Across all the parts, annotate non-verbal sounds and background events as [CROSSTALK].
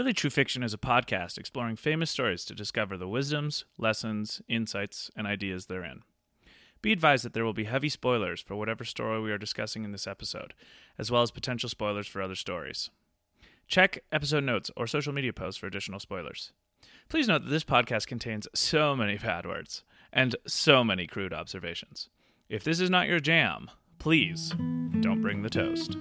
Really True Fiction is a podcast exploring famous stories to discover the wisdoms, lessons, insights, and ideas therein. Be advised that there will be heavy spoilers for whatever story we are discussing in this episode, as well as potential spoilers for other stories. Check episode notes or social media posts for additional spoilers. Please note that this podcast contains so many bad words and so many crude observations. If this is not your jam, please don't bring the toast.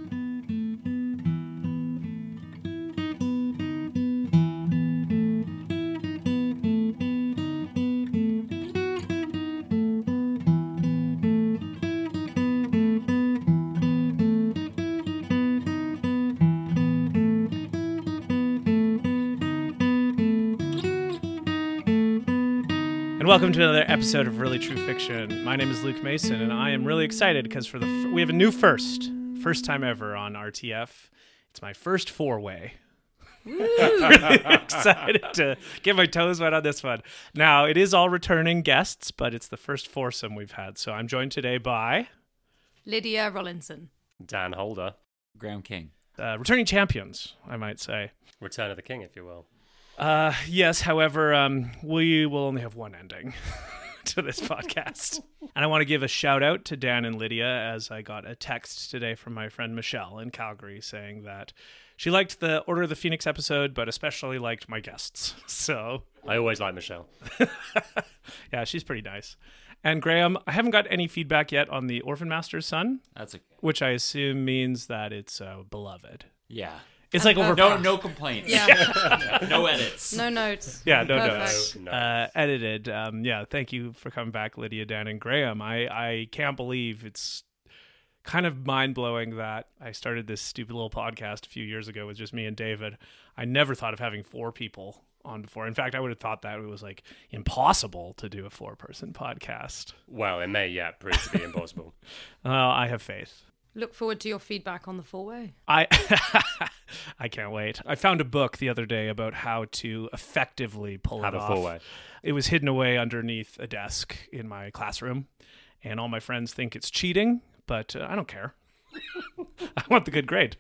Welcome to another episode of Really True Fiction. My name is Luke Mason, and I am really excited because for the f- we have a new first, first time ever on RTF. It's my first four way. [LAUGHS] really excited to get my toes wet on this one. Now it is all returning guests, but it's the first foursome we've had. So I'm joined today by Lydia Rollinson. Dan Holder, Graham King. uh, returning champions, I might say. Return of the King, if you will. Uh, yes, however, um, we will only have one ending [LAUGHS] to this podcast. And I want to give a shout out to Dan and Lydia as I got a text today from my friend Michelle in Calgary saying that she liked the Order of the Phoenix episode, but especially liked my guests. [LAUGHS] So, I always like Michelle. [LAUGHS] yeah, she's pretty nice. And Graham, I haven't got any feedback yet on the Orphan Master's son, That's a which I assume means that it's uh, beloved. yeah. It's like over. No, no complaints. Yeah. [LAUGHS] no edits. No notes. Yeah, no, no. Perfect. No. uh, edited. Um, yeah, thank you for coming back, Lydia, Dan, and Graham. I, I can't believe it's kind of mind blowing that I started this stupid little podcast a few years ago with just me and David. I never thought of having four people on before. In fact, I would have thought that it was like impossible to do a four person podcast. Well, it may yet prove to be impossible. [LAUGHS] Well, I have faith. Look forward to your feedback on the four way. I [LAUGHS] I can't wait. I found a book the other day about how to effectively pull Have it a off. four-way. It was hidden away underneath a desk in my classroom, and all my friends think it's cheating, but uh, I don't care. [LAUGHS] I want the good grade.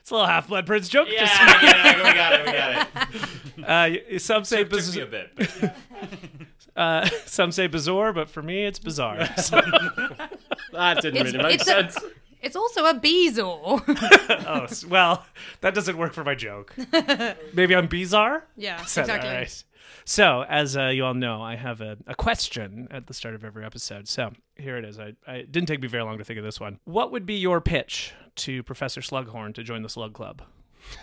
It's a little Half Blood Prince joke. Yeah, I get it. we got it. We got it. Just, [LAUGHS] uh, some say Took biz- me a bit. but- uh, [LAUGHS] some say bizarre, but for me, it's bizarre. [LAUGHS] [LAUGHS] That didn't It's, really make it's, a, sense. it's also a bezoar. oh, well, that doesn't work for my joke. Maybe I'm bizarre. yeah, So, exactly. all right. So, as uh, you all know, I have a, a question at the start of every episode. So, here it is. I, I it didn't take me very long to think of this one. What would be your pitch to Professor Slughorn to join the Slug Club?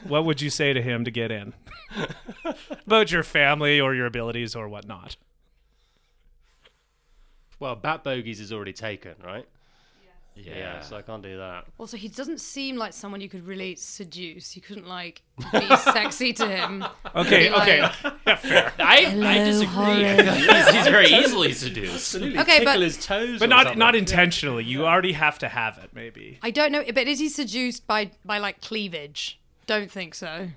What would you say to him to get in? About your family or your abilities or whatnot. Well, Bat Bogies is already taken, right? Yeah. Yeah, so I can't do that. Also, he doesn't seem like someone you could really seduce. You couldn't, like, be [LAUGHS] sexy to him. Okay, Like- okay. [LAUGHS] Yeah, fair. I, I disagree. I feel like he's, he's very [LAUGHS] easily seduced. Absolutely. Okay, tickle but- his toes, But or not something. not intentionally. You already have to have it, maybe. I don't know, but is he seduced by, by like, cleavage? Don't think so.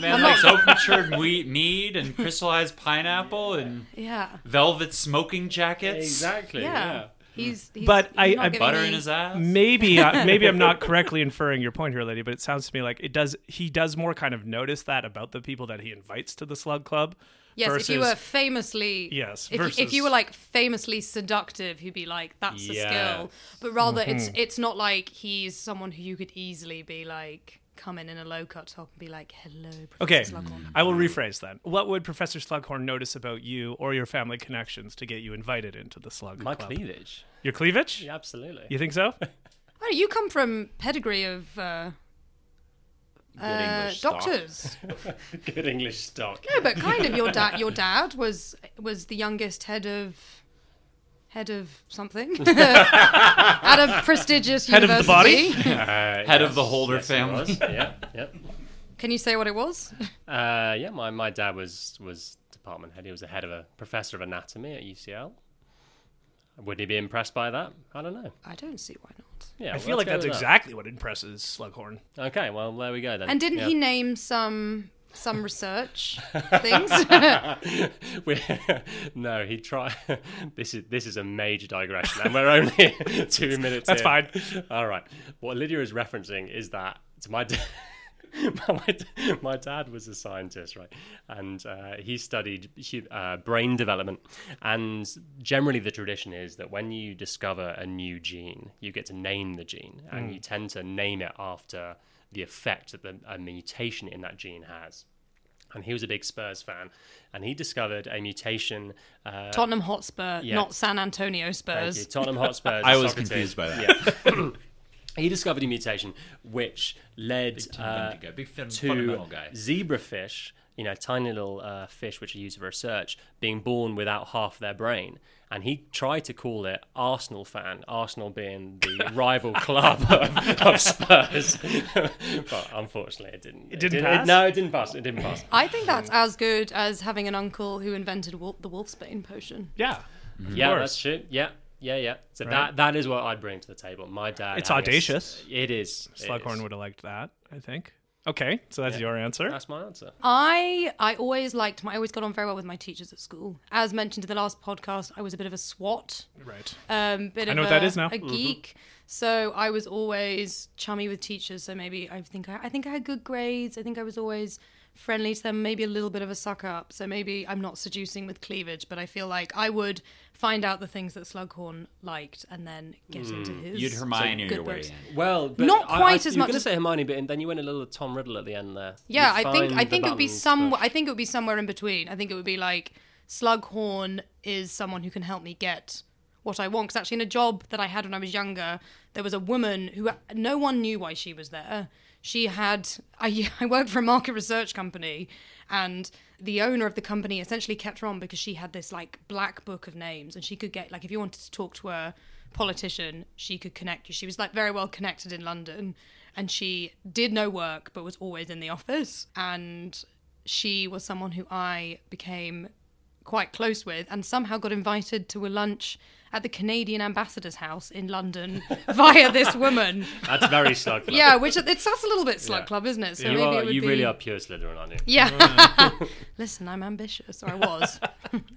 Man likes oak matured wheat mead and crystallized pineapple and Yeah. velvet smoking jackets. Exactly. Yeah. Yeah. He's, he's But he's I- not I- Butter me- in his ass. maybe uh, [LAUGHS] maybe I'm not correctly inferring your point here, Lydia, but it sounds to me like it does. He does more kind of notice that about the people that he invites to the Slug Club. Yes, versus, if you were famously Yes, if, versus- if you were like famously seductive, he'd be like, "That's a Yeah. skill." But rather, it's Mm-hmm. it's not like he's someone who you could easily be like come in in a low cut top and be like, "Hello, Professor okay, Slughorn." I will rephrase then. What would Professor Slughorn notice about you or your family connections to get you invited into the Slug My Club? cleavage. Your cleavage? Yeah, absolutely. You think so? [LAUGHS] Oh, you come from pedigree of uh, Good uh, English stock. doctors. [LAUGHS] Good English stock. no, but kind of your dad. Your dad was was the youngest head of. Head of something [LAUGHS] [LAUGHS] at a prestigious university. Head of the body? [LAUGHS] Uh, Head of the Holder yes, family. was. yeah, yeah. Can you say what it was? Uh, yeah, my, my dad was was department head. He was the head of a professor of anatomy at UCL. Would he be impressed by that? I don't know. I don't see why not. Yeah, I well, feel like that's with that. exactly what impresses Slughorn. Okay, well there we go then. And didn't Yeah. he name some some research [LAUGHS] things? [LAUGHS] No, he tried. this is this is a major digression, and we're only [LAUGHS] two minutes. That's in. fine. All right. What Lydia is referencing is that So my dad. my, my dad was a scientist, right? And uh, he studied uh, brain development. And generally, the tradition is that when you discover a new gene, you get to name the gene, and you tend to name it after the effect that the, a mutation in that gene has. And he was a big Spurs fan, and he discovered a mutation. Uh, Tottenham Hotspur, Yeah. not San Antonio Thank Spurs. you. Tottenham Hotspur. [LAUGHS] I was Socrates. confused by that. Yeah. [LAUGHS] he discovered a mutation which led Tim uh, Bundy big fin- to fundamental guy. zebrafish, you know, tiny little uh, fish which are used for research, being born without half their brain. And he tried to call it Arsenal fan, Arsenal being the [LAUGHS] rival club of, of Spurs. [LAUGHS] but unfortunately, it didn't. It didn't pass? no, it didn't pass. It didn't pass. I think that's as good as having an uncle who invented wol- the Wolfsbane potion. Yeah. yeah, that's true. Yeah, yeah, yeah. So Right. that that is what I'd bring to the table. My dad. It's having a s- audacious. it is. it Slughorn would have liked that, I think. Okay, so that's your answer. That's my answer. I I always liked my I always got on very well with my teachers at school. As mentioned in the last podcast, I was a bit of a SWAT, Right. um, bit I of know what a, that is now. a geek. So I was always chummy with teachers. So maybe I think I, I think I had good grades. I think I was always friendly to them. Maybe a little bit of a suck up. So maybe I'm not seducing with cleavage, but I feel like I would find out the things that Slughorn liked and then get hmm. into his. You'd Hermione good your way books. in. Well, but Not quite I, as you were much going to say Hermione, but then you went a little Tom Riddle at the end there. Yeah, You I think I think it would be some. but- I think it would be somewhere in between. I think it would be like Slughorn is someone who can help me get what I want. Because actually, in a job that I had when I was younger, there was a woman who no one knew why she was there. She had I [LAUGHS] I worked for a market research company, and the owner of the company essentially kept her on because she had this like black book of names, and she could get like if you wanted to talk to a politician, she could connect you. She was like very well connected in London, and she did no work but was always in the office. And she was someone who I became quite close with, and somehow got invited to a lunch at the Canadian ambassador's house in London [LAUGHS] via this woman. That's very slug. Club. Yeah, which it's that's a little bit slug Yeah. club, isn't it? So you, maybe are, it would you be... really are pure Slytherin, aren't you? Yeah. [LAUGHS] [LAUGHS] Listen, I'm ambitious, or I was.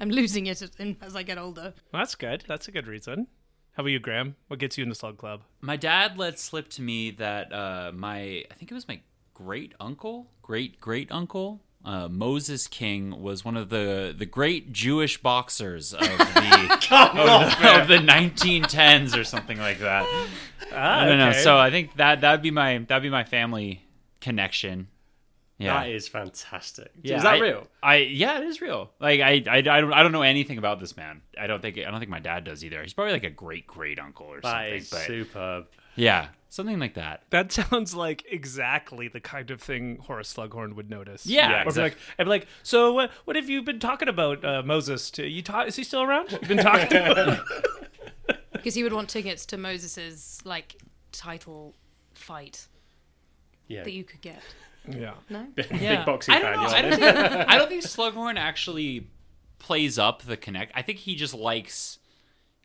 I'm losing it as I get older. Well, that's good. That's a good reason. How about you, Graham? What gets you in the slug club? My dad let slip to me that uh, my, I think it was my great uncle, great great uncle, uh, Moses King was one of the the great Jewish boxers of the, [LAUGHS] of, the of the 1910s or something like that. Ah, I don't know. So I think that that'd be my that'd be my family connection. Yeah. That is fantastic. Yeah, is that I- real? I yeah, it is real. Like I, I, I don't I don't know anything about this man. I don't think I don't think my dad does either. He's probably like a great great uncle or That something. is but superb. yeah, something like that. That [LAUGHS] sounds like exactly the kind of thing Horace Slughorn would notice. Yeah, Or be exactly. like, I'd be like, so what, what have you been talking about, uh, Moses? To, you ta- is he still around? You've been talking about [LAUGHS] Because he would want tickets to Moses's like title fight Yeah. that you could get. Yeah. No? Yeah. boxing I don't fan, know. I don't, think, I don't think Slughorn actually plays up the connect. I think he just likes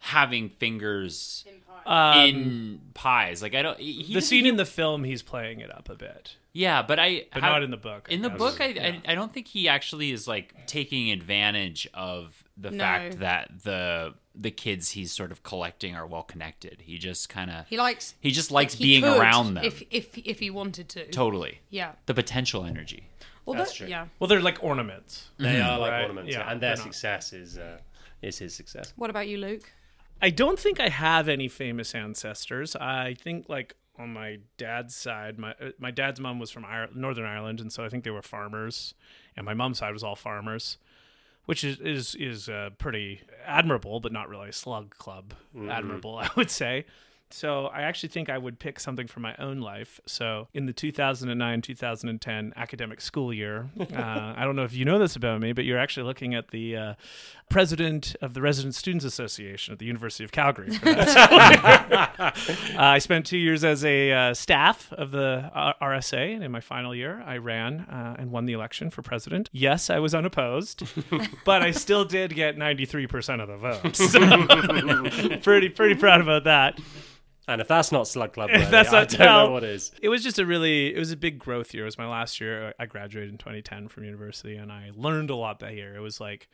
having fingers in pies. Like I don't. He, he Um, The doesn't- scene in the film, he's playing it up a bit, Yeah, but I. but how- not in the book. In the guess. book, I, I I don't think he actually is like taking advantage of the No. fact that the the kids he's sort of collecting are well connected. He just kind of He likes. he just likes he being could around them. If if if he wanted to. totally, Yeah. the potential energy. Well, That's true. Yeah. Well, they're like ornaments. They are like Right, ornaments, yeah, and their success is uh, is his success. What about you, Luke? I don't think I have any famous ancestors. I think like on my dad's side, my uh, my dad's mom was from Ire- Northern Ireland, and so I think they were farmers, and my mom's side was all farmers, which is is is uh, pretty admirable, but not really a slug club admirable, [LAUGHS] I would say. So I actually think I would pick something from my own life. So in the 2009-2010 academic school year, [LAUGHS] uh, I don't know if you know this about me, but you're actually looking at the uh, president of the Resident Students Association at the University of Calgary. [LAUGHS] [LAUGHS] Uh, I spent two years as a uh, staff of the uh, RSA, and in my final year, I ran uh, and won the election for president. Yes, I was unopposed, but I still did get 93% of the votes. So pretty, pretty proud about that. And if that's not Slug Club, [LAUGHS] worthy, that's I not- don't no. know what is. It was just a really, it was a big growth year. It was my last year. I graduated in 2010 from university, and I learned a lot that year. It was like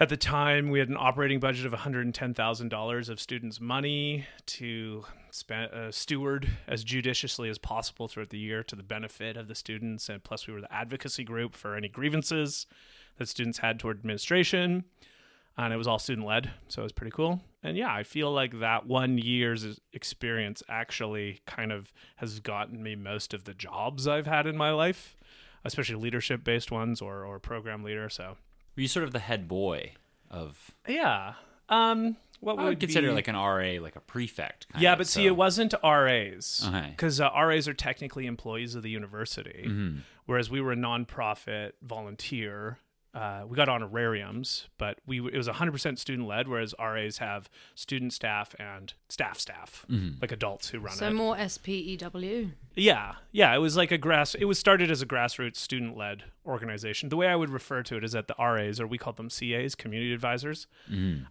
At the time, we had an operating budget of $110,000 of students' money to spend, uh, steward as judiciously as possible throughout the year to the benefit of the students. And plus, we were the advocacy group for any grievances that students had toward administration. And it was all student led, so it was pretty cool. And yeah, I feel like that one year's experience actually kind of has gotten me most of the jobs I've had in my life, especially leadership based ones or, or program leader. So Were you sort of the head boy of? yeah. Um, what I would would consider be- like an RA, like a prefect. Kind yeah, of, but see, it wasn't RAs Okay. because uh, RAs are technically employees of the university, Mm-hmm. whereas we were a nonprofit volunteer. Uh, we got honorariums, but we it was 100% student led, whereas RAs have student staff and staff staff, Mm-hmm. like adults who run So it. So more SPEW. Yeah, yeah, it was like a grass. It was started as a grassroots student led organization. The way I would refer to it is that the RAs, or we called them CAs, community advisors,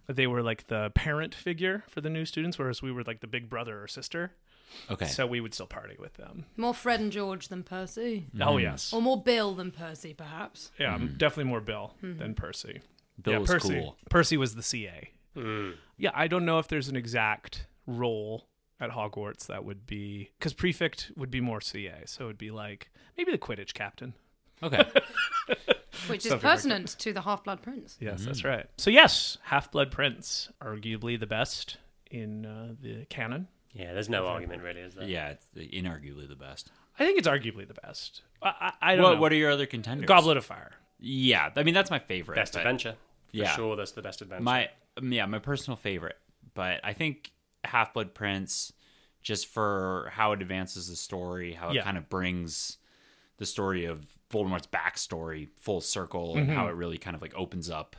they were like the parent figure for the new students, whereas we were like the big brother or sister. Okay. So we would still party with them. More Fred and George than Percy. Oh mm-hmm. yes, Or more Bill than Percy, perhaps. yeah, mm-hmm. definitely more Bill mm-hmm. than Percy. Bill yeah, was Percy. cool. Percy was the CA. Mm. Yeah, I don't know if there's an exact role at Hogwarts that would be because prefect would be more CA, so it would be like maybe the Quidditch captain. Okay. [LAUGHS] Which is Something like pertinent to the Half Blood Prince. Yes, that's right. So yes, Half Blood Prince, arguably the best in uh, the canon. Yeah, there's no argument really, is there? yeah, it's inarguably the best. I think it's arguably the best. I, I, I don't What, know. what are your other contenders? Goblet of Fire? Yeah, I mean that's my favorite. Best but adventure. For Yeah. sure, that's the best adventure. My um, yeah, my personal favorite. But I think Half Blood Prince, just for how it advances the story, how it Yeah. kind of brings the story of Voldemort's backstory full circle, and Mm-hmm. how it really kind of like opens up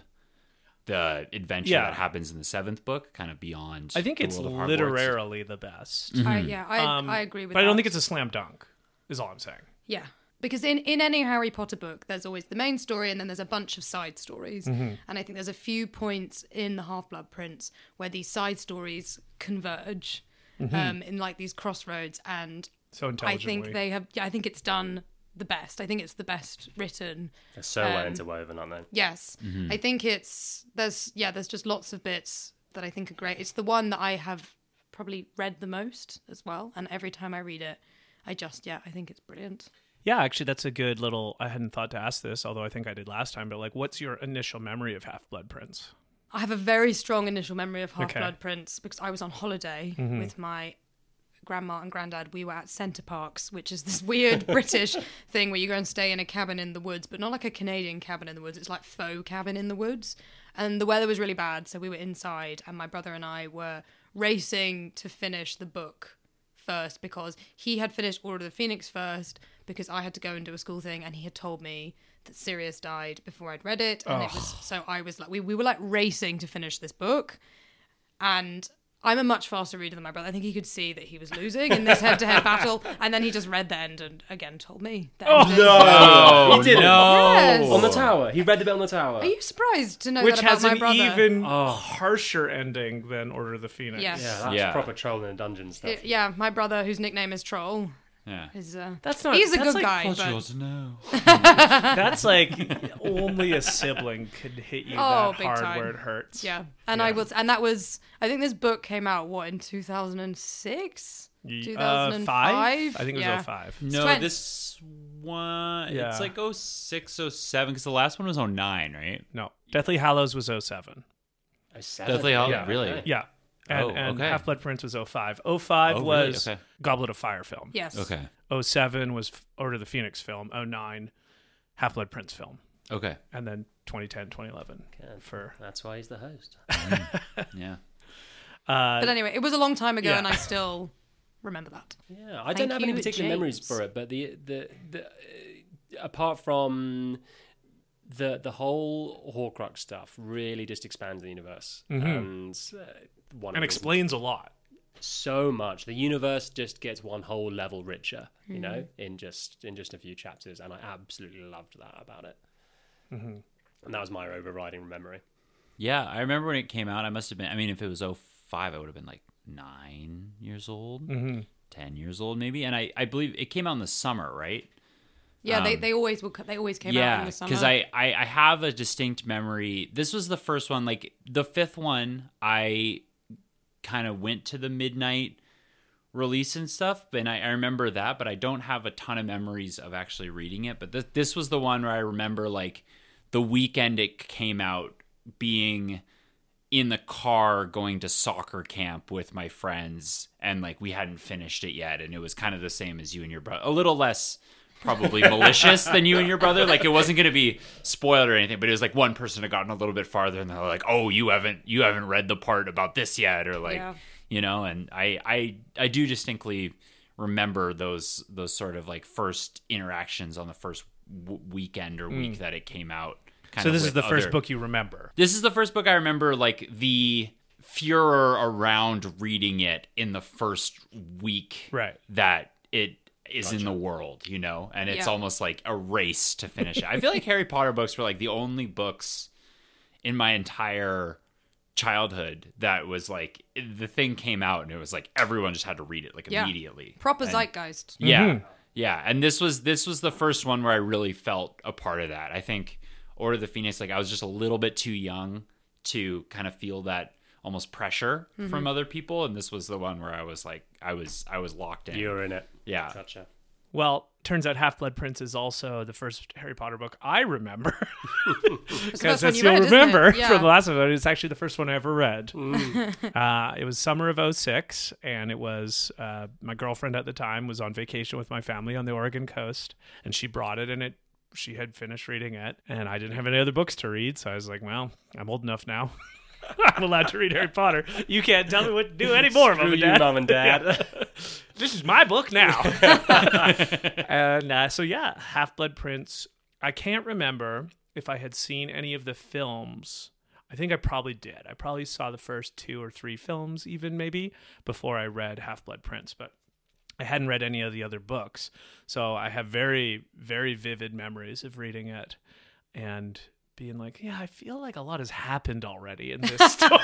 the adventure Yeah. that happens in the seventh book, kind of beyond. I think the it's world of Hogwarts. literally the best. I, yeah, I, Um, I agree with but that. I don't think it's a slam dunk. Is all I'm saying. Yeah. Because in, in any Harry Potter book, there's always the main story and then there's a bunch of side stories. Mm-hmm. And I think there's a few points in the Half Blood Prince where these side stories converge Mm-hmm. um, in like these crossroads. And So I intelligently. think they have, yeah, I think it's done the best. I think it's the best written. They're so well um, interwoven, aren't they? Yes. I think it's, there's, yeah, there's just lots of bits that I think are great. It's the one that I have probably read the most as well. And every time I read it, I just, yeah, I think it's brilliant. Yeah, actually, that's a good little. I hadn't thought to ask this, although I think I did last time. But like, what's your initial memory of Half Blood Prince? I have a very strong initial memory of Half Okay. Blood Prince because I was on holiday with my grandma and granddad. We were at Center Parcs, which is this [LAUGHS] weird British thing where you go and stay in a cabin in the woods, but not like a Canadian cabin in the woods. It's like faux cabin in the woods. And the weather was really bad, so we were inside, and my brother and I were racing to finish the book first because he had finished Order of the Phoenix first because I had to go and do a school thing and he had told me that Sirius died before I'd read it and it was so I was like we, we were like racing to finish this book and I'm a much faster reader than my brother. I think he could see that he was losing in this head-to-head [LAUGHS] battle, and then he just read the end and again told me. The Oh, ending. Oh, he didn't. Yes. On the tower. He read the bit on the tower. Are you surprised to know Which that about has my an brother? even Oh. harsher ending than Order of the Phoenix. Yes. yeah, that's Yeah. proper troll in a dungeon stuff. It- yeah, my brother, whose nickname is Troll, Yeah. is uh, That's not. he's a that's good like- guy. But, to know. [LAUGHS] That's like only a sibling could hit you Oh, that hard time. where it hurts. yeah, and I was, and that was, I think this book came out what in two thousand and six. 2005 Uh. I think it was yeah. 05. No, Twen- this one Yeah. it's like 06, 07, because the last one was 09, right? No, Deathly Hallows was 07. Oh, seven. Deathly Hallows, Yeah. really? Yeah. And, Oh, and okay. Half Blood Prince was 05. 05 Oh, really? was Okay. Goblet of Fire film. Yes. Okay. 07 was Order of the Phoenix film. 09, Half Blood Prince film. Okay. And then 2010, 2011 Good. for. That's why he's the host. [LAUGHS] Yeah. Uh, But anyway, it was a long time ago, Yeah. and I still remember that. Yeah, I Thank don't have any you, particular memories for it, but the the, the uh, apart from the the whole Horcrux stuff really just expands the universe and uh, one and explains a lot. so much. The universe just gets one whole level richer, you Mm-hmm. know, in just in just a few chapters, and I absolutely loved that about it. And that was my overriding memory. Yeah, I remember when it came out. I must have been. I mean, if it was 05, I would have been like nine years old, Mm-hmm. 10 years old, maybe. And I, I believe it came out in the summer, right? Yeah, they, Um, they always would. They always came out in the summer. because I, I i have a distinct memory this was the first one like the fifth one i kind of went to the midnight release and stuff and I, I remember that but i don't have a ton of memories of actually reading it but th- this was the one where i remember like the weekend it came out being in the car going to soccer camp with my friends and like we hadn't finished it yet and it was kind of the same as you and your brother a little less probably malicious than you and your brother like it wasn't going to be spoiled or anything but it was like one person had gotten a little bit farther and they're like oh you haven't you haven't read the part about this yet or like Yeah. you know and i i i do distinctly remember those those sort of like first interactions on the first w- weekend or week mm. that it came out kind So of this is with the first book you remember. this is the first book I remember like the furor around reading it in the first week Right. that it is in the world, you know, and it's Yeah. almost like a race to finish it. I feel like Harry Potter books were like the only books in my entire childhood that was like the thing came out and it was like everyone just had to read it like Yeah. immediately. proper And- zeitgeist. Mm-hmm. yeah. Yeah. And this was this was the first one where I really felt a part of that. I think Order of the Phoenix, like I was just a little bit too young to kind of feel that almost pressure mm-hmm. from other people. And this was the one where I was like I was I was locked in. You're in it. Yeah. Gotcha. Well, turns out Half Blood Prince is also the first Harry Potter book I remember. Because first one as you you'll read, remember Yeah. from the last episode, it's actually the first one I ever read. [LAUGHS] uh, it was summer of 06, and it was uh, my girlfriend at the time was on vacation with my family on the Oregon coast, and she brought it, and it she had finished reading it, and I didn't have any other books to read, so I was like, well, I'm old enough now. [LAUGHS] [LAUGHS] I'm allowed to read Harry Potter. You can't tell me what to do [LAUGHS] anymore, mom Screw and you, mom and dad. [LAUGHS] this is my book now. and uh, so yeah, Half Blood Prince. I can't remember if I had seen any of the films. I think I probably did. I probably saw the first two or three films, even maybe before I read Half Blood Prince, but I hadn't read any of the other books. So I have very, very vivid memories of reading it and being like, yeah, I feel like a lot has happened already in this [LAUGHS] story.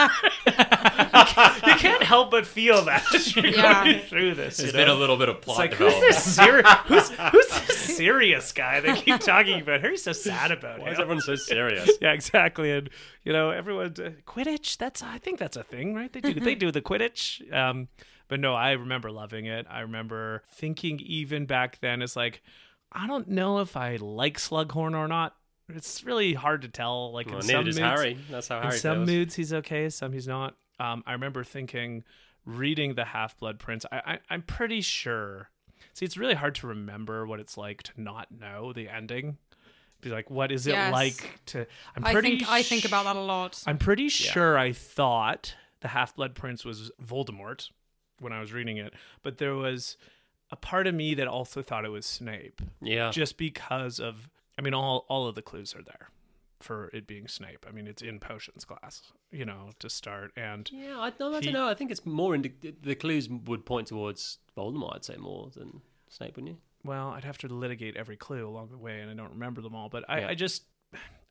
you, can't, you can't help but feel that as you're Yeah. going through this. There's you been know? a little bit of It's plot like who's development. this serious? Who's, who's this [LAUGHS] serious guy they keep talking about? Who's so sad about Why is him? everyone so serious? [LAUGHS] Yeah, exactly. And you know, everyone uh, Quidditch. That's I think that's a thing, right? They do they do the Quidditch. Um, but no, I remember loving it. I remember thinking even back then, it's like I don't know if I like Slughorn or not. It's really hard to tell. Like Well, in some moods, Harry. That's how in some feels. moods he's okay, some he's not. Um, I remember thinking, reading the Half Blood Prince. I, I I'm pretty sure. See, it's really hard to remember what it's like to not know the ending. Be like, what is it Yes. like to? I'm I pretty. think I think about that a lot. I'm pretty sure I thought the Half Blood Prince was Voldemort when I was reading it, but there was a part of me that also thought it was Snape Yeah. just because of I mean all all of the clues are there for it being Snape. I mean it's in potions class, you know, to start and Yeah, I, no, I don't know. I think it's more in the clues would point towards Voldemort. I'd say more than Snape, wouldn't you? well, I'd have to litigate every clue along the way and I don't remember them all, but I, Yeah. I just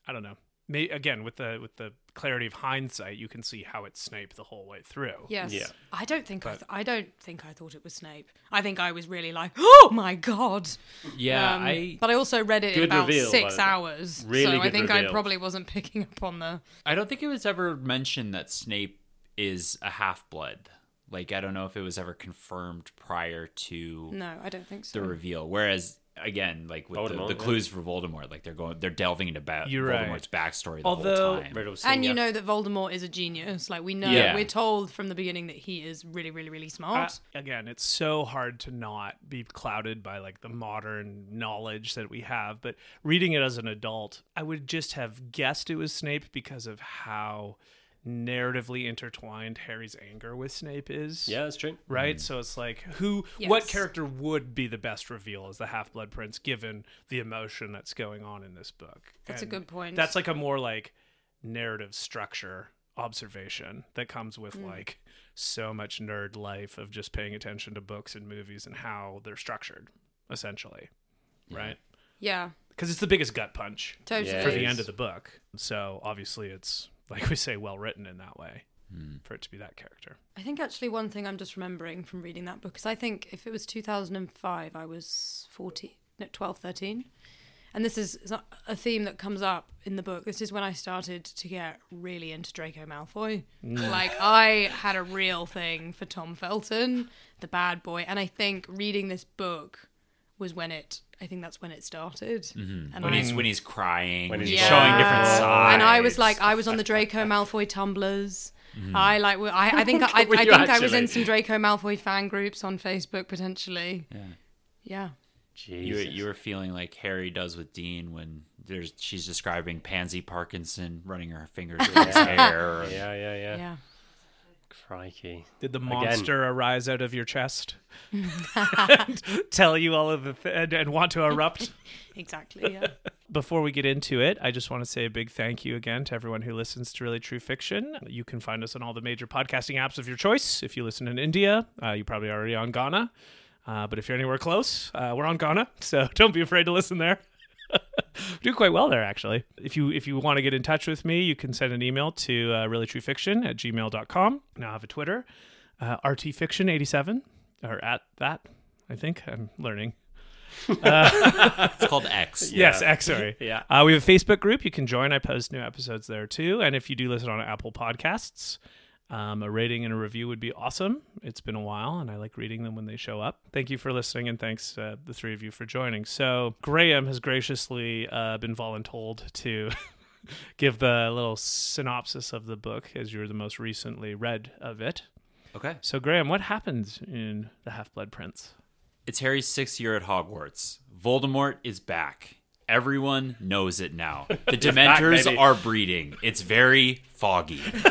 I don't know. May, again with the with the clarity of hindsight, you can see how it's Snape the whole way through. Yes. Yeah. I don't think I, th- I don't think I thought it was Snape. I think I was really like, [GASPS] oh my god. Yeah, Um, I but I also read it in Good about reveal, by six the way. hours. Really so I good think I reveal. probably wasn't picking up on the. I don't think it was ever mentioned that Snape is a half blood. Like I don't know if it was ever confirmed prior to No, I don't think so. the reveal. Whereas again, like with Voldemort, the, the yeah. clues for Voldemort, like they're going, they're delving into ba- You're right. Voldemort's backstory the Although- whole time. Riddle and you know that Voldemort is a genius. Like we know, Yeah. we're told from the beginning that he is really, really, really smart. Uh, again, it's so hard to not be clouded by like the modern knowledge that we have. But reading it as an adult, I would just have guessed it was Snape because of how narratively intertwined Harry's anger with Snape is. Yeah, that's true. Right? Mm. So it's like who what character would be the best reveal as the Half Blood Prince given the emotion that's going on in this book? That's a good point. That's like a more like narrative structure observation that comes with mm. like so much nerd life of just paying attention to books and movies and how they're structured essentially right yeah, because it's the biggest gut punch totally. For the end of the book so obviously it's like we say well written in that way hmm. for it to be that character I think actually one thing I'm just remembering from reading that book is I think if it was 2005, I was 14, no, 12, 13. And this is a theme that comes up in the book. This is when I started to get really into Draco Malfoy. Mm. Like, I had a real thing for Tom Felton, the bad boy. And I think reading this book was when it, I think that's when it started. Mm-hmm. And when I, he's when he's crying, When when he's he's showing different Yeah. sides. and I was like, I was on the Draco Malfoy tumblers. Mm-hmm. I like, I, I think, [LAUGHS] I, I Were think you I was in some Draco Malfoy fan groups on Facebook potentially. Yeah. Yeah. You, Jesus. you were feeling like Harry does with Dean when there's she's describing Pansy Parkinson running her fingers through his [LAUGHS] hair. yeah, yeah, yeah, Yeah. Crikey. Did the Again. monster arise out of your chest? [LAUGHS] and tell you all of the th- and, and want to erupt? [LAUGHS] Exactly. Yeah. [LAUGHS] Before we get into it, I just want to say a big thank you again to everyone who listens to Really True Fiction. You can find us on all the major podcasting apps of your choice. If you listen in India, uh, you're probably already on Gaana. Uh, but if you're anywhere close, uh, we're on Gaana, so don't be afraid to listen there. [LAUGHS] do quite well there, actually. If you if you want to get in touch with me, you can send an email to uh, reallytruefiction at gmail.com. Now I have a Twitter, uh, rtfiction87, or at that, I think. I'm learning. [LAUGHS] It's called X. [LAUGHS] Yes, X, sorry. Yeah. Uh, we have a Facebook group you can join. I post new episodes there too. And if you do listen on Apple Podcasts, um, a rating and a review would be awesome. It's been a while, and I like reading them when they show up. Thank you for listening, and thanks, uh, the three of you, for joining. So, Graham has graciously uh, been voluntold to [LAUGHS] give the little synopsis of the book, as you're the most recently read of it. Okay. So, Graham, what happens in The Half Blood Prince? It's Harry's sixth year at Hogwarts. Voldemort is back. Everyone knows it now. The [LAUGHS] Dementors baby. are breeding. It's very foggy. [LAUGHS]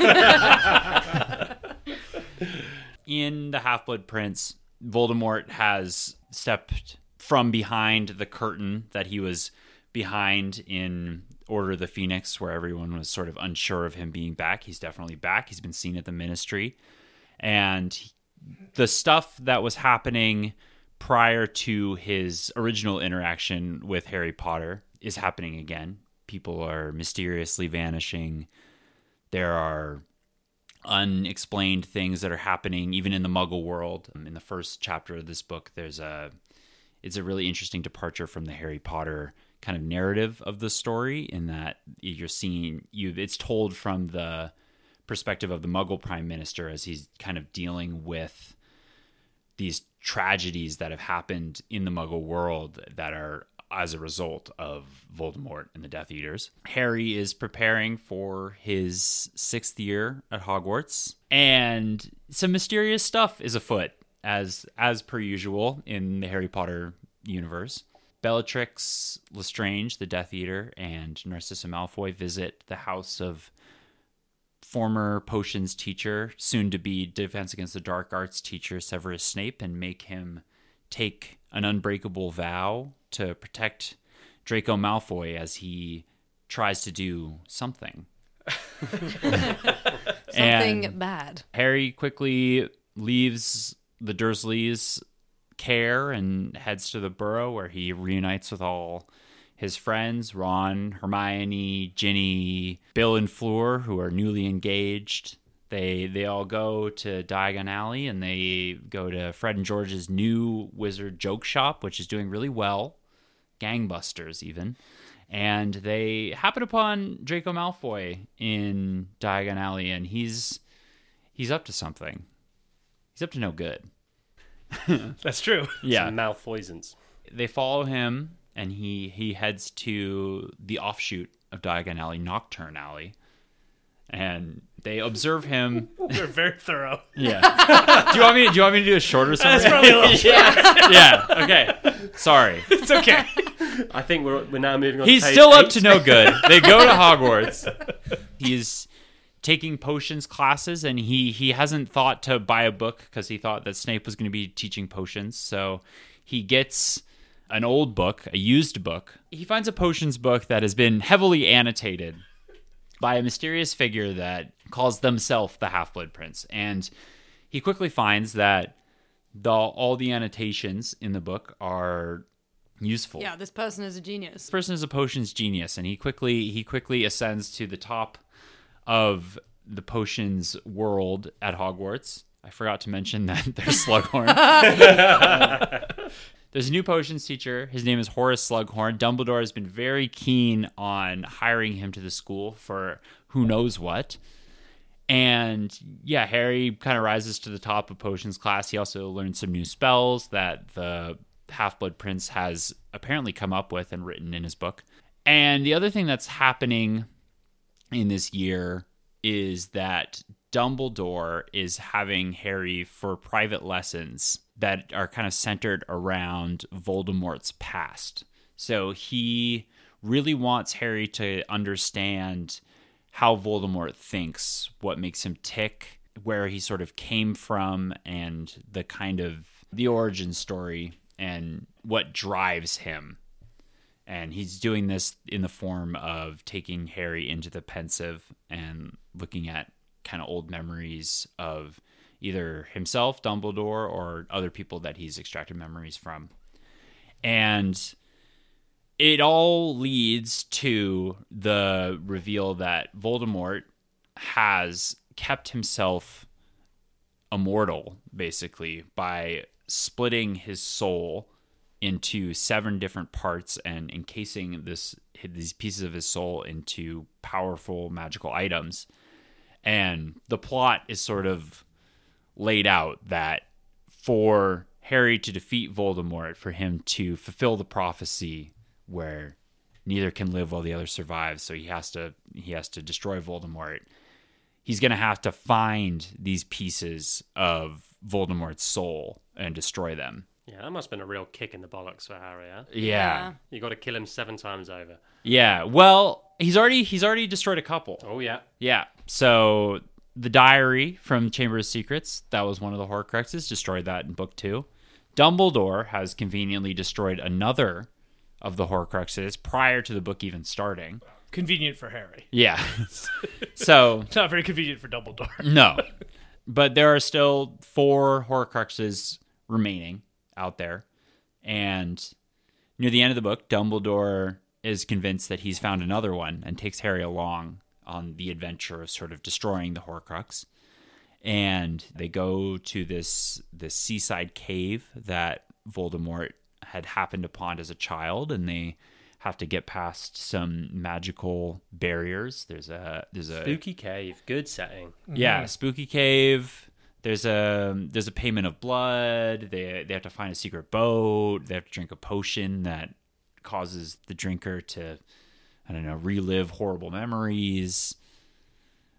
In The Half Blood Prince, Voldemort has stepped from behind the curtain that he was behind in Order of the Phoenix, where everyone was sort of unsure of him being back. He's definitely back. He's been seen at the ministry. And the stuff that was happening prior to his original interaction with Harry Potter is happening again. People are mysteriously vanishing. There are unexplained things that are happening even in the muggle world. Um, in the first chapter of this book there's a it's a really interesting departure from the Harry Potter kind of narrative of the story in that you're seeing you it's told from the perspective of the muggle prime minister as he's kind of dealing with these tragedies that have happened in the muggle world that are as a result of Voldemort and the Death Eaters. Harry is preparing for his sixth year at Hogwarts, and some mysterious stuff is afoot, as as per usual in the Harry Potter universe. Bellatrix Lestrange, the Death Eater, and Narcissa Malfoy visit the house of former potions teacher, soon to be Defense Against the Dark Arts teacher Severus Snape, and make him take an unbreakable vow to protect Draco Malfoy as he tries to do something. [LAUGHS] Something bad. Harry quickly leaves the Dursleys' care and heads to the Burrow, where he reunites with all his friends Ron, Hermione, Ginny, Bill, and Fleur, who are newly engaged. They they all go to Diagon Alley and they go to Fred and George's new wizard joke shop, which is doing really well, gangbusters even. And they happen upon Draco Malfoy in Diagon Alley, and he's he's up to something. He's up to no good. [LAUGHS] That's true. [LAUGHS] Yeah. Malfoisance. They follow him and he he heads to the offshoot of Diagon Alley, Knockturn Alley. And they observe him. [LAUGHS] They're very thorough. Yeah. do you want me to, do you want me to do a shorter summary? That's probably a little [LAUGHS] yeah. Okay. Sorry. It's okay. I think we're, we're now moving on He's to page still up eight. to no good. They go to [LAUGHS] Hogwarts. He's taking potions classes and he he hasn't thought to buy a book because he thought that Snape was going to be teaching potions. So he gets an old book, a used book. He finds a potions book that has been heavily annotated by a mysterious figure that calls themselves the Half-Blood Prince. And he quickly finds that the all the annotations in the book are useful Yeah, this person is a genius. this person is a potions genius and he quickly he quickly ascends to the top of the potions world at Hogwarts. I forgot to mention that [LAUGHS] there's Slughorn. [LAUGHS] there's a new potions teacher. His name is Horace Slughorn. Dumbledore has been very keen on hiring him to the school for who knows what. And yeah, Harry kind of rises to the top of potions class. He also learns some new spells that the Half Blood Prince has apparently come up with and written in his book. And the other thing that's happening in this year is that Dumbledore is having Harry for private lessons that are kind of centered around Voldemort's past. So he really wants Harry to understand how Voldemort thinks, what makes him tick, where he sort of came from, and the kind of the origin story and what drives him. And he's doing this in the form of taking Harry into the Pensieve and looking at kind of old memories of either himself, Dumbledore, or other people that he's extracted memories from. And it all leads to the reveal that Voldemort has kept himself immortal, basically, by splitting his soul into seven different parts and encasing this these pieces of his soul into powerful magical items. And the plot is sort of laid out that for Harry to defeat Voldemort, for him to fulfill the prophecy where neither can live while the other survives, so he has to he has to destroy Voldemort. He's going to have to find these pieces of Voldemort's soul and destroy them. Yeah, that must have been a real kick in the bollocks for Harry. Huh? Yeah. You got to kill him seven times over. Yeah. Well, he's already he's already destroyed a couple. Oh yeah. Yeah. So the diary from Chamber of Secrets, that was one of the Horcruxes, destroyed that in book two. Dumbledore has conveniently destroyed another of the Horcruxes prior to the book even starting. Convenient for Harry. Yeah. [LAUGHS] so It's not very convenient for Dumbledore. no. But there are still four Horcruxes remaining out there. And near the end of the book, Dumbledore is convinced that he's found another one and takes Harry along on the adventure of sort of destroying the Horcrux. And they go to this this seaside cave that Voldemort had happened upon as a child, and they have to get past some magical barriers. There's a there's a Spooky cave, good setting. Mm-hmm. yeah, spooky cave. There's a there's a payment of blood. They they have to find a secret boat. They have to drink a potion that causes the drinker to I don't know relive horrible memories.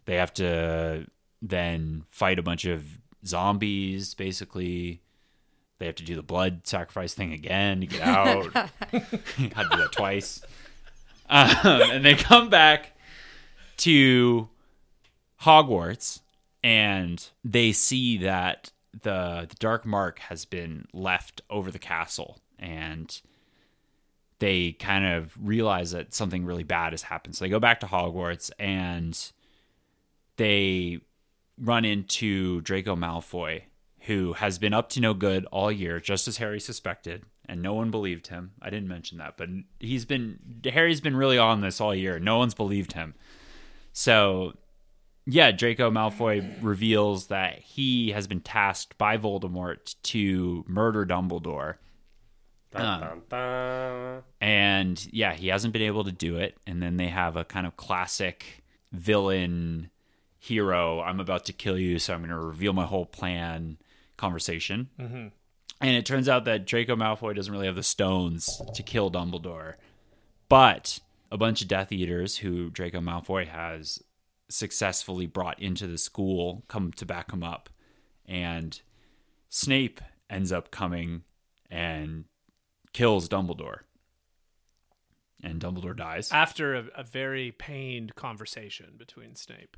They have to then fight a bunch of zombies. Basically, they have to do the blood sacrifice thing again to get [LAUGHS] out. [LAUGHS] Had to do that twice. Um, and they come back to Hogwarts and they see that the, the dark mark has been left over the castle and they kind of realize that something really bad has happened. So they go back to Hogwarts and they run into Draco Malfoy, who has been up to no good all year, just as Harry suspected, and no one believed him. I didn't mention that, but he's been Harry's been really on this all year. No one's believed him. So, yeah, Draco Malfoy reveals that he has been tasked by Voldemort to murder Dumbledore. Dun, Um. dun, dun. And yeah, he hasn't been able to do it. And then they have a kind of classic villain hero, I'm about to kill you, so I'm going to reveal my whole plan conversation. Mm-hmm. And it turns out that Draco Malfoy doesn't really have the stones to kill Dumbledore. But a bunch of Death Eaters who Draco Malfoy has successfully brought into the school come to back him up. And Snape ends up coming and kills Dumbledore. And Dumbledore dies. After a, a very pained conversation between Snape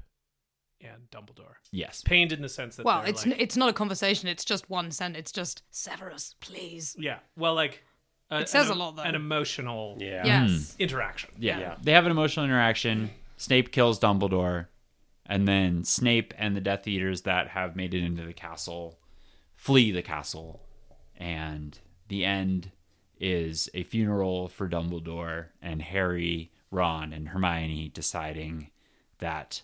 and Dumbledore. Yes. Pained in the sense that Well, it's like, n- it's not a conversation. It's just one sentence. It's just Severus, please. yeah. Well, like a, It says an, a lot, though. An emotional Yeah. Yes. Hmm. interaction. Yeah. Yeah. They have an emotional interaction. Snape kills Dumbledore. And then Snape and the Death Eaters that have made it into the castle flee the castle. And the end is a funeral for Dumbledore and Harry, Ron, and Hermione deciding that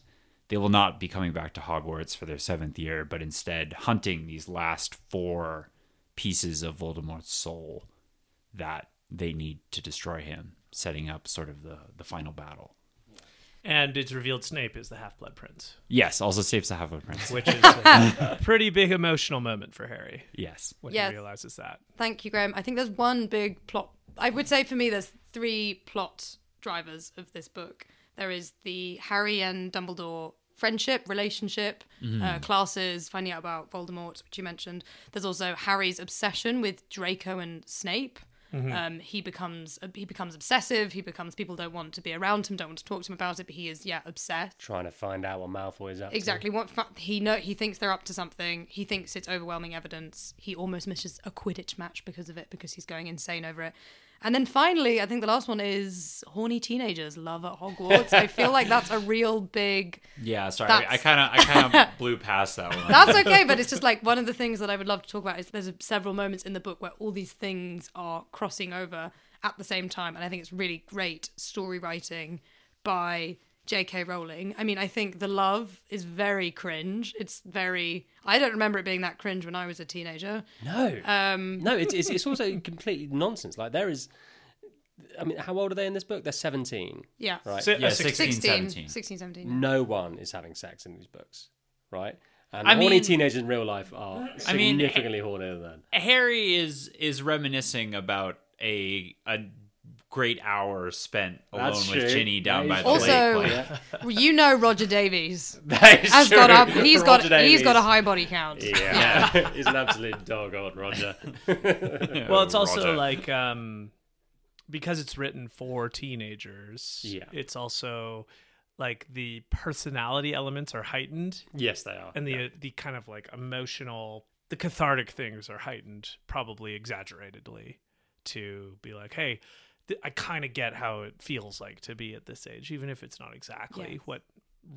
they will not be coming back to Hogwarts for their seventh year, but instead hunting these last four pieces of Voldemort's soul that they need to destroy him, setting up sort of the the final battle. And it's revealed Snape is the Half Blood Prince, Yes, also saves the Half Blood Prince. which is a [LAUGHS] pretty big emotional moment for Harry yes. when Yeah. he realizes that. Thank you, Graham. I think there's one big plot. I would say for me, there's three plot drivers of this book. There is the Harry and Dumbledore friendship, relationship, uh, classes, finding out about Voldemort, which you mentioned. There's also Harry's obsession with Draco and Snape. Um, he becomes he becomes obsessive. He becomes people don't want to be around him, don't want to talk to him about it, but he is yeah obsessed. Trying to find out what Malfoy is up to. Exactly. What fa- he know he thinks they're up to something. He thinks it's overwhelming evidence. He almost misses a Quidditch match because of it because he's going insane over it. And then finally, I think the last one is horny teenagers love at Hogwarts. I feel like that's a real big. Yeah, sorry. That's- I kind of I kind of blew past that one. That's okay, but it's just like one of the things that I would love to talk about is there's several moments in the book where all these things are crossing over at the same time, and I think it's really great story writing by J.K. Rowling. I mean, I think the love is very cringe. It's very. I don't remember it being that cringe when I was a teenager. No. Um, No, it's, it's it's also [LAUGHS] completely nonsense. Like there is, I mean, how old are they in this book? They're seventeen, yeah. right? Si- yeah, uh, 16, 16, 17. 16, 17. No one is having sex in these books, right? And I horny mean- teenagers in real life are I mean, significantly hornier than. Harry is is reminiscing about a a great hour spent alone That's with true. Ginny down by the true. lake. Also- Like, you know Roger Davies [LAUGHS] That is has true. got up. He's got Roger he's got a high body count. Yeah, [LAUGHS] he's an absolute [LAUGHS] dog, old Roger. Well, it's also Roger. like um, because it's written for teenagers. Yeah. it's also like the personality elements are heightened, yes, they are. and the the kind of like emotional, the cathartic things are heightened, probably exaggeratedly, to be like, hey. Th- I kind of get how it feels like to be at this age, even if it's not exactly Yes. what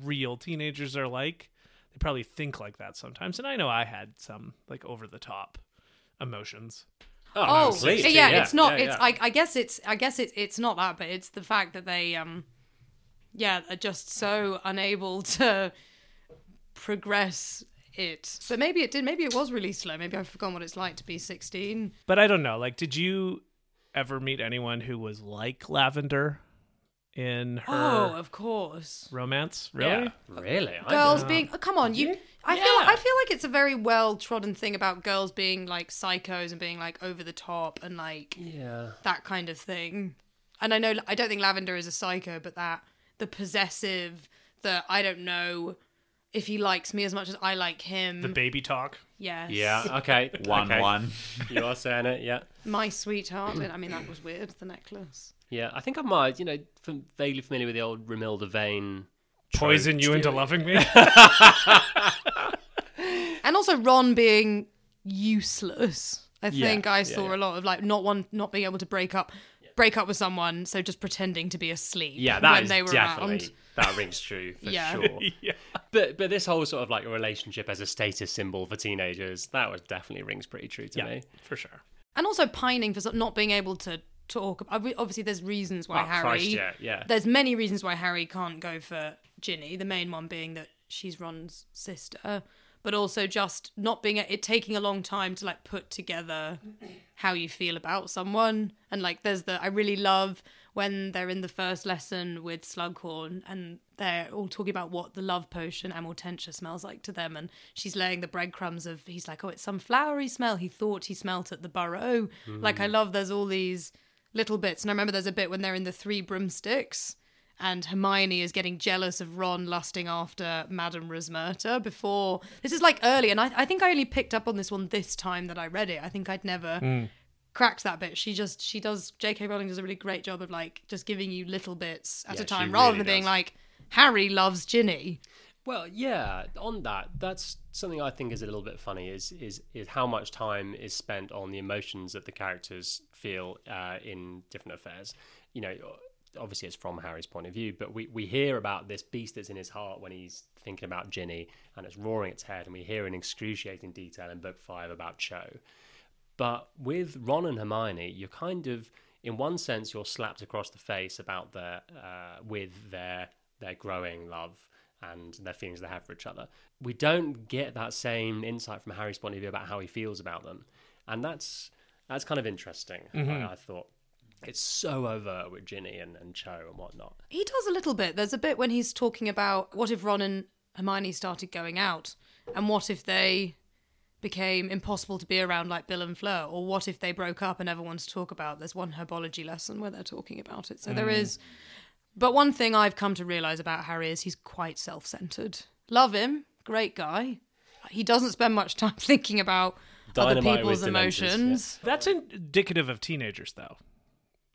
real teenagers are like. They probably think like that sometimes, and I know I had some like over the top emotions. Oh, completely, yeah, yeah, it's not. yeah, it's yeah. I, I guess it's I guess it's it's not that, but it's the fact that they um, yeah, are just so unable [LAUGHS] to progress it. But maybe it did. Maybe it was really slow. Maybe I've forgotten what it's like to be sixteen. But I don't know. Like, did you ever meet anyone who was like Lavender in her Oh, of course. romance? Really? Really? I Girls being oh, come on you. I feel I feel like it's a very well trodden thing about girls being like psychos and being like over the top and like Yeah. that kind of thing. And I know I don't think Lavender is a psycho, but that the possessive, the I don't know if he likes me as much as I like him. The baby talk. Yes. Yeah. [LAUGHS] Okay. one okay. one. [LAUGHS] You are saying it. Yeah. My sweetheart. I mean, that was weird. The necklace. Yeah. I think I might. You know, fam- vaguely familiar with the old Romilda Vane. Poison you into loving me. [LAUGHS] And also Ron being useless. I Yeah, think I yeah, saw yeah. a lot of like not one not being able to break up break up with someone, so just pretending to be asleep Yeah, that when is they were definitely around. that rings true for [LAUGHS] Yeah. sure. [LAUGHS] yeah. But but this whole sort of like relationship as a status symbol for teenagers that was definitely rings pretty true to Yeah, me. for sure. And also pining for not being able to talk. Obviously, there's reasons why Oh, Harry. Christ, yeah, yeah. There's many reasons why Harry can't go for Ginny. The main one being that she's Ron's sister, but also just not being at it taking a long time to like put together how you feel about someone. And like, there's the I really love when they're in the first lesson with Slughorn and they're all talking about what the love potion Amortentia smells like to them, and she's laying the breadcrumbs of he's like, oh, it's some flowery smell he thought he smelt at the burrow. Like, I mm. love there's all these little bits, and I remember there's a bit when they're in the Three Broomsticks. And Hermione is getting jealous of Ron lusting after Madame Rosmerta before. This is like early, and I, I think I only picked up on this one this time that I read it. I think I'd never cracked that bit. She just she does J.K. Rowling does a really great job of like just giving you little bits at Yeah, a time rather really than being does. like Harry loves Ginny. Well, yeah. On that, that's something I think is a little bit funny. Is is is how much time is spent on the emotions that the characters feel uh, in different affairs. You know, obviously it's from Harry's point of view, but we we hear about this beast that's in his heart when he's thinking about Ginny, and it's roaring its head, and we hear in excruciating detail in book five about Cho. But with Ron and Hermione, you're kind of, in one sense, you're slapped across the face about their, uh, with their their growing love and their feelings they have for each other. We don't get that same insight from Harry's point of view about how he feels about them, and that's That's kind of interesting. I, I thought it's so overt with Ginny and, and Cho and whatnot. He does a little bit. There's a bit when he's talking about what if Ron and Hermione started going out, and what if they became impossible to be around like Bill and Fleur, or what if they broke up and everyone's to talk about. There's one herbology lesson where they're talking about it. So there mm. is. But one thing I've come to realize about Harry is he's quite self-centered. Love him, great guy. He doesn't spend much time [LAUGHS] thinking about other people's with Dementors, yeah. emotions. That's indicative of teenagers, though.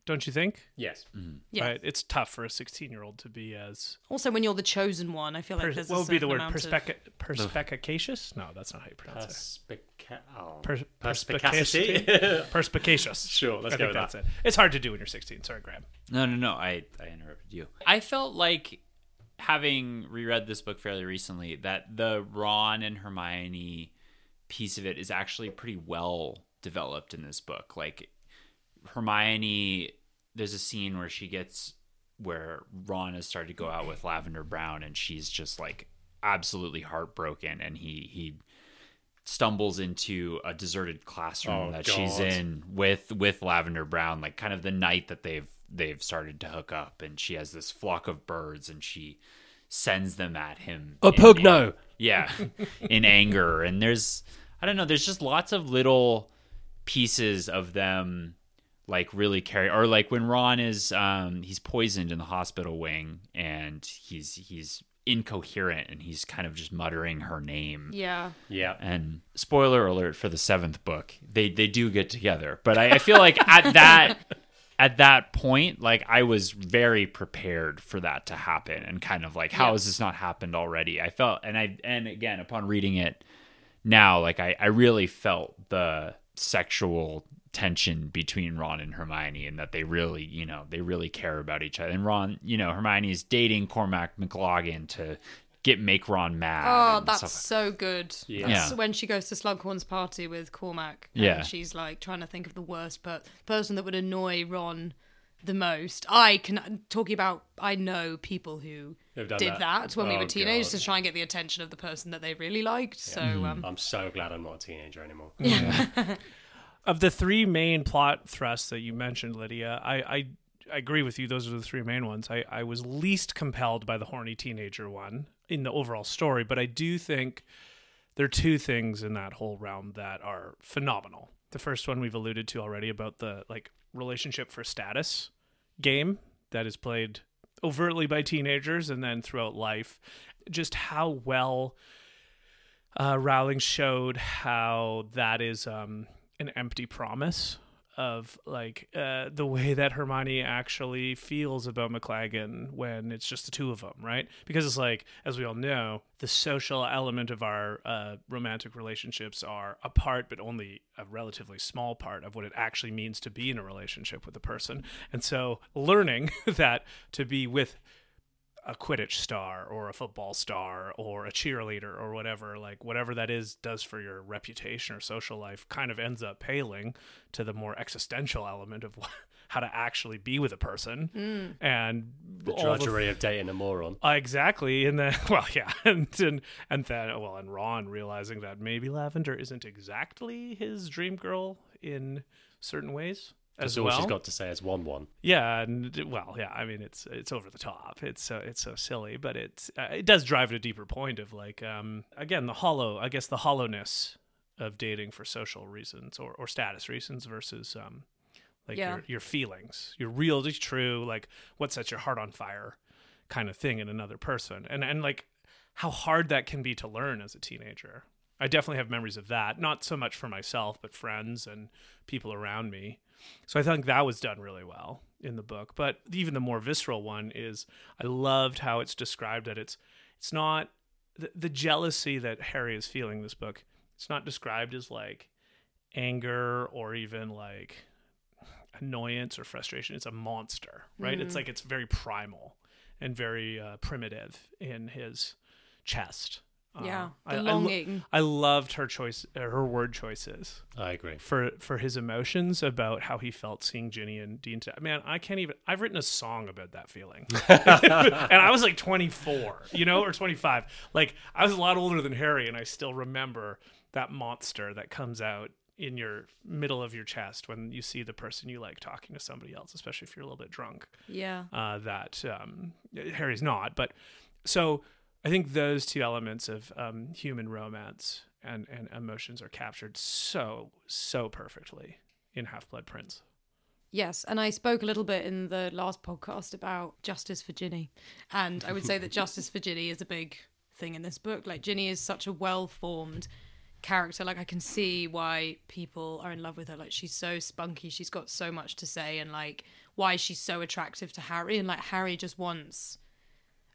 Don't you think? Yes. Yeah. Right? It's tough for a 16 year old to be as. Also, when you're the chosen one, I feel like Per- there's what a would be the word? amount of- [LAUGHS] perspicacious? No, that's not how you pronounce it. Oh. Per- Perspicacity? perspicacity? [LAUGHS] perspicacious. Sure, let's I go think with that's that. it. It's hard to do when you're 16. Sorry, Graham. No, no, no. I, I interrupted you. I felt like having reread this book fairly recently that the Ron and Hermione piece of it is actually pretty well developed in this book. Like Hermione, there's a scene where she gets where Ron has started to go out with Lavender Brown and she's just like absolutely heartbroken and he he stumbles into a deserted classroom Oh, that she's in with with Lavender Brown like kind of the night that they've they've started to hook up and she has this flock of birds and she sends them at him A in- pugno. yeah in anger and there's i don't know there's just lots of little pieces of them like really carry or like when ron is um he's poisoned in the hospital wing and he's he's incoherent and he's kind of just muttering her name Yeah. Yeah. and spoiler alert for the seventh book they they do get together but i, I feel like at [LAUGHS] that at that point like i was very prepared for that to happen and kind of like how Yeah. has this not happened already i felt and i and again upon reading it now like i i really felt the sexual tension between ron and hermione and that they really you know they really care about each other and ron you know hermione is dating cormac McLaggen to get make ron mad Oh, that's stuff so good. Yeah. That's Yeah. when she goes to Slughorn's party with Cormac. And Yeah. she's like trying to think of the worst per- person that would annoy Ron the most. I can talking about. I know people who did that. that, when we Oh, were teenagers God. to try and get the attention of the person that they really liked. So um, I'm so glad I'm not a teenager anymore. [LAUGHS] Of the three main plot thrusts that you mentioned, Lydia, I, I, I agree with you. Those are the three main ones. I, I was least compelled by the horny teenager one in the overall story, but I do think there are two things in that whole realm that are phenomenal. The first one we've alluded to already about the like relationship for status game that is played overtly by teenagers and then throughout life. Just how well uh, Rowling showed how that is um, an empty promise of like uh, the way that Hermione actually feels about McLaggen when it's just the two of them, right? Because it's like, as we all know, the social element of our uh, romantic relationships are a part, but only a relatively small part of what it actually means to be in a relationship with a person. And so, learning [LAUGHS] that to be with a Quidditch star or a football star or a cheerleader or whatever, like whatever that is does for your reputation or social life, kind of ends up paling to the more existential element of [LAUGHS] how to actually be with a person. And The all the drudgery of dating a moron. uh, [LAUGHS] exactly, and then [LAUGHS] well, yeah, and and and then well, and Ron realizing that maybe Lavender isn't exactly his dream girl in certain ways as That's all well. she's got to say is one one. Yeah, and well, yeah. I mean, it's it's over the top. It's so it's so silly, but it's uh, it does drive at a deeper point of like um again the hollow. I guess the hollowness of dating for social reasons or or status reasons versus um like Yeah. your your feelings, your real, just true, like what sets your heart on fire, kind of thing in another person, and and like how hard that can be to learn as a teenager. I definitely have memories of that, not so much for myself, but friends and people around me. So I think that was done really well in the book. But even the more visceral one is I loved how it's described that it's it's not the, the jealousy that Harry is feeling in this book. It's not described as like anger or even like annoyance or frustration. It's a monster, right? It's like it's very primal and very uh, primitive in his chest. Uh, yeah, I- the I lo- longing. I loved her choice, uh, her word choices I agree. for for his emotions about how he felt seeing Ginny and Dean. Ta- Man, I can't even. I've written a song about that feeling, [LAUGHS] and I was like 24, you know, or 25. Like I was a lot older than Harry, and I still remember that monster that comes out in your middle of your chest when you see the person you like talking to somebody else, especially if you're a little bit drunk. Yeah. Uh, that um, Harry's not, but so I think those two elements of um, human romance and and emotions are captured so so perfectly in Half Blood Prince. Yes, and I spoke a little bit in the last podcast about justice for Ginny, and I would say that [LAUGHS] justice for Ginny is a big thing in this book. Like Ginny is such a well-formed character. Like I can see why people are in love with her. Like she's so spunky, she's got so much to say, and like why she's so attractive to Harry. And like Harry just wants,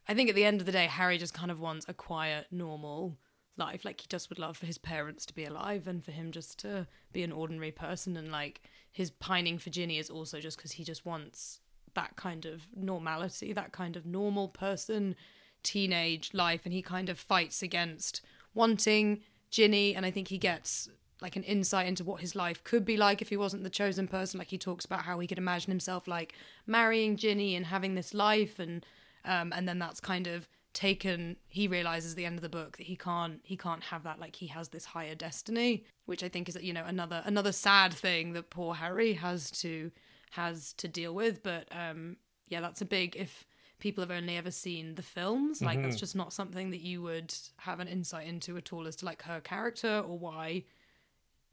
I think at the end of the day, Harry just kind of wants a quiet, normal life. Like he just would love for his parents to be alive and for him just to be an ordinary person. And like his pining for Ginny is also just because he just wants that kind of normality, that kind of normal person teenage life. And he kind of fights against wanting Ginny. And I think he gets like an insight into what his life could be like if he wasn't the chosen person. Like he talks about how he could imagine himself like marrying Ginny and having this life and um, and then that's kind of taken he realizes at the end of the book that he can't he can't have that like he has this higher destiny which i think is you know another another sad thing that poor harry has to has to deal with but um yeah that's a big if people have only ever seen the films like that's just not something that you would have an insight into at all as to like her character or why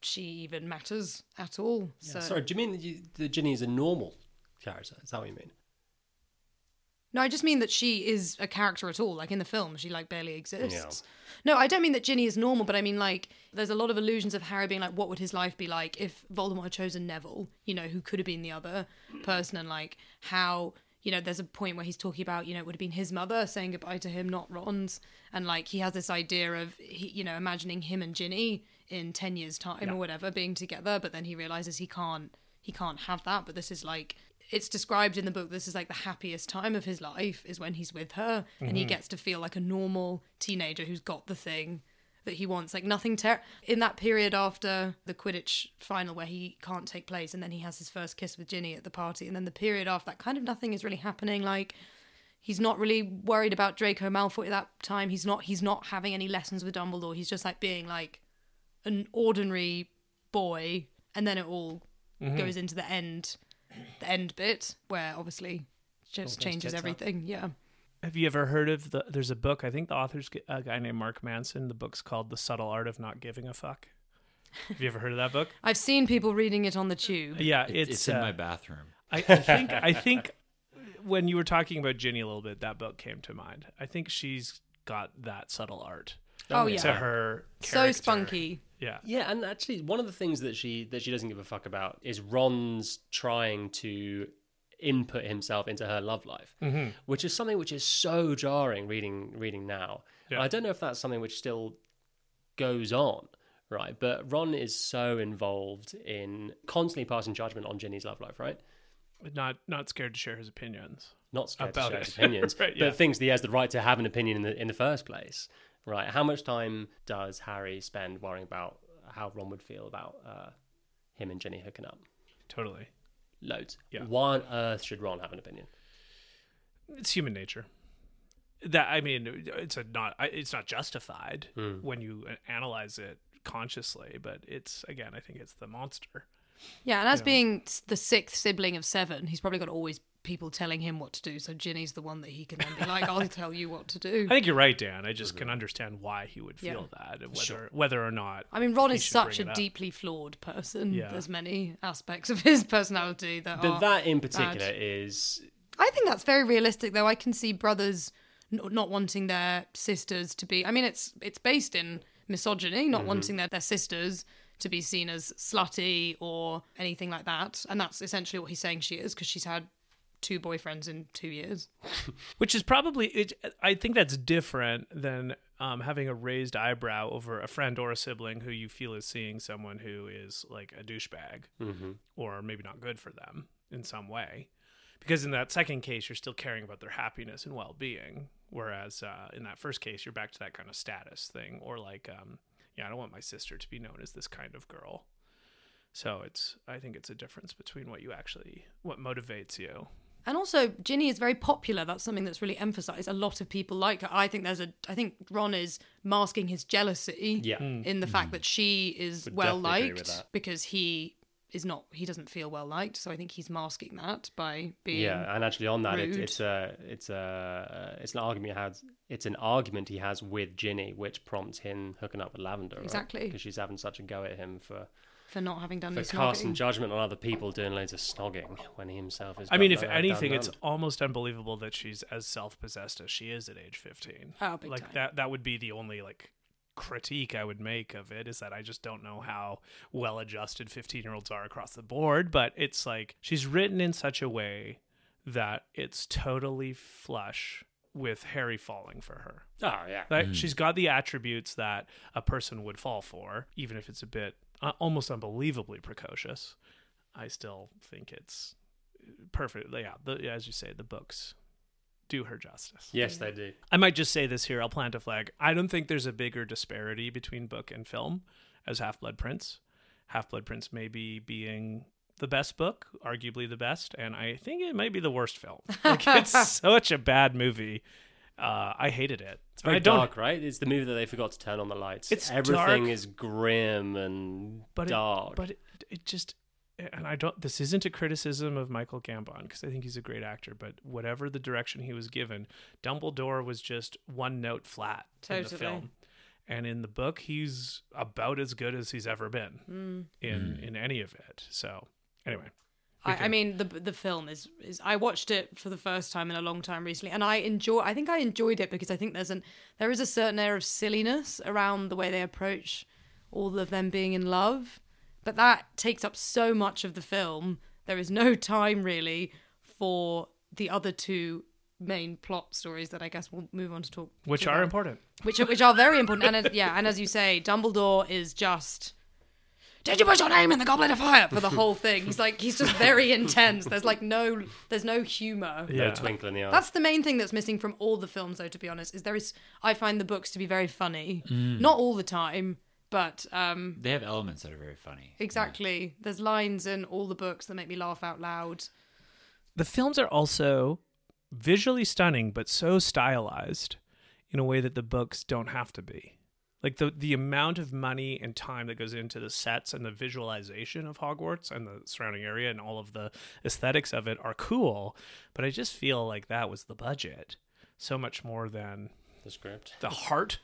she even matters at all so Sorry, do you mean that, you, that Ginny is a normal character? Is that what you mean? No, I just mean that she is a character at all. Like in the film, she like barely exists. No, I don't mean that Ginny is normal, but I mean like there's a lot of illusions of Harry being like, what would his life be like if Voldemort had chosen Neville? You know, who could have been the other person, and like how you know, there's a point where he's talking about you know it would have been his mother saying goodbye to him, not Ron's, and like he has this idea of he, you know imagining him and Ginny in ten years time or whatever being together, but then he realizes he can't he can't have that. But this is like it's described in the book this is like the happiest time of his life is when he's with her and he mm-hmm. gets to feel like a normal teenager who's got the thing that he wants like nothing ter- in that period after the quidditch final where he can't take place and then he has his first kiss with ginny at the party and then the period after that kind of nothing is really happening like he's not really worried about draco malfoy at that time he's not he's not having any lessons with dumbledore he's just like being like an ordinary boy and then it all mm-hmm. goes into the end the end bit where obviously just goes changes tits up. everything. Yeah. Have you ever heard of the? There's a book. I think the author's a guy named Mark Manson. The book's called The Subtle Art of Not Giving a Fuck. Have you ever heard of that book? [LAUGHS] I've seen people reading it on the tube. Yeah, It's, it's, in uh, my bathroom. I, I think I think when you were talking about Ginny a little bit, that book came to mind. I think she's got that subtle art Oh, yeah. yeah. to her. So spunky. Yeah. Yeah, and actually, one of the things that she that she doesn't give a fuck about is Ron's trying to input himself into her love life, Mm-hmm. which is something which is so jarring reading reading now. Yeah. I don't know if that's something which still goes on, right? But Ron is so involved in constantly passing judgment on Ginny's love life, right? Not not scared to share his opinions. Not scared About to share it. his [LAUGHS] opinions, Right, yeah. but thinks that he has the right to have an opinion in the in the first place, right? How much time does Harry spend worrying about how Ron would feel about uh, him and Ginny hooking up? Totally. Loads. Yeah. Why on earth should Ron have an opinion? It's human nature. That I mean, it's a not. It's not justified Hmm. when you analyze it consciously, but it's again. I think it's the monster. Yeah, and as being the sixth sibling of seven, he's probably got always people telling him what to do. So Ginny's the one that he can then be like, "I'll [LAUGHS] tell you what to do." I think you're right, Dan. I just can mm-hmm. understand why he would feel Yeah. that, and whether whether or not. I mean, Ron is such a bring it up. deeply flawed person. Yeah. There's many aspects of his [LAUGHS] personality that But are. that in particular is I think that's very realistic, though. I can see brothers n- not wanting their sisters to be. I mean, it's it's based in misogyny, not mm-hmm. wanting their, their sisters to be seen as slutty or anything like that. And that's essentially what he's saying she is, because she's had two boyfriends in two years. [LAUGHS] which is probably it, i think that's different than um, having a raised eyebrow over a friend or a sibling who you feel is seeing someone who is like a douchebag or maybe not good for them in some way. Because in that second case you're still caring about their happiness and well-being whereas uh, in that first case you're back to that kind of status thing or like um, yeah i don't want my sister to be known as this kind of girl. So it's i think it's a difference between what you actually what motivates you And also, Ginny is very popular. That's something that's really emphasized. A lot of people like her. I think there's a. I think Ron is masking his jealousy Yeah. Hmm. in the fact hmm. that she is Would well definitely agree with liked because he is not. He doesn't feel well liked. So I think he's masking that by being. Yeah, and actually on that, it, it's a it's a it's an argument he has. It's an argument he has with Ginny, which prompts him hooking up with Lavender. Exactly. because she's having such a go at him for for not having done for his casting snogging. judgment on other people doing loads of snogging when he himself is. I mean, if no anything, it's road. almost unbelievable that she's as self-possessed as she is at age 15. Oh, big like time. that that would be the only like critique I would make of it is that I just don't know how well-adjusted 15-year-olds are across the board, but it's like she's written in such a way that it's totally flush with Harry falling for her. Oh yeah. Like hmm. she's got the attributes that a person would fall for, even if it's a bit uh, almost unbelievably precocious. I still think it's perfect. Yeah, the, as you say, the books do her justice. Yes, they do. I might just say this here. I'll plant a flag. I don't think there's a bigger disparity between book and film as Half Blood Prince. Half Blood Prince maybe being the best book, arguably the best, and I think it might be the worst film. Like it's [LAUGHS] such a bad movie. Uh, I hated it. It's very I don't, dark, right? It's the movie that they forgot to turn on the lights. It's everything dark. is grim and but dark. It, but it, it just and I don't this isn't a criticism of Michael Gambon because I think he's a great actor but whatever the direction he was given Dumbledore was just one note flat in the film and in the book he's about as good as he's ever been Mm. in in any of it so anyway I, I mean, the the film is is. I watched it for the first time in a long time recently, and I enjoy. I think I enjoyed it because I think there's an there is a certain air of silliness around the way they approach all of them being in love, but that takes up so much of the film. There is no [LAUGHS] time really for the other two main plot stories that I guess we'll move on to talk. which to are about important which are, which are very important. And yeah, and as you say, Dumbledore is just. Did you put your name in the goblet of fire for the whole thing? He's like he's just very [LAUGHS] intense. There's like no there's no humor. no twinkle in the eye. That's the main thing that's missing from all the films, though. To be honest, is there is I find the books to be very funny, Mm. not all the time, but um They have elements that are very funny. exactly. There's lines in all the books that make me laugh out loud. the films are also visually stunning but so stylized in a way that the books don't have to be like the the amount of money and time that goes into the sets and the visualization of Hogwarts and the surrounding area and all of the aesthetics of it are cool but I just feel like that was the budget so much more than the script. the heart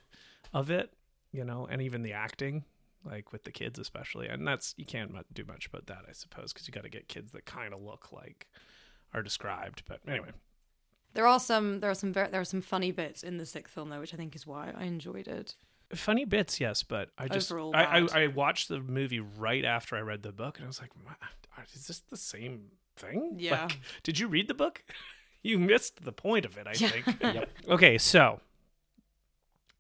of it you know and even the acting like with the kids especially and that's you can't do much about that I suppose because you got to get kids that kind of look like are described but anyway There are some there are some ver- there are some funny bits in the sixth film though, which I think is why I enjoyed it. Funny bits yes but i just Overall I, bad. I i watched the movie right after i read the book and i was like is this the same thing Yeah. like, did you read the book [LAUGHS] you missed the point of it i Yeah. think [LAUGHS] okay so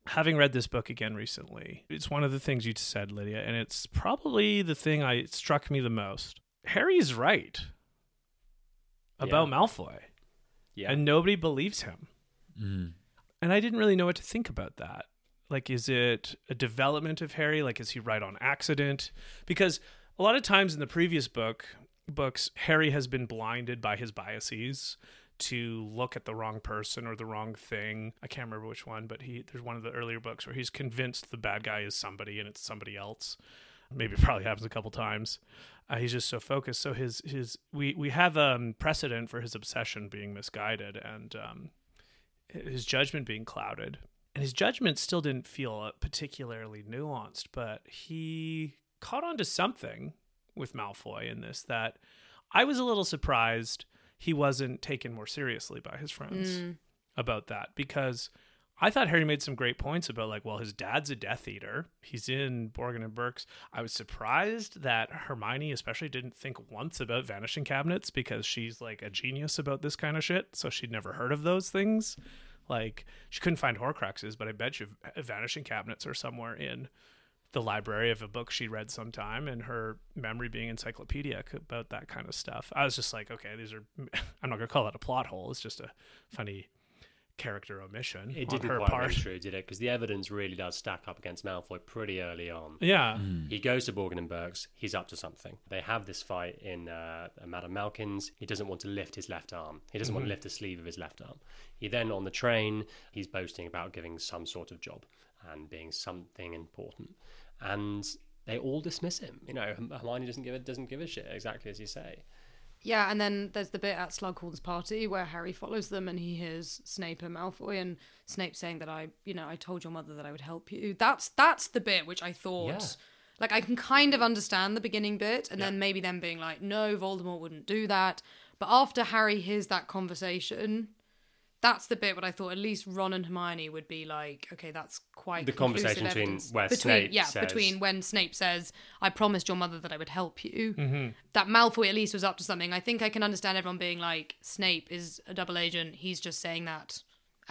having read this book again recently it's one of the things you said lydia and it's probably the thing i struck me the most harry's right about malfoy Yeah. and nobody believes him Mm. and I didn't really know what to think about that. Like, is it a development of Harry? Like, is he right on accident? Because a lot of times in the previous book books, Harry has been blinded by his biases to look at the wrong person or the wrong thing. I can't remember which one, but he there's one of the earlier books where he's convinced the bad guy is somebody and it's somebody else. Maybe it [LAUGHS] probably happens a couple times. Uh, he's just so focused. So his his we we have um precedent for his obsession being misguided and um his judgment being clouded. And his judgment still didn't feel uh, particularly nuanced, but he caught on to something with Malfoy in this that I was a little surprised he wasn't taken more seriously by his friends mm. about that because I thought Harry made some great points about like, well, his dad's a Death Eater. He's in Borgin and Burke's. I was surprised that Hermione especially didn't think once about vanishing cabinets because she's like a genius about this kind of shit. So she'd never heard of those things. Like she couldn't find Horcruxes, but I bet you vanishing cabinets are somewhere in the library of a book she read sometime and her memory being encyclopedic about that kind of stuff. I was just like, okay, these are [LAUGHS] I'm not gonna call that a plot hole. It's just a funny character omission It didn't her quite part. ring true, did it? Because the evidence really does stack up against Malfoy pretty early on. Yeah, He goes to Borgin and Burke's. He's up to something. They have this fight in uh, Madame Malkin's. He doesn't want to lift his left arm. He doesn't want to lift the sleeve of his left arm. He then, on the train, he's boasting about giving some sort of job and being something important. And they all dismiss him. You know, Herm- Hermione doesn't give it doesn't give a shit exactly as you say. Yeah, and then there's the bit at Slughorn's party where Harry follows them and he hears Snape and Malfoy and Snape saying that I, you know, I told your mother that I would help you. That's that's the bit which I thought Yeah. like I can kind of understand the beginning bit and then maybe them being like, no, Voldemort wouldn't do that. But after Harry hears that conversation, that's the bit where I thought at least Ron and Hermione would be like, okay, that's quite The conversation between where between, Snape yeah, says- between when Snape says, "I promised your mother that I would help you." Mm-hmm. That Malfoy at least was up to something. I think I can understand everyone being like, Snape is a double agent. He's just saying that,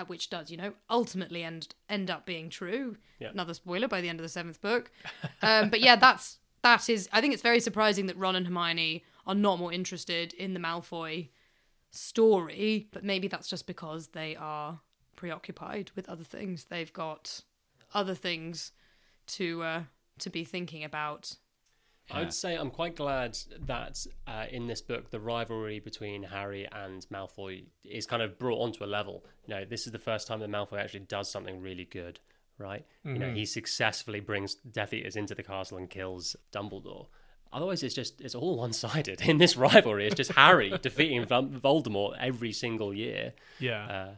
which does, you know, ultimately end end up being true. Yeah. Another spoiler by the end of the seventh book. [LAUGHS] Um, but yeah, that's that is. I think it's very surprising that Ron and Hermione are not more interested in the Malfoy story, but maybe that's just because they are preoccupied with other things. They've got other things to uh, to be thinking about. I would say I'm quite glad that uh, in this book the rivalry between Harry and Malfoy is kind of brought onto a level. You know, this is the first time that Malfoy actually does something really good, right? You know, he successfully brings Death Eaters into the castle and kills Dumbledore. Otherwise, it's just it's all [LAUGHS] one-sided. In this rivalry, it's just Harry [LAUGHS] defeating Voldemort every single year. yeah. Uh,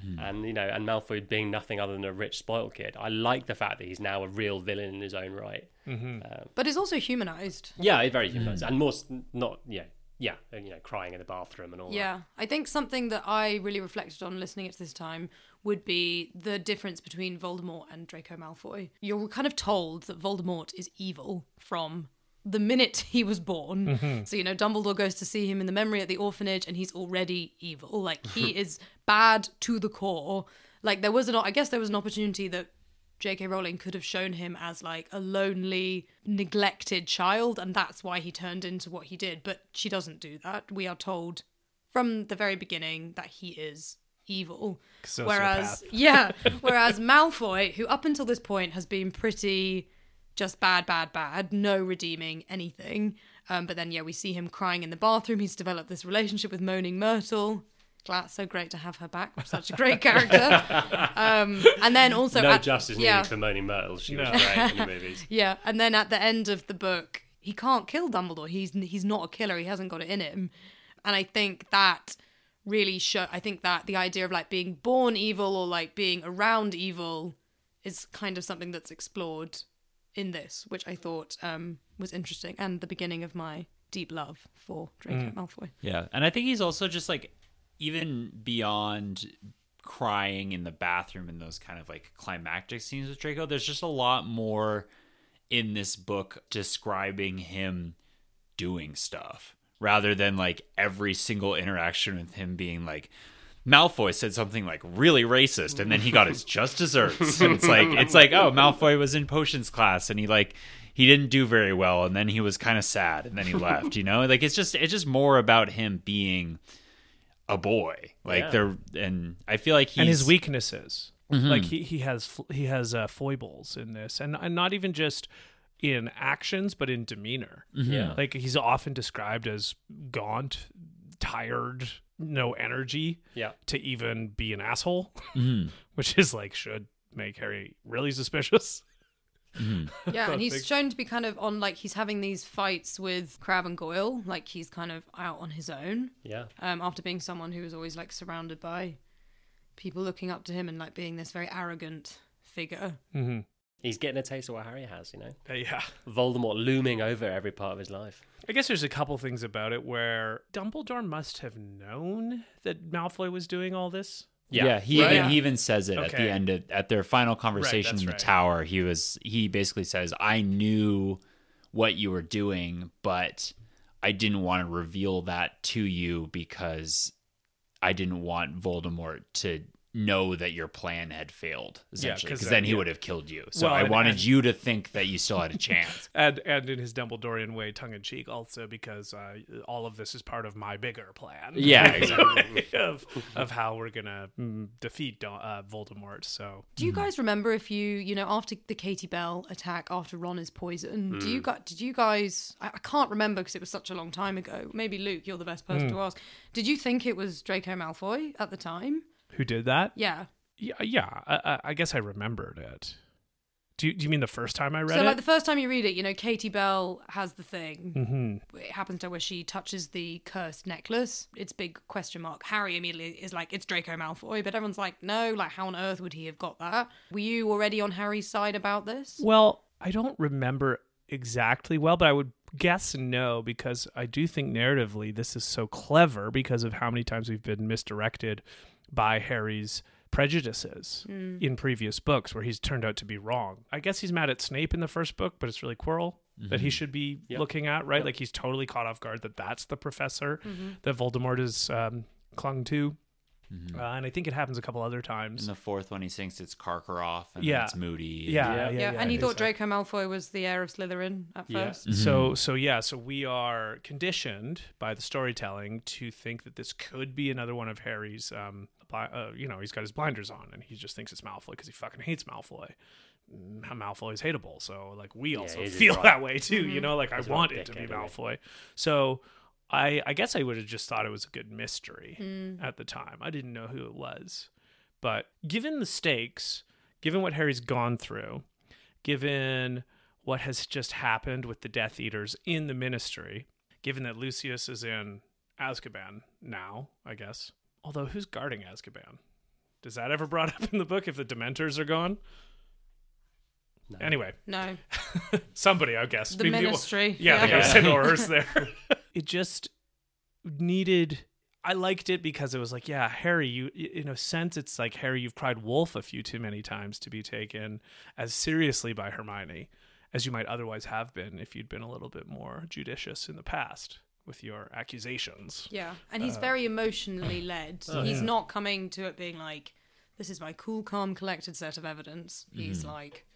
hmm. And you know, and Malfoy being nothing other than a rich, spoiled kid. I like the fact that he's now a real villain in his own right. Mm-hmm. Uh, but he's also humanized. Yeah, he's very human, hmm. and more not yeah, yeah, uh, you know, crying in the bathroom and all. that. Yeah, I think something that I really reflected on listening at this time would be the difference between Voldemort and Draco Malfoy. You're kind of told that Voldemort is evil from the minute he was born. Mm-hmm. So, you know, Dumbledore goes to see him in the memory at the orphanage and he's already evil. Like, he [LAUGHS] is bad to the core. Like, there was an, I guess there was an opportunity that J.K. Rowling could have shown him as like a lonely, neglected child, and that's why he turned into what he did. But she doesn't do that. We are told from the very beginning that he is evil. Whereas, [LAUGHS] yeah, whereas Malfoy, who up until this point has been pretty just bad, bad, bad, no redeeming anything. Um, but then, yeah, we see him crying in the bathroom. He's developed this relationship with Moaning Myrtle. Glad, so great to have her back. Such a great character. [LAUGHS] Um, and then also, no at- justice yeah, needed for Moaning Myrtle. She was great in the [LAUGHS] movies. yeah, and then at the end of the book, he can't kill Dumbledore. He's he's not a killer. He hasn't got it in him. And I think that really show. I think that the idea of like being born evil or like being around evil is kind of something that's explored in this, which I thought um, was interesting and the beginning of my deep love for Draco Malfoy. Yeah, and I think he's also just like even beyond crying in the bathroom and those kind of like climactic scenes with Draco. There's just a lot more in this book describing him doing stuff rather than like every single interaction with him being like Malfoy said something like really racist and then he got his [LAUGHS] just desserts. And it's like it's like, oh, Malfoy was in potions class and he like he didn't do very well and then he was kind of sad and then he left, you know? Like it's just it's just more about him being a boy. Like Yeah. they're and I feel like he's and his weaknesses. Mm-hmm. Like he he has he has uh, foibles in this, and and not even just in actions, but in demeanor. Yeah. Like he's often described as gaunt, tired, no energy Yeah. to even be an asshole, [LAUGHS] Mhm. which is like should make Harry really suspicious. [LAUGHS] Yeah, and he's Big- shown to be kind of on like he's having these fights with Crabbe and Goyle, like he's kind of out on his own. Yeah. um, after being someone who was always like surrounded by people looking up to him and like being this very arrogant figure. Mm-hmm. He's getting a taste of what Harry has, you know? yeah. Voldemort looming over every part of his life. I guess there's a couple things about it where Dumbledore must have known that Malfoy was doing all this. Yeah, he Right. even Yeah. he even says it at the end of at their final conversation that's in the right. tower. He was he basically says, "I knew what you were doing, but I didn't want to reveal that to you because I didn't want Voldemort to know that your plan had failed essentially 'cause because then- then he yeah. would have killed you. So Well, I and- wanted and- you to think that you still had a chance. [LAUGHS] and and in his Dumbledorian way, tongue in cheek, also because uh, all of this is part of my bigger plan. [LAUGHS] Yeah, [LAUGHS] exactly. of of how we're gonna mm, defeat Dol- uh, Voldemort. So Do you guys remember if you, you know, after the Katie Bell attack, after Ron is poisoned, do you got? Did you guys? I, I can't remember because it was such a long time ago. Maybe Luke, you're the best person to ask. Did you think it was Draco Malfoy at the time? Who did that? Yeah. Yeah, yeah. I, I- guess I remembered it. Do you, do you mean the first time I read so it? So, like the first time you read it, you know, Katie Bell has the thing. hmm It happens to her where she touches the cursed necklace. It's big question mark. Harry immediately is like, it's Draco Malfoy, but everyone's like, no, like how on earth would he have got that? Were you already on Harry's side about this? Well, I don't remember exactly well, but I would guess no because I do think narratively this is so clever because of how many times we've been misdirected by Harry's prejudices in previous books where he's turned out to be wrong. I guess he's mad at Snape in the first book, but it's really Quirrell that he should be Yep. looking at, right? Like he's totally caught off guard that that's the professor that Voldemort is um, clung to. Uh, and I think it happens a couple other times. In the fourth one, he thinks it's Karkaroff and Yeah. it's Moody. Yeah, Yeah. yeah, yeah, and he thought exactly. Draco Malfoy was the heir of Slytherin at Yeah. first. So so yeah, so we are conditioned by the storytelling to think that this could be another one of Harry's. Um, bli- uh, you know, he's got his blinders on, and he just thinks it's Malfoy because he fucking hates Malfoy. Mm, Malfoy is hateable, so like we also feel that way too. You know, like I He's a want it to be isn't? Malfoy. So I I guess I would have just thought it was a good mystery at the time. I didn't know who it was, but given the stakes, given what Harry's gone through, given what has just happened with the Death Eaters in the Ministry, given that Lucius is in Azkaban now, I guess. Although, who's guarding Azkaban? Does that ever brought [LAUGHS] up in the book if the Dementors are gone? No. Anyway, No, [LAUGHS] somebody, I guess. the Maybe it wa- Ministry. yeah, yeah. they sent Horus there. [LAUGHS] it just needed. I liked it because it was like, yeah, Harry. You, in a sense, it's like Harry. You've cried wolf a few too many times to be taken as seriously by Hermione as you might otherwise have been if you'd been a little bit more judicious in the past with your accusations. Yeah, and Uh, he's very emotionally led. [LAUGHS] oh, he's not coming to it being like, "This is my cool, calm, collected set of evidence." He's Mm-hmm. like,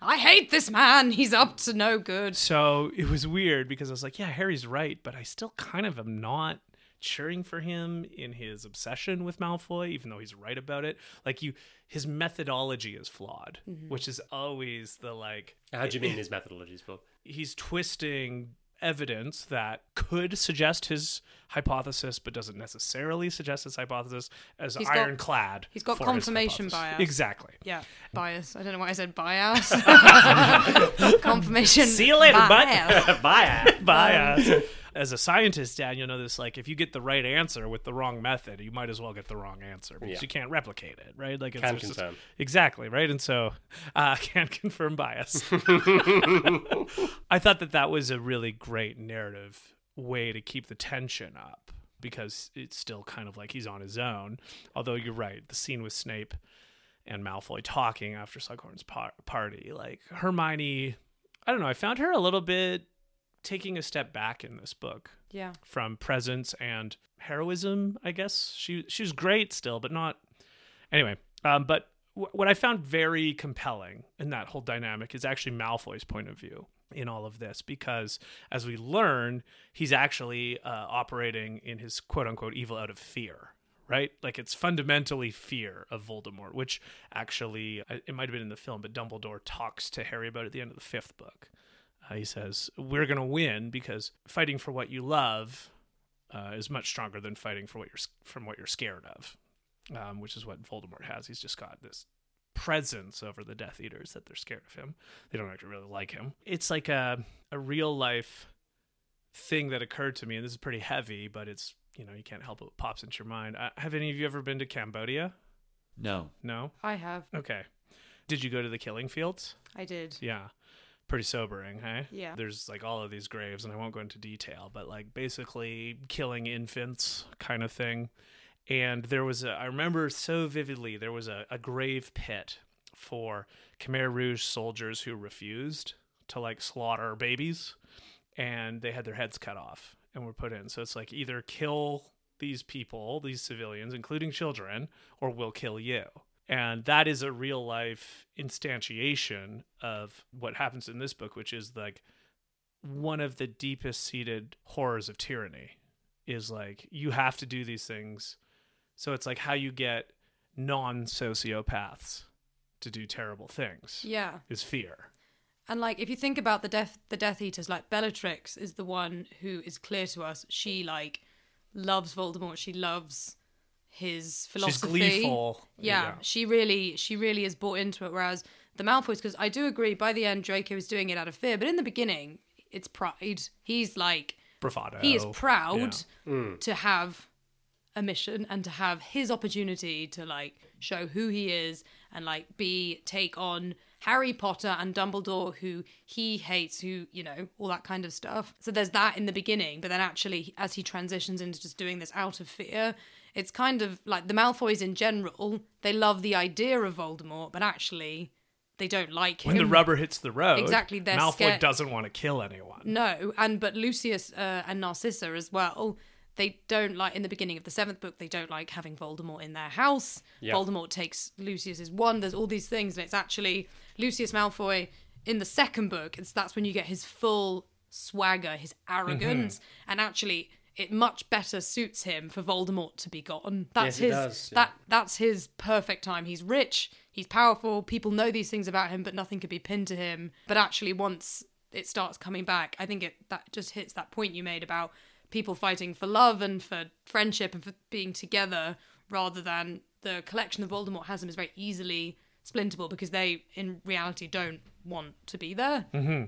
"I hate this man. He's up to no good." So it was weird because I was like, yeah, Harry's right, but I still kind of am not cheering for him in his obsession with Malfoy, even though he's right about it. Like you his methodology is flawed, which is always the like How do you mean his methodology is flawed? he's twisting evidence that could suggest his hypothesis but doesn't necessarily suggest his hypothesis as He's got- ironclad. he's got for confirmation hypothesis. bias. Exactly. Yeah, bias. I don't know why I said bias. [LAUGHS] Confirmation. See you later, bud. bias. Bye. [LAUGHS] bias. As a scientist, Dan, you'll know this. Like, if you get the right answer with the wrong method, you might as well get the wrong answer because Yeah. you can't replicate it, right? Like, it's Can just- confirm. exactly right. And so, uh, [LAUGHS] can't confirm bias. [LAUGHS] I thought that that was a really great narrative way to keep the tension up because it's still kind of like he's on his own. Although you're right, the scene with Snape and Malfoy talking after Slughorn's par- party, like Hermione, I don't know, I found her a little bit taking a step back in this book Yeah. from presence and heroism. I guess she she was great still, but not. Anyway, um, but w- what I found very compelling in that whole dynamic is actually Malfoy's point of view in all of this, because as we learn, he's actually uh, operating in his quote unquote evil out of fear. Right, like it's fundamentally fear of Voldemort, which actually uh, it might have been in the film, but Dumbledore talks to Harry about at the end of the fifth book. He says, "We're going to win because fighting for what you love uh, is much stronger than fighting for what you're from what you're scared of," um, which is what Voldemort has. He's just got this presence over the Death Eaters that they're scared of him. They don't actually really like him. It's like a a real life thing that occurred to me, and this is pretty heavy, but it's you know you can't help it what pops into your mind. Uh, have any of you ever been to Cambodia? No. No. I have. Okay. Did you go to the killing fields? I did. Yeah. Pretty sobering, hey? Yeah. There's like all of these graves, and I won't go into detail, but like basically killing infants kind of thing. And there was a, I remember so vividly, there was a, a grave pit for Khmer Rouge soldiers who refused to like slaughter babies, and they had their heads cut off and were put in. So it's like either kill these people, these civilians, including children, or we'll kill you. And that is a real life instantiation of what happens in this book, which is like one of the deepest seated horrors of tyranny is like you have to do these things. So it's like how you get non sociopaths to do terrible things Yeah. is fear. And like if you think about the death the Death Eaters, like Bellatrix is the one who is clear to us. She like loves Voldemort. She loves his philosophy. She's gleeful. Yeah, she really she really is bought into it. Whereas the Malfoys, because I do agree, by the end Draco is doing it out of fear, but in the beginning it's pride. He's like Bravado. he is proud Yeah. Mm. to have a mission and to have his opportunity to like show who he is and like be take on Harry Potter and Dumbledore who he hates who you know all that kind of stuff so there's that in the beginning but then actually as he transitions into just doing this out of fear it's kind of like the Malfoys in general they love the idea of Voldemort but actually they don't like him When the rubber hits the road, Exactly, they're Malfoy scared- doesn't want to kill anyone. no, and but Lucius uh, and Narcissa as well. They don't like in the beginning of the seventh book. They don't like having Voldemort in their house. Yeah. Voldemort takes Lucius's wand. There's all these things, and it's actually Lucius Malfoy in the second book. It's that's when you get his full swagger, his arrogance, and actually it much better suits him for Voldemort to be gone. That's Yes, it his does, yeah. that that's his perfect time. He's rich, he's powerful, people know these things about him, but nothing could be pinned to him. But actually once it starts coming back, I think it that just hits that point you made about people fighting for love and for friendship and for being together rather than the collection of Voldemort has them is very easily splintable because they in reality don't want to be there. Mm-hmm.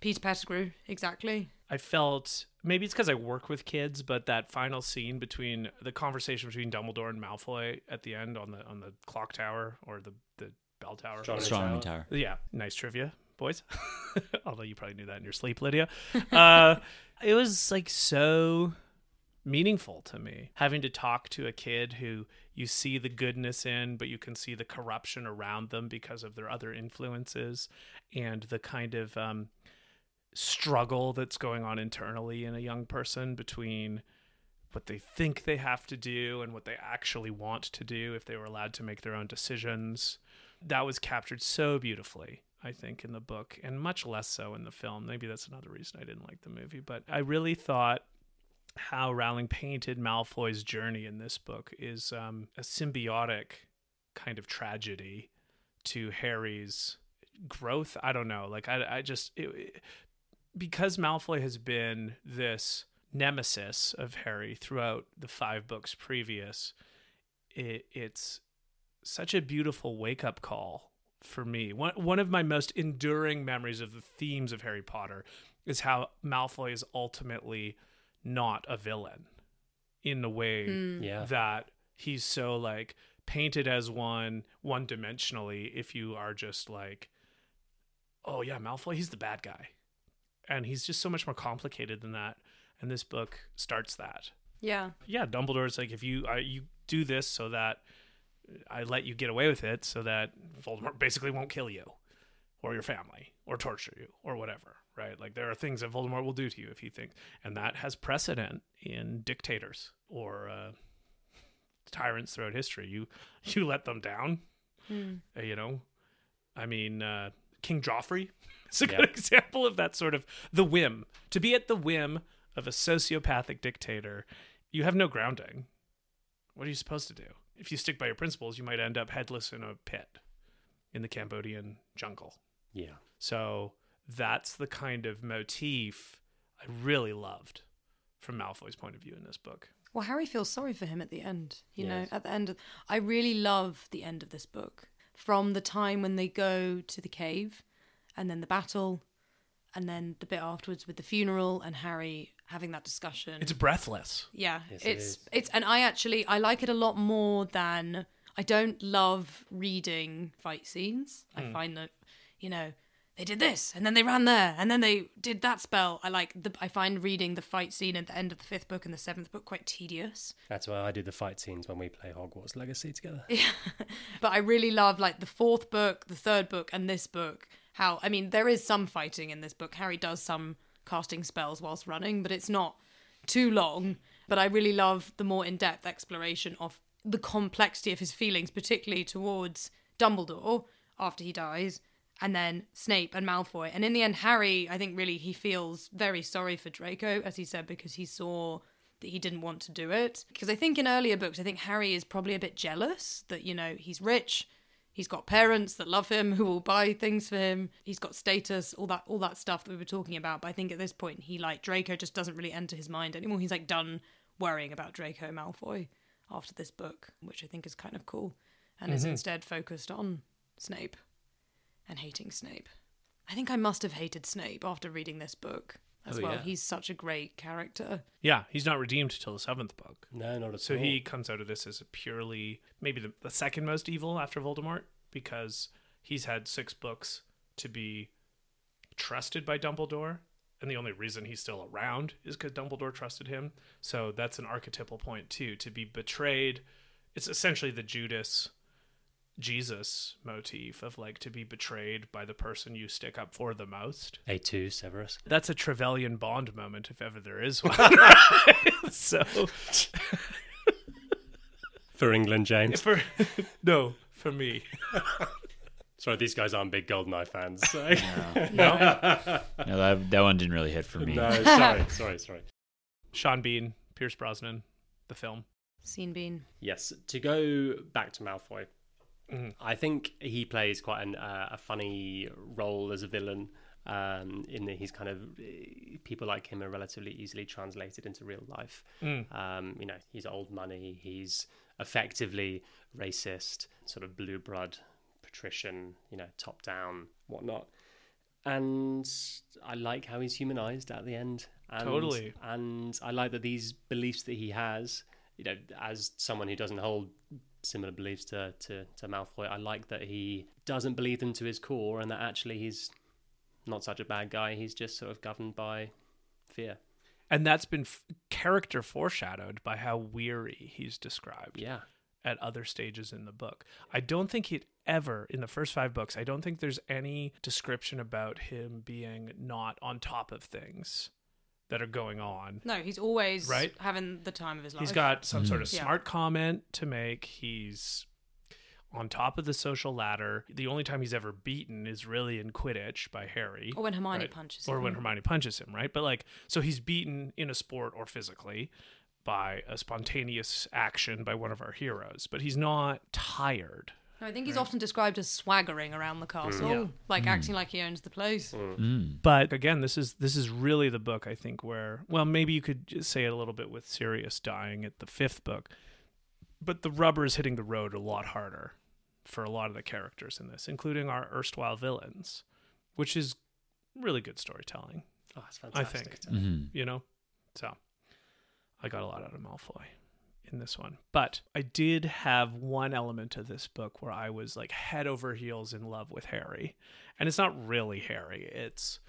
Peter Pettigrew, exactly. I felt maybe it's because I work with kids, but that final scene between the conversation between Dumbledore and Malfoy at the end on the on the clock tower or the the bell tower. Astronomy Astronomy Tower. Tower. Yeah, nice trivia, boys. [LAUGHS] Although you probably knew that in your sleep, Lydia. Uh, it was like so meaningful to me having to talk to a kid who you see the goodness in, but you can see the corruption around them because of their other influences and the kind of um, struggle that's going on internally in a young person between what they think they have to do and what they actually want to do if they were allowed to make their own decisions. That was captured so beautifully, I think, in the book, and much less so in the film. Maybe that's another reason I didn't like the movie. But I really thought how Rowling painted Malfoy's journey in this book is um, a symbiotic kind of tragedy to Harry's growth. I don't know. Like, I, I just, it, because Malfoy has been this nemesis of Harry throughout the five books previous, it, it's such a beautiful wake up call for me. One one of my most enduring memories of the themes of Harry Potter is how Malfoy is ultimately not a villain in the way hmm. Yeah. that he's so like painted as one one dimensionally if you are just like oh yeah Malfoy he's the bad guy and he's just so much more complicated than that and this book starts that Yeah. yeah, Dumbledore's like if you uh, you do this so that I let you get away with it, so that Voldemort [LAUGHS] basically won't kill you or your family or torture you or whatever, right? Like there are things that Voldemort will do to you if he thinks, and that has precedent in dictators or uh, tyrants throughout history. You [LAUGHS] you let them down, uh, you know. I mean, uh, King Joffrey [LAUGHS] is a good example of that sort of the whim to be at the whim of a sociopathic dictator. You have no grounding. What are you supposed to do? If you stick by your principles, you might end up headless in a pit in the Cambodian jungle. Yeah. So that's the kind of motif I really loved from Malfoy's point of view in this book. Well, Harry feels sorry for him at the end. You know, at the end, of, I really love the end of this book. From the time when they go to the cave, and then the battle, and then the bit afterwards with the funeral and Harry having that discussion. It's breathless. yeah, Yes, it it's is. it's, and I actually I like it a lot more than I don't love reading fight scenes. I hmm. find that you know they did this and then they ran there and then they did that spell. I like the I find reading the fight scene at the end of the fifth book and the seventh book quite tedious. That's why I do the fight scenes when we play Hogwarts Legacy together. Yeah. [LAUGHS] but I really love like the fourth book, the third book, and this book. How I mean, there is some fighting in this book. Harry does some casting spells whilst running, but it's not too long. But I really love the more in depth exploration of the complexity of his feelings, particularly towards Dumbledore after he dies, and then Snape and Malfoy. And in the end, Harry, I think really he feels very sorry for Draco, as he said, because he saw that he didn't want to do it. Because I think in earlier books, I think Harry is probably a bit jealous that, you know, he's rich. He's got parents that love him who will buy things for him. He's got status, all that all that stuff that we were talking about. But I think at this point he like Draco just doesn't really enter his mind anymore. He's like done worrying about Draco Malfoy after this book, which I think is kind of cool. And is mm-hmm. instead focused on Snape and hating Snape. I think I must have hated Snape after reading this book as Oh, well. yeah. He's such a great character. Yeah, he's not redeemed till the seventh book. No, not at So all. So he comes out of this as a purely maybe the, the second most evil after Voldemort because he's had six books to be trusted by Dumbledore, and the only reason he's still around is because Dumbledore trusted him. So that's an archetypal point too. To be betrayed, it's essentially the Judas Jesus motif of like to be betrayed by the person you stick up for the most. Et tu, Severus. That's a Trevelyan Bond moment if ever there is [LAUGHS] one. [LAUGHS] so [LAUGHS] For England, James. for no, for me. Sorry, these guys aren't big Goldeneye fans. So. No, that, that one didn't really hit for me. no, sorry, sorry, sorry. Sean Bean, Pierce Brosnan, the film. Scene Bean. Yes, to go back to Malfoy, Mhm. I think he plays quite an, uh, a funny role as a villain. Um, in that he's kind of people like him are relatively easily translated into real life. Mm. Um, you know, he's old money. He's effectively racist, sort of blue blood, patrician. You know, top down, whatnot. And I like how he's humanized at the end. And, Totally. And I like that these beliefs that he has, you know, as someone who doesn't hold similar beliefs to, to, to Malfoy, I like that he doesn't believe them to his core and that actually he's not such a bad guy. He's just sort of governed by fear. And that's been f- character foreshadowed by how weary he's described Yeah. at other stages in the book. I don't think he'd ever, in the first five books, I don't think there's any description about him being not on top of things that are going on. No, he's always Right? having the time of his life. He's got some sort of mm-hmm. Yeah. smart comment to make. He's on top of the social ladder. The only time he's ever beaten is really in Quidditch by Harry. Or when Hermione right? punches or him. when Hermione punches him, right? But like, so he's beaten in a sport or physically by a spontaneous action by one of our heroes, but he's not tired. No, I think he's often described as swaggering around the castle, Yeah. like acting like he owns the place. Mm. But again, this is this is really the book I think where well maybe you could just say it a little bit with Sirius dying at the fifth book, but the rubber is hitting the road a lot harder for a lot of the characters in this, including our erstwhile villains, which is really good storytelling. Oh, that's I fantastic. think. Mhm. you know? So I got a lot out of Malfoy in this one. But I did have one element of this book where I was like head over heels in love with Harry. And it's not really Harry, it's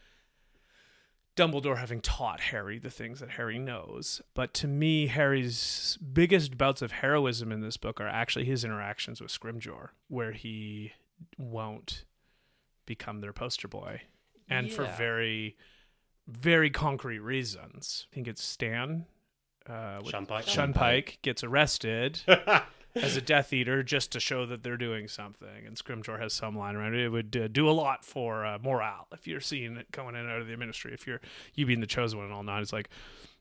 Dumbledore having taught Harry the things that Harry knows. But to me, Harry's biggest bouts of heroism in this book are actually his interactions with Scrimgeour, where he won't become their poster boy. And for very, very concrete reasons. I think it's Stan. Uh, Shunpike. Sean Pike gets arrested [LAUGHS] as a Death Eater just to show that they're doing something. And Scrimgeour has some line around it. It would uh, do a lot for uh, morale if you're seeing it going in and out of the ministry. If you're you being the chosen one and all not, it's like,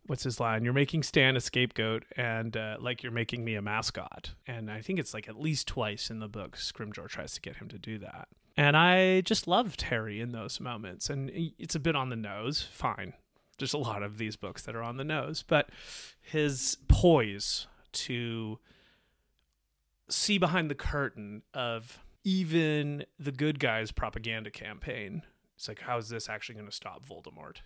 what's his line? You're making Stan a scapegoat, and uh, like you're making me a mascot. And I think it's like at least twice in the book, Scrimgeour tries to get him to do that. And I just loved Harry in those moments. And it's a bit on the nose, fine. There's a lot of these books that are on the nose, but his poise to see behind the curtain of even the good guys' propaganda campaign. It's like, how is this actually going to stop Voldemort?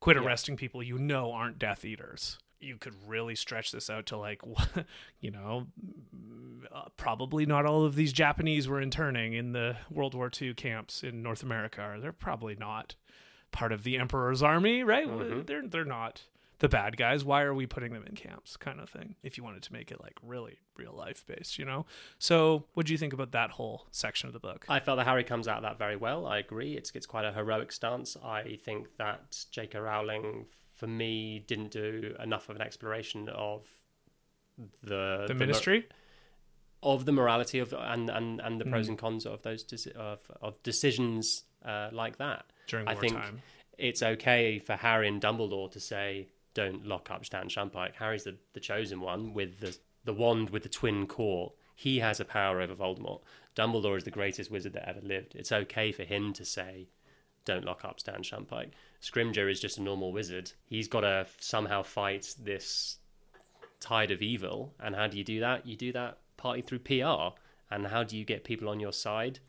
Quit Yeah. arresting people you know aren't Death Eaters. You could really stretch this out to like, [LAUGHS] you know, uh, probably not all of these Japanese were interning in the World War II camps in North America. Or they're probably not part of the Emperor's army, right? Mhm. They're they're not the bad guys. Why are we putting them in camps? Kind of thing. If you wanted to make it like really real life based, you know. So, what do you think about that whole section of the book? I felt that Harry comes out of that very well. I agree. It's it's quite a heroic stance. I think that J.K. Rowling for me, didn't do enough of an exploration of the The mor- ministry. of the morality of and and, and the pros Mm. and cons of those deci- of of decisions uh, like that. During I think it's okay for Harry and Dumbledore to say, "Don't lock up Stan Shunpike." Harry's the, the chosen one with the the wand with the twin core. He has a power over Voldemort. Dumbledore is the greatest wizard that ever lived. It's okay for him to say, "Don't lock up Stan Shunpike." Scrimgeour is just a normal wizard. He's got to somehow fight this tide of evil. And how do you do that? You do that partly through PR. And how do you get people on your side?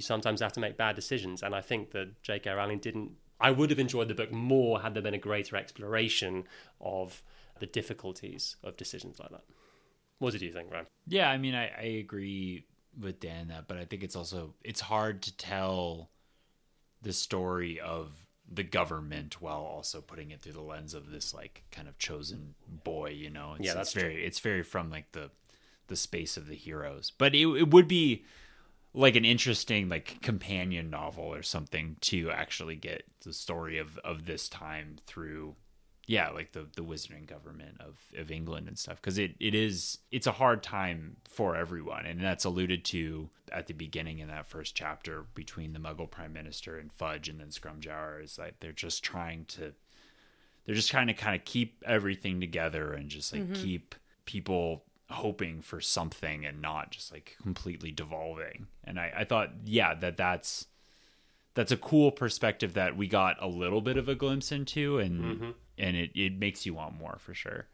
You sometimes have to make bad decisions. And I think that J.K. Rowling didn't. I would have enjoyed the book more had there been a greater exploration of the difficulties of decisions like that. What did you think, Ryan? Yeah, I mean, I, I agree with Dan that, but I think it's also it's hard to tell the story of the government while also putting it through the lens of this like kind of chosen boy. You know, it's, Yeah, that's it's very it's very from like the the space of the heroes, but it it would be like an interesting like companion novel or something to actually get the story of of this time through yeah like the the wizarding government of of england and stuff. Because it it is it's a hard time for everyone. And that's alluded to at the beginning in that first chapter between the muggle prime minister and fudge and then Scrimgeour is like they're just trying to they're just trying to kind of keep everything together and just like mm-hmm. keep people hoping for something and not just like completely devolving. And i i thought yeah that that's that's a cool perspective that we got a little bit of a glimpse into and mm-hmm. and it, it makes you want more for sure.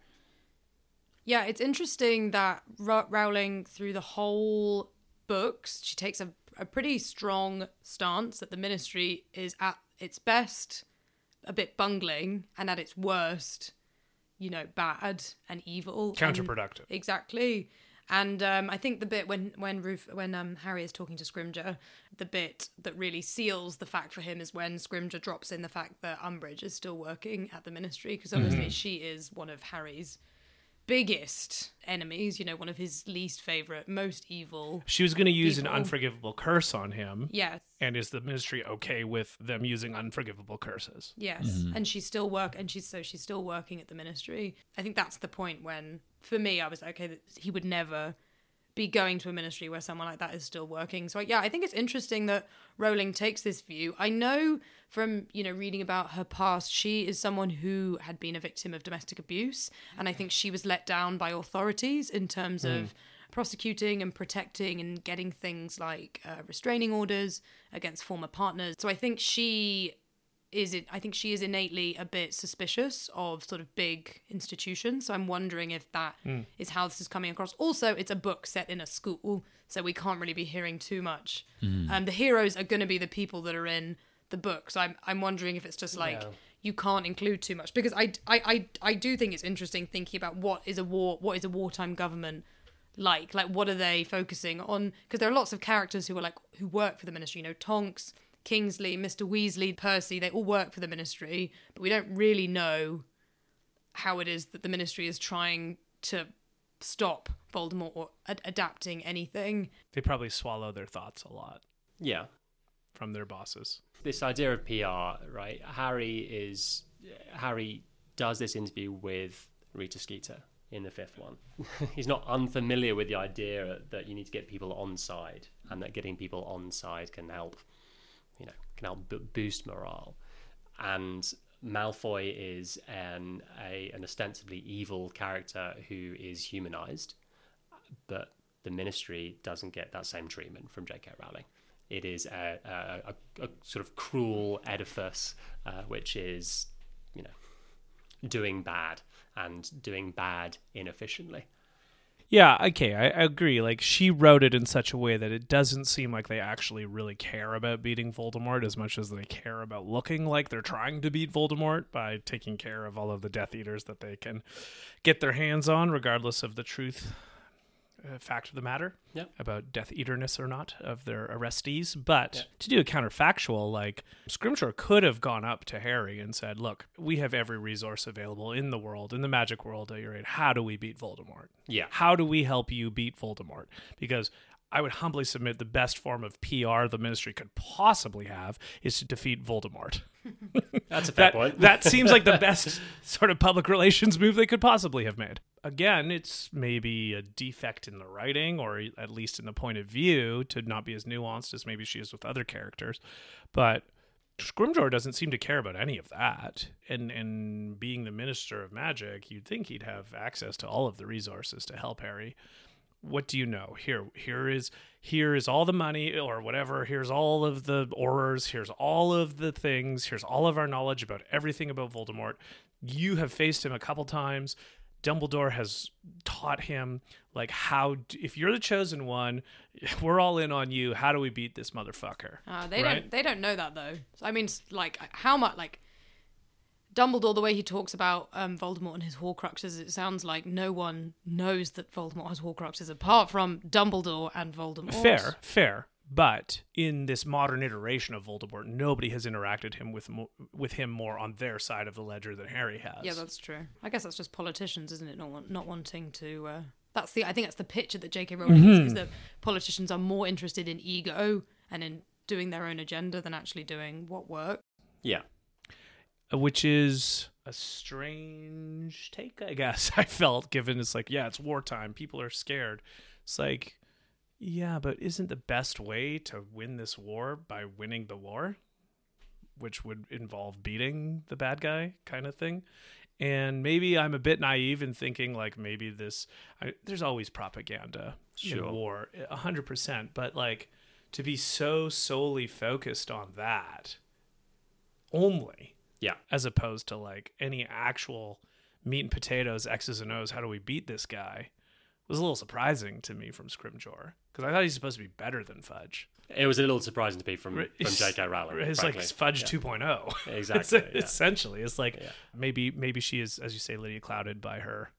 Yeah, it's interesting that Ro- Rowling, through the whole books, she takes a, a pretty strong stance that the ministry is at its best a bit bungling and at its worst, you know, bad and evil. and- Counterproductive. exactly. And um, I think the bit when when Ruf, when um, Harry is talking to Scrimgeour, the bit that really seals the fact for him is when Scrimgeour drops in the fact that Umbridge is still working at the Ministry because obviously she is one of Harry's biggest enemies. You know, one of his least favorite, most evil. She was going to use an unforgivable curse on him. Yes, And is the ministry okay with them using unforgivable curses? yes, mm-hmm. and she's still work, and she's so she's still working at the Ministry. I think that's the point when, for me, I was like, okay. That he would never be going to a ministry where someone like that is still working. So yeah, I think it's interesting that Rowling takes this view. I know from you know reading about her past, she is someone who had been a victim of domestic abuse, and I think she was let down by authorities in terms of prosecuting and protecting and getting things like uh, restraining orders against former partners. So I think she is it I think she is innately a bit suspicious of sort of big institutions. So I'm wondering if that is how this is coming across. Also, it's a book set in a school, so we can't really be hearing too much. Um, the heroes are going to be the people that are in the book. So I'm I'm wondering if it's just like Yeah. you can't include too much because I, I, I, I do think it's interesting thinking about what is a war what is a wartime government like like what are they focusing on because there are lots of characters who are like who work for the ministry you know tonks kingsley mr weasley percy they all work for the ministry but we don't really know how it is that the ministry is trying to stop voldemort or ad- adapting anything They probably swallow their thoughts a lot Yeah, from their bosses. This idea of PR, right? Harry is Harry does this interview with Rita Skeeter in the fifth one. [LAUGHS] He's not unfamiliar with the idea that you need to get people on side, and that getting people on side can help, you know, can help b- boost morale. And Malfoy is an a, an ostensibly evil character who is humanized, but the Ministry doesn't get that same treatment from J.K. Rowling. It is a, a, a, a sort of cruel edifice, uh, which is, you know, doing bad and doing bad inefficiently. Yeah, okay, I, I agree. Like she wrote it in such a way that it doesn't seem like they actually really care about beating Voldemort as much as they care about looking like they're trying to beat Voldemort by taking care of all of the Death Eaters that they can get their hands on, regardless of the truth fact of the matter Yep. about Death Eaterness or not of their arrestees. But Yeah. to do a counterfactual, like Scrimshaw could have gone up to Harry and said, "Look, we have every resource available in the world, in the magic world that you're in. How do we beat Voldemort?" Yeah. How do we help you beat Voldemort? Because I would humbly submit the best form of PR the ministry could possibly have is to defeat Voldemort. [LAUGHS] That's a fair That, point. that seems like the [LAUGHS] best sort of public relations move they could possibly have made. Again, it's maybe a defect in the writing or at least in the point of view to not be as nuanced as maybe she is with other characters. But Scrimgeour doesn't seem to care about any of that. And and being the minister of magic, you'd think he'd have access to all of the resources to help Harry. What do you know? Here here is here is all the money or whatever. Here's all of the Aurors. Here's all of the things. Here's all of our knowledge about everything about Voldemort. You have faced him a couple times. Dumbledore has taught him like how if you're the chosen one, [LAUGHS] we're all in on you. How do we beat this motherfucker? Uh, they Right? don't. They don't know that though. So, I mean, like how much like Dumbledore, the way he talks about um, Voldemort and his Horcruxes, it sounds like no one knows that Voldemort has Horcruxes apart from Dumbledore and Voldemort. Fair, fair. But in this modern iteration of Voldemort, nobody has interacted him with mo- with him more on their side of the ledger than Harry has. Yeah, that's true. I guess that's just politicians, isn't it? Not want, not wanting to. Uh, that's the. I think that's the picture that J.K. Rowling Mm-hmm. is, is that politicians are more interested in ego and in doing their own agenda than actually doing what works. yeah. Which is a strange take, I guess. [LAUGHS] I felt given it's like, yeah, it's wartime, people are scared. It's like, yeah, but isn't the best way to win this war by winning the war, which would involve beating the bad guy, kind of thing? And maybe I'm a bit naive in thinking like maybe this. I, there's always propaganda Sure. in war, a hundred percent. But like to be so solely focused on that only Yeah. as opposed to like any actual meat and potatoes, X's and O's. How do we beat this guy? Was a little surprising to me from Scrimgeour because I thought he's supposed to be better than Fudge. It was a little surprising to me from, from It's- J.K. Rowling. It's frankly. like Fudge Yeah. 2.0. [LAUGHS] Exactly, It's- yeah. Essentially, it's like Yeah. maybe maybe she is, as you say, Lydia, clouded by her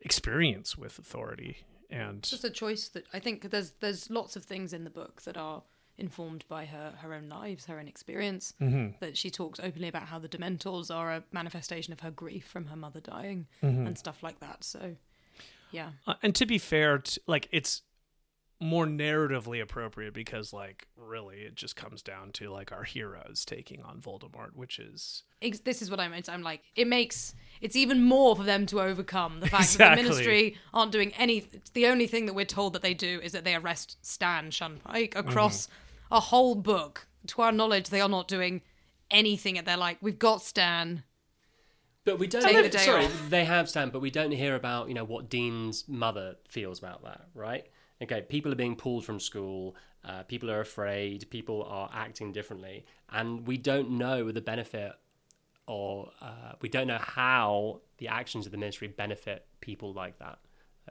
experience with authority and It's just a choice that I think there's there's lots of things in the book that are informed by her her own lives, her own experience. Mm-hmm. That she talks openly about how the Dementors are a manifestation of her grief from her mother dying Mm-hmm. and stuff like that. So, yeah, Uh, and to be fair, t- like it's more narratively appropriate because, like, really, it just comes down to like our heroes taking on Voldemort, which is this is what I meant. I'm like, it makes it's even more for them to overcome the fact that the Ministry aren't doing any. The only thing that we're told that they do is that they arrest Stan Shunpike across a whole book. To our knowledge, they are not doing anything. They're like, we've got Stan. But we don't. Take hear- the day sorry, off. they have Stan, but we don't hear about you know what Dean's mother feels about that, right? Okay, people are being pulled from school. Uh, people are afraid. People are acting differently, and we don't know the benefit, or uh, we don't know how the actions of the ministry benefit people like that.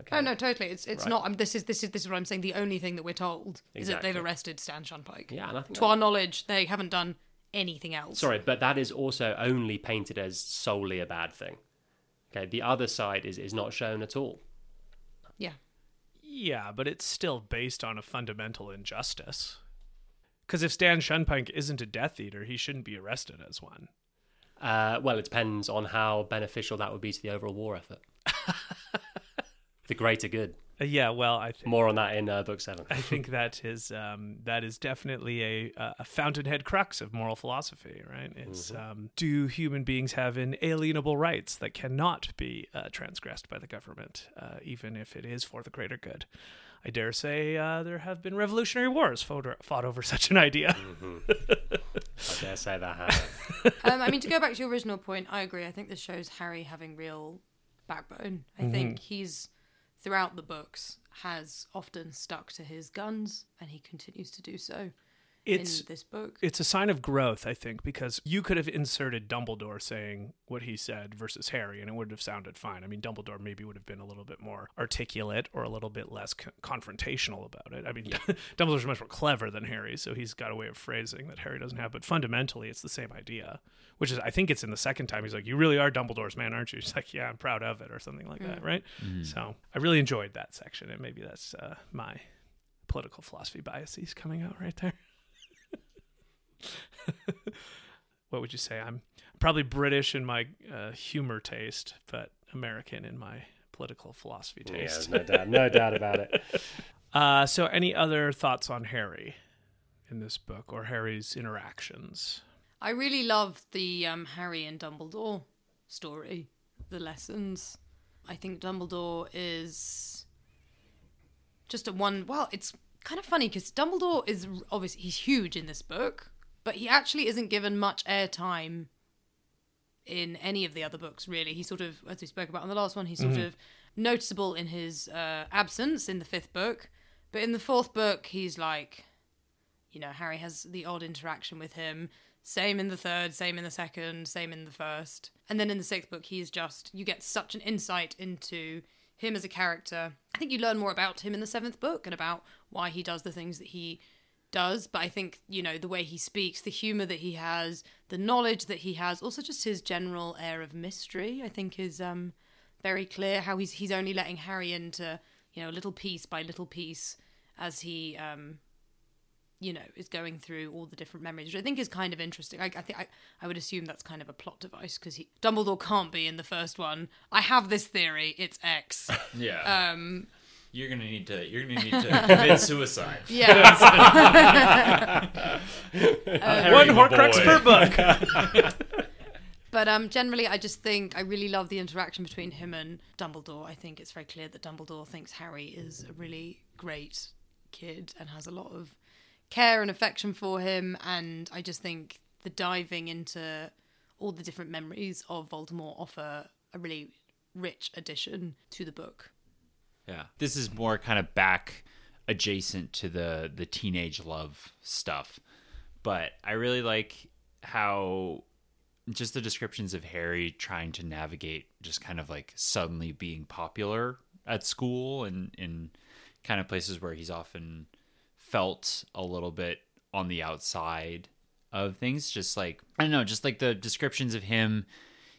Okay. Oh no, totally. It's it's Right. not. Um, this is this is this is what I'm saying. The only thing that we're told is that they've arrested Stan Shunpike. Yeah, and I think To that- our knowledge, they haven't done anything else. Sorry, but that is also only painted as solely a bad thing. Okay, the other side is is not shown at all. Yeah. yeah, but it's still based on a fundamental injustice. Because if Stan Shunpike isn't a Death Eater, he shouldn't be arrested as one. Uh, well, it depends on how beneficial that would be to the overall war effort. [LAUGHS] the greater good. Uh, yeah, well, I think. More on that in uh, book seven. I [LAUGHS] think that is um, that is definitely a a fountainhead crux of moral philosophy, right? It's um, do human beings have inalienable rights that cannot be uh, transgressed by the government, uh, even if it is for the greater good? I dare say uh, there have been revolutionary wars fought, fought over [LAUGHS] such an idea. I dare say that has. [LAUGHS] um, I mean, to go back to your original point, I agree. I think this shows Harry having real backbone. I Mm-hmm. think he's throughout the books has often stuck to his guns, and he continues to do so It's in this book. it's a sign of growth, I think, because you could have inserted Dumbledore saying what he said versus Harry, and it would have sounded fine. I mean, Dumbledore maybe would have been a little bit more articulate or a little bit less co- confrontational about it. I mean, [LAUGHS] Dumbledore's much more clever than Harry, so he's got a way of phrasing that Harry doesn't have. But fundamentally, it's the same idea, which is I think it's in the second time he's like, "You really are Dumbledore's man, aren't you?" He's like, "Yeah, I'm proud of it," or something like that, right? So I really enjoyed that section, and maybe that's uh, my political philosophy biases coming out right there. [LAUGHS] what would you say? I'm probably British in my uh, humor taste, but American in my political philosophy yeah, taste. no doubt, no doubt about it. [LAUGHS] Uh, so, any other thoughts on Harry in this book or Harry's interactions? I really love the um, Harry and Dumbledore story, the lessons. I think Dumbledore is just a one. Well, it's kind of funny because Dumbledore is obviously he's huge in this book, but he actually isn't given much airtime in any of the other books. Really, he sort of, as we spoke about in the last one, he's sort of noticeable in his uh, absence in the fifth book, but in the fourth book, he's like, you know, Harry has the odd interaction with him. Same in the third, same in the second, same in the first. And then in the sixth book, he's just, you get such an insight into him as a character. I think you learn more about him in the seventh book and about why he does the things that he does. But I think, you know, the way he speaks, the humor that he has, the knowledge that he has, also just his general air of mystery, I think is um, very clear how he's, he's only letting Harry into, you know, little piece by little piece as he um, you know, is going through all the different memories, which I think is kind of interesting. I, I think I, I would assume that's kind of a plot device because Dumbledore can't be in the first one. I have this theory; it's X. [LAUGHS] Yeah. Um, you're gonna need to. You're gonna need to [LAUGHS] commit suicide. [LAUGHS] yeah, [LAUGHS] One Horcrux per book. but um, generally, I just think I really love the interaction between him and Dumbledore. I think it's very clear that Dumbledore thinks Harry is a really great kid and has a lot of care and affection for him. And I just think the diving into all the different memories of Voldemort offer a really rich addition to the book. Yeah. This is more kind of back adjacent to the the teenage love stuff. But I really like how just the descriptions of Harry trying to navigate just kind of like suddenly being popular at school and in kind of places where he's often felt a little bit on the outside of things just like I don't know, just like the descriptions of him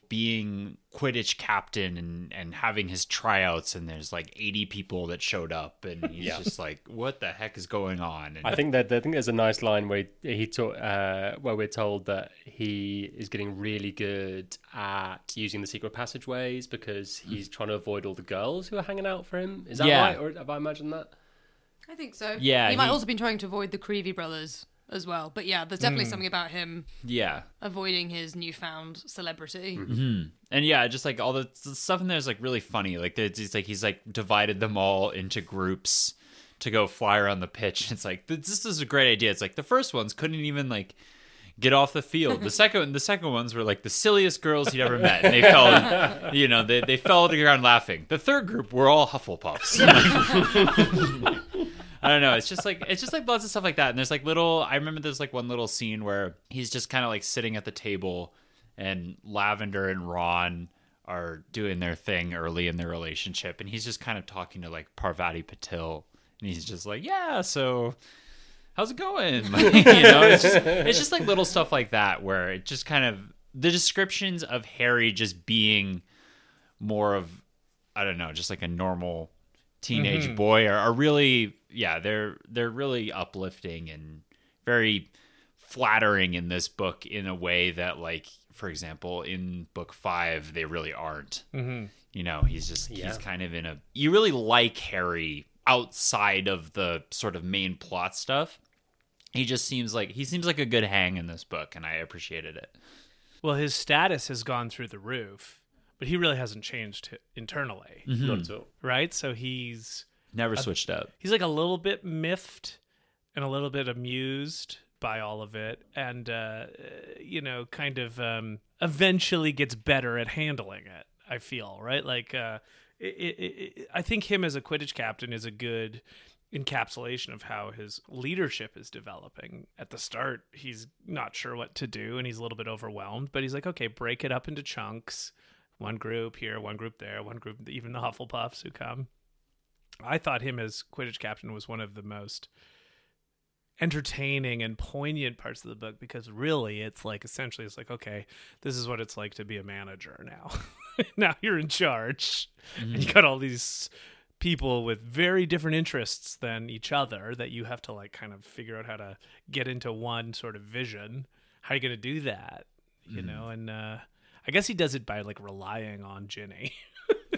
being Quidditch captain and and having his tryouts and there's like 80 people that showed up and he's Yeah. just like what the heck is going on and I think that I think there's a nice line where he, he taught, uh, where we're told that he is getting really good at using the secret passageways because he's trying to avoid all the girls who are hanging out for him. Is that Yeah. right, or have I imagined that? I think so. Yeah, he might he- also been trying to avoid the Creevey brothers as well. But yeah, there's definitely hmm. something about him yeah. avoiding his newfound celebrity. Mm-hmm. and yeah just like all the, the stuff in there is like really funny. Like it's, it's like he's like divided them all into groups to go fly around the pitch. [LAUGHS] It's like th- this is a great idea. It's like the first ones couldn't even like get off the field. The second the second ones were like the silliest girls he'd ever met. And they fell you know they, they fell to the ground laughing. The third group were all hufflepuffs [LAUGHS] I don't know. It's just like it's just like lots of stuff like that. And there's like little. I remember there's like one little scene where he's just kind of like sitting at the table, and Lavender and Ron are doing their thing early in their relationship, and he's just kind of talking to like Parvati Patil, and he's just like, "Yeah, so." How's it going? Like, [LAUGHS] you know, it's just, it's just like little stuff like that where it just kind of the descriptions of Harry just being more of I don't know, just like a normal teenage boy are, are really yeah, they're they're really uplifting and very flattering in this book in a way that like for example in book 5 they really aren't. Mhm. You know, he's just Yeah. he's kind of in a you really like Harry outside of the sort of main plot stuff. He just seems like he seems like a good hang in this book and I appreciated it. Well, his status has gone through the roof, but he really hasn't changed hi- internally, Not at all. right? So he's Never switched up. he's like a little bit miffed and a little bit amused by all of it and uh you know kind of um eventually gets better at handling it i feel right like uh it, it, it, i think him as a quidditch captain is a good encapsulation of how his leadership is developing at the start he's not sure what to do and he's a little bit overwhelmed but he's like okay break it up into chunks one group here one group there one group even the hufflepuffs who come. I thought him as Quidditch captain was one of the most entertaining and poignant parts of the book because really it's like essentially it's like okay this is what it's like to be a manager now. [LAUGHS] Now you're in charge. And you got all these people with very different interests than each other that you have to like kind of figure out how to get into one sort of vision. How are you going to do that? You know and uh i guess he does it by like relying on ginny [LAUGHS]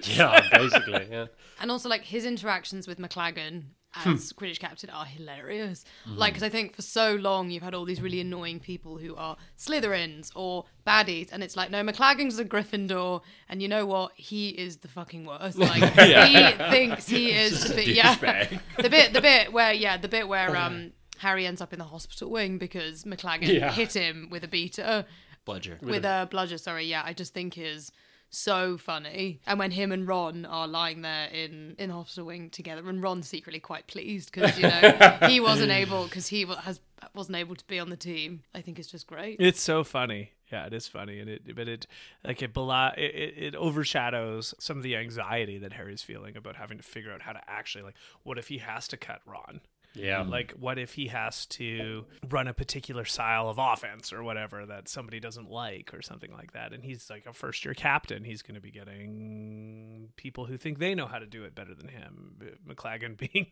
Yeah, basically. Yeah. And also like his interactions with McLaggen as Quidditch captain are hilarious. Like, because I think for so long you've had all these really annoying people who are Slytherins or baddies, and it's like, no, McLaggen's a Gryffindor, and you know what? He is the fucking worst. Like, [LAUGHS] he thinks he is the bit, yeah, [LAUGHS] the bit, the bit where, yeah, the bit where um Harry ends up in the hospital wing because McLaggen Yeah. hit him with a beater Bludger. with a bludger. Sorry, yeah, I just think is so funny. And when him and Ron are lying there in in the hospital wing together, and Ron's secretly quite pleased because you know he [LAUGHS] wasn't able because he wa- has wasn't able to be on the team. I think it's just great. It's so funny. Yeah, it is funny, and it but it like it, bela- it it it overshadows some of the anxiety that Harry's feeling about having to figure out how to actually like what if he has to cut Ron. Yeah. Like, what if he has to run a particular style of offense or whatever that somebody doesn't like or something like that? And he's like a first year captain. He's going to be getting people who think they know how to do it better than him. McLaggen [LAUGHS] being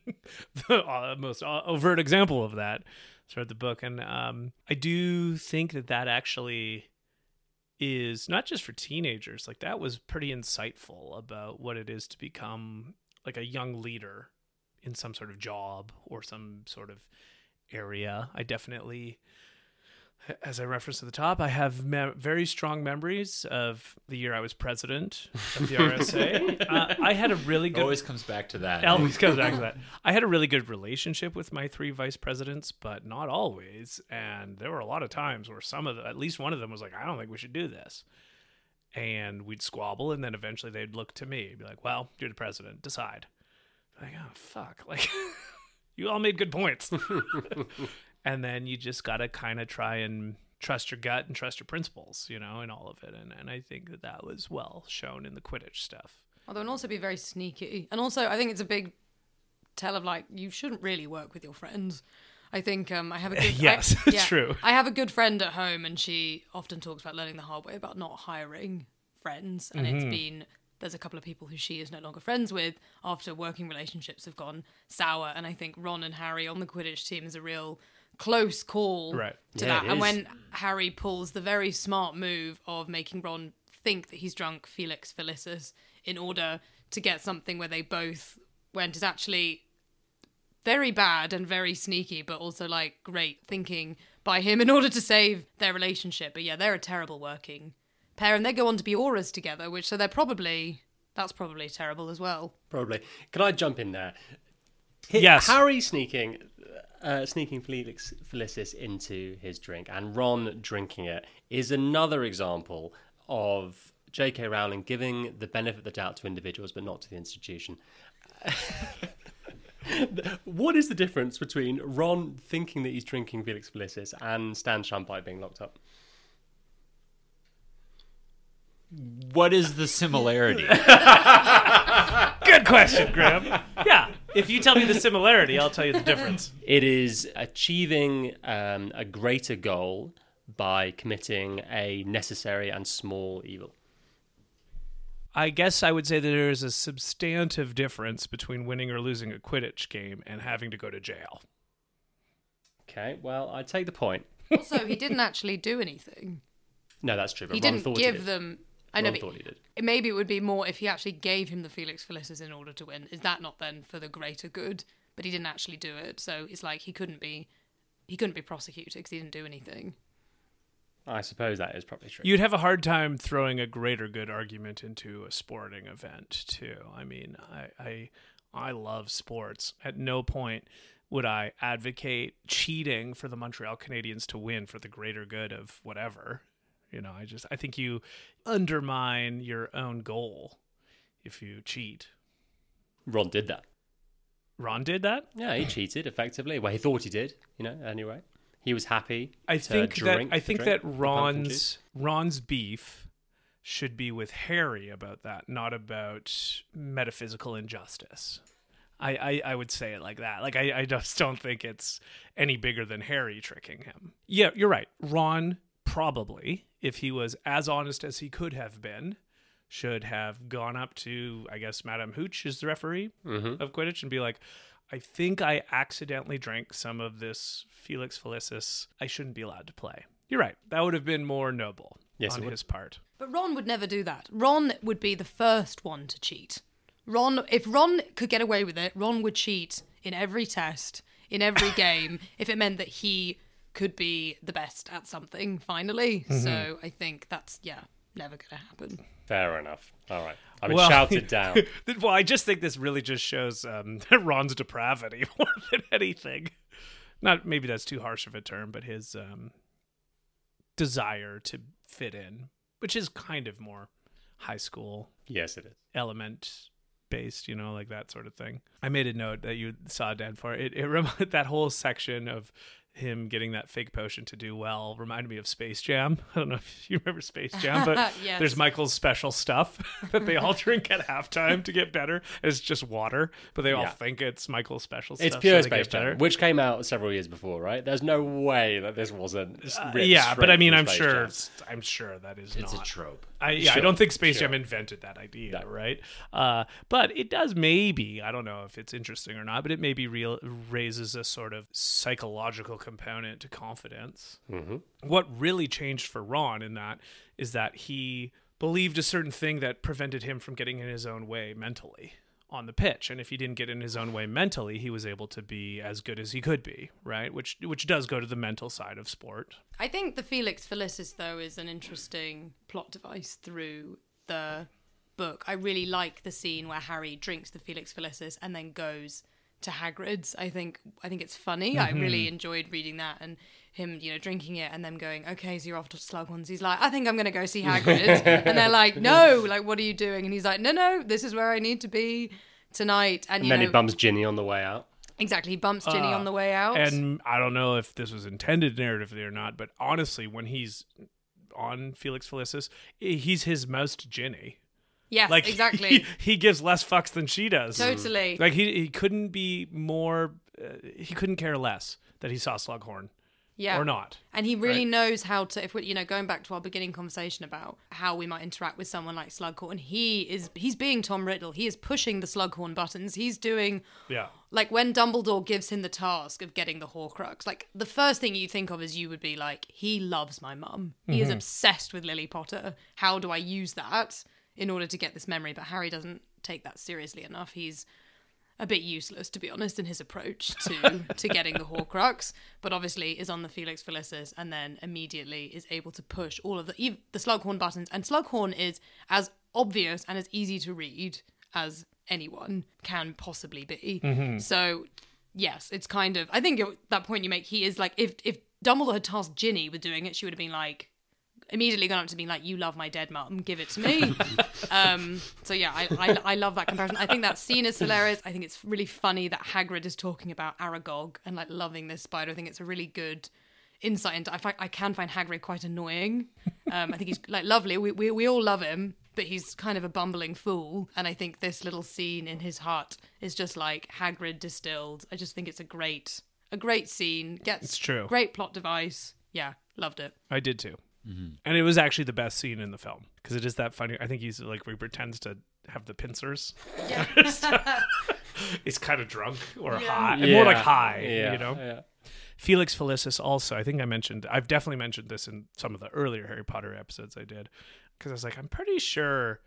the uh, most overt example of that throughout the book. And um, I do think that that actually is not just for teenagers, like, that was pretty insightful about what it is to become like a young leader in some sort of job or some sort of area. I definitely, as I referenced at the top, I have me- very strong memories of the year I was president of the RSA. [LAUGHS] uh, I had a really good. Always comes back to that. Always comes back to that. I had a really good relationship with my three vice presidents, but not always. And there were a lot of times where some of the, at least one of them was like, I don't think we should do this. And we'd squabble, and then eventually they'd look to me, be like, Well, you're the president, decide. Like, oh fuck! [LAUGHS] Like, you all made good points. [LAUGHS] and then you just gotta kind of try and trust your gut and trust your principles, you know, in all of it. And and I think that that was well shown in the Quidditch stuff. Although and also be very sneaky, and also I think it's a big tell of like you shouldn't really work with your friends. I think um, I have a [LAUGHS] good Yes, I, it's true. I have a good friend at home, and she often talks about learning the hard way about not hiring friends, and Mm-hmm. it's been there's a couple of people who she is no longer friends with after working relationships have gone sour, and I think Ron and Harry on the Quidditch team is a real close call Right. to Yeah, that. And when Harry pulls the very smart move of making Ron think that he's drunk Felix Felicis in order to get something where they both went is actually very bad and very sneaky, but also like great thinking by him in order to save their relationship. But yeah, they're a terrible working pair, and they go on to be Aurors together, which so they're probably that's probably terrible as well. Probably. Can I jump in there? Hi- Yes. Harry sneaking, uh, sneaking Felix Felicis into his drink, and Ron drinking it is another example of J.K. Rowling giving the benefit of the doubt to individuals, but not to the institution. [LAUGHS] what is the difference between Ron thinking that he's drinking Felix Felicis and Stan Shunpike being locked up? What is the similarity? [LAUGHS] Good question, Graham. yeah. If you tell me the similarity, I'll tell you the difference. It is achieving um, a greater goal by committing a necessary and small evil. I guess I would say that there is a substantive difference between winning or losing a Quidditch game and having to go to jail. Okay, well, I take the point. Also, he didn't actually do anything. No, that's true. But He Ron didn't give he did. them. I know, Ron but thought he did. maybe it would be more if he actually gave him the Felix Felicis in order to win. Is that not then for the greater good? But he didn't actually do it, so it's like he couldn't be, he couldn't be prosecuted because he didn't do anything. I suppose that is probably true. You'd have a hard time throwing a greater good argument into a sporting event, too. I mean, I, I, I love sports. At no point would I advocate cheating for the Montreal Canadiens to win for the greater good of whatever. You know, I just I think you undermine your own goal if you cheat. Ron did that. Ron did that. Yeah, he cheated effectively. Well, he thought he did. You know. Anyway, he was happy. I think that I think drink, that the pumpkin juice. Ron's Ron's beef should be with Harry about that, not about metaphysical injustice. I, I, I would say it like that. Like I, I just don't think it's any bigger than Harry tricking him. Yeah, you're right. Ron probably, if he was as honest as he could have been, should have gone up to I guess Madame Hooch is the referee Mm-hmm. of Quidditch and be like, I think I accidentally drank some of this Felix Felicis. I shouldn't be allowed to play. You're right. That would have been more noble Yes, on it would. his part. But Ron would never do that. Ron would be the first one to cheat. Ron, if Ron could get away with it, Ron would cheat in every test, in every [LAUGHS] game, if it meant that he could be the best at something finally. Mm-hmm. So I think that's yeah, never gonna happen. Fair enough. All right. I've been Well- shouted [LAUGHS] down. well, I just think this really just shows um, [LAUGHS] Ron's depravity [LAUGHS] more than anything. Not maybe that's too harsh of a term, but his um, desire to fit in, which is kind of more high school yes, it is. element based, you know, like that sort of thing. I made a note that you saw Dan for it. It reminded that whole section of him getting that fake potion to do well reminded me of Space Jam. [LAUGHS] I don't know if [LAUGHS] you remember Space Jam, but [LAUGHS] Yes. there's Michael's special stuff that they all drink at halftime to get better. It's just water, but they all Yeah. think it's Michael's special stuff. It's pure they Space get better. Jam, which came out several years before, right? There's no way that this wasn't. Uh, yeah, but I mean, I'm Space sure, Jam. I'm sure that is It's not. a trope. I, yeah, I don't think Space sure. Jam invented that idea, right? Uh, but it does maybe, I don't know if it's interesting or not, but it maybe real, raises a sort of psychological component to confidence. Mhm. What really changed for Ron in that is that he believed a certain thing that prevented him from getting in his own way mentally on the pitch and if he didn't get in his own way mentally he was able to be as good as he could be right which which does go to the mental side of sport I think the Felix Felicis though is an interesting plot device through the book. I really like the scene where Harry drinks the Felix Felicis and then goes to Hagrid's. I think I think it's funny. I mm-hmm. really enjoyed reading that and him, you know, drinking it and them going, "Okay, so you're off to Slughorns." He's like, "I think I'm going to go see Hagrid," [LAUGHS] and they're like, "No, like, what are you doing?" And he's like, "No, no, this is where I need to be tonight." And, And you then know, he bumps Ginny on the way out. exactly, he bumps Ginny Uh, on the way out. And I don't know if this was intended narratively or not, but honestly, when he's on Felix Felicis, he's his most Ginny. yes, Like exactly, he, he gives less fucks than she does. totally. Like he he couldn't be more. Uh, he couldn't care less that he saw Slughorn yeah, or not. And he really Right. knows how to, if we, you know, going back to our beginning conversation about how we might interact with someone like Slughorn, he is, he's being Tom Riddle. He is pushing the Slughorn buttons. He's doing, Yeah. like, when Dumbledore gives him the task of getting the Horcrux, like, the first thing you think of is you would be like, he loves my mum. He is mm-hmm. obsessed with Lily Potter. How do I use that in order to get this memory? But Harry doesn't take that seriously enough. He's, a bit useless, to be honest, in his approach to [LAUGHS] to getting the Horcrux. But obviously, is on the Felix Felicis, and then immediately is able to push all of the the Slughorn buttons. And Slughorn is as obvious and as easy to read as anyone can possibly be. Mm-hmm. So, yes, it's kind of. I think at that point you make, he is like if if Dumbledore had tasked Ginny with doing it, she would have been like. Immediately gone up to me like, "You love my dead mum, give it to me." [LAUGHS] Um, so yeah, I, I I love that comparison. I think that scene is hilarious. I think it's really funny that Hagrid is talking about Aragog and like loving this spider. I think it's a really good insight into. I find I can find Hagrid quite annoying. Um, I think he's like lovely. We, we we all love him, but he's kind of a bumbling fool. And I think this little scene in his hut is just like Hagrid distilled. I just think it's a great a great scene. Gets It's true. Great plot device. Yeah, loved it. I did too. Mm-hmm. And it was actually the best scene in the film because it is that funny. I think he's like he pretends to have the pincers. Yeah. [LAUGHS] [LAUGHS] He's kind of drunk or Yeah. high, more like high. Yeah, You know. yeah. Felix Felicis also. I think I mentioned. I've definitely mentioned this in some of the earlier Harry Potter episodes I did because I was like, I'm pretty sure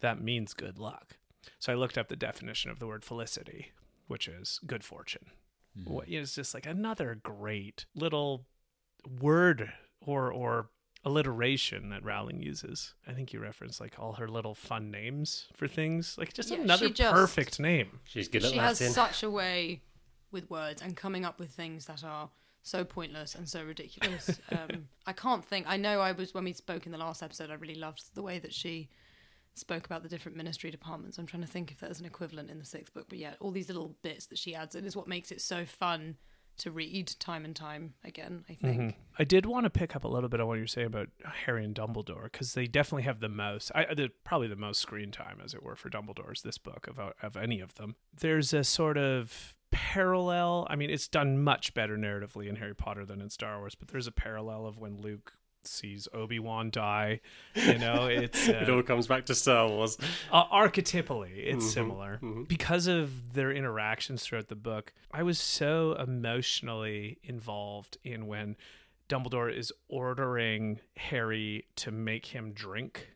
that means good luck. So I looked up the definition of the word felicity, which is good fortune. Mm-hmm. What It's just like another great little word or or alliteration that Rowling uses. I think you referenced like all her little fun names for things. Like just Yeah, another just- perfect name. She's good at she has such a way with words and coming up with things that are so pointless and so ridiculous. [LAUGHS] um, I can't think. I know I was when we spoke in the last episode. I really loved the way that she spoke about the different ministry departments. I'm trying to think if there's an equivalent in the sixth book, but yeah, all these little bits that she adds in is what makes it so fun to read time and time again. I mm-hmm. think. I did want to pick up a little bit on what you're saying about Harry and Dumbledore because they definitely have the most, I, the, probably the most screen time, as it were, for Dumbledore's this book of of any of them. There's a sort of parallel. I mean, it's done much better narratively in Harry Potter than in Star Wars, but there's a parallel of when Luke sees Obi Wan die. You know, it's [LAUGHS] It uh, all comes back to Star Wars. uh, archetypally it's similar because of their interactions throughout the book i was so emotionally involved in when dumbledore is ordering harry to make him drink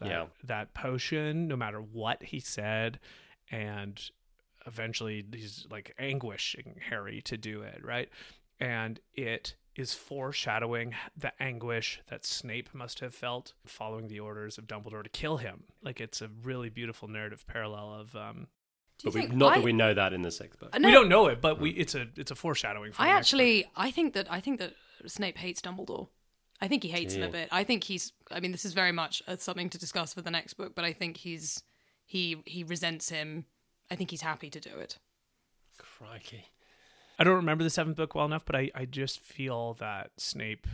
that, Yeah. that potion no matter what he said and eventually he's like anguishing Harry to do it, right? And it is foreshadowing the anguish that Snape must have felt following the orders of Dumbledore to kill him. Like it's a really beautiful narrative parallel of um Do But we, not I- that we know that in the sixth book. No, we don't know it, but we it's a it's a foreshadowing for I the next book. actually, I think that I think that Snape hates Dumbledore. I think he hates him a bit. I think he's. I mean, this is very much uh, something to discuss for the next book, but I think he's he he resents him. I think he's happy to do it. Crikey. I don't remember the seventh book well enough, but I, I just feel that Snape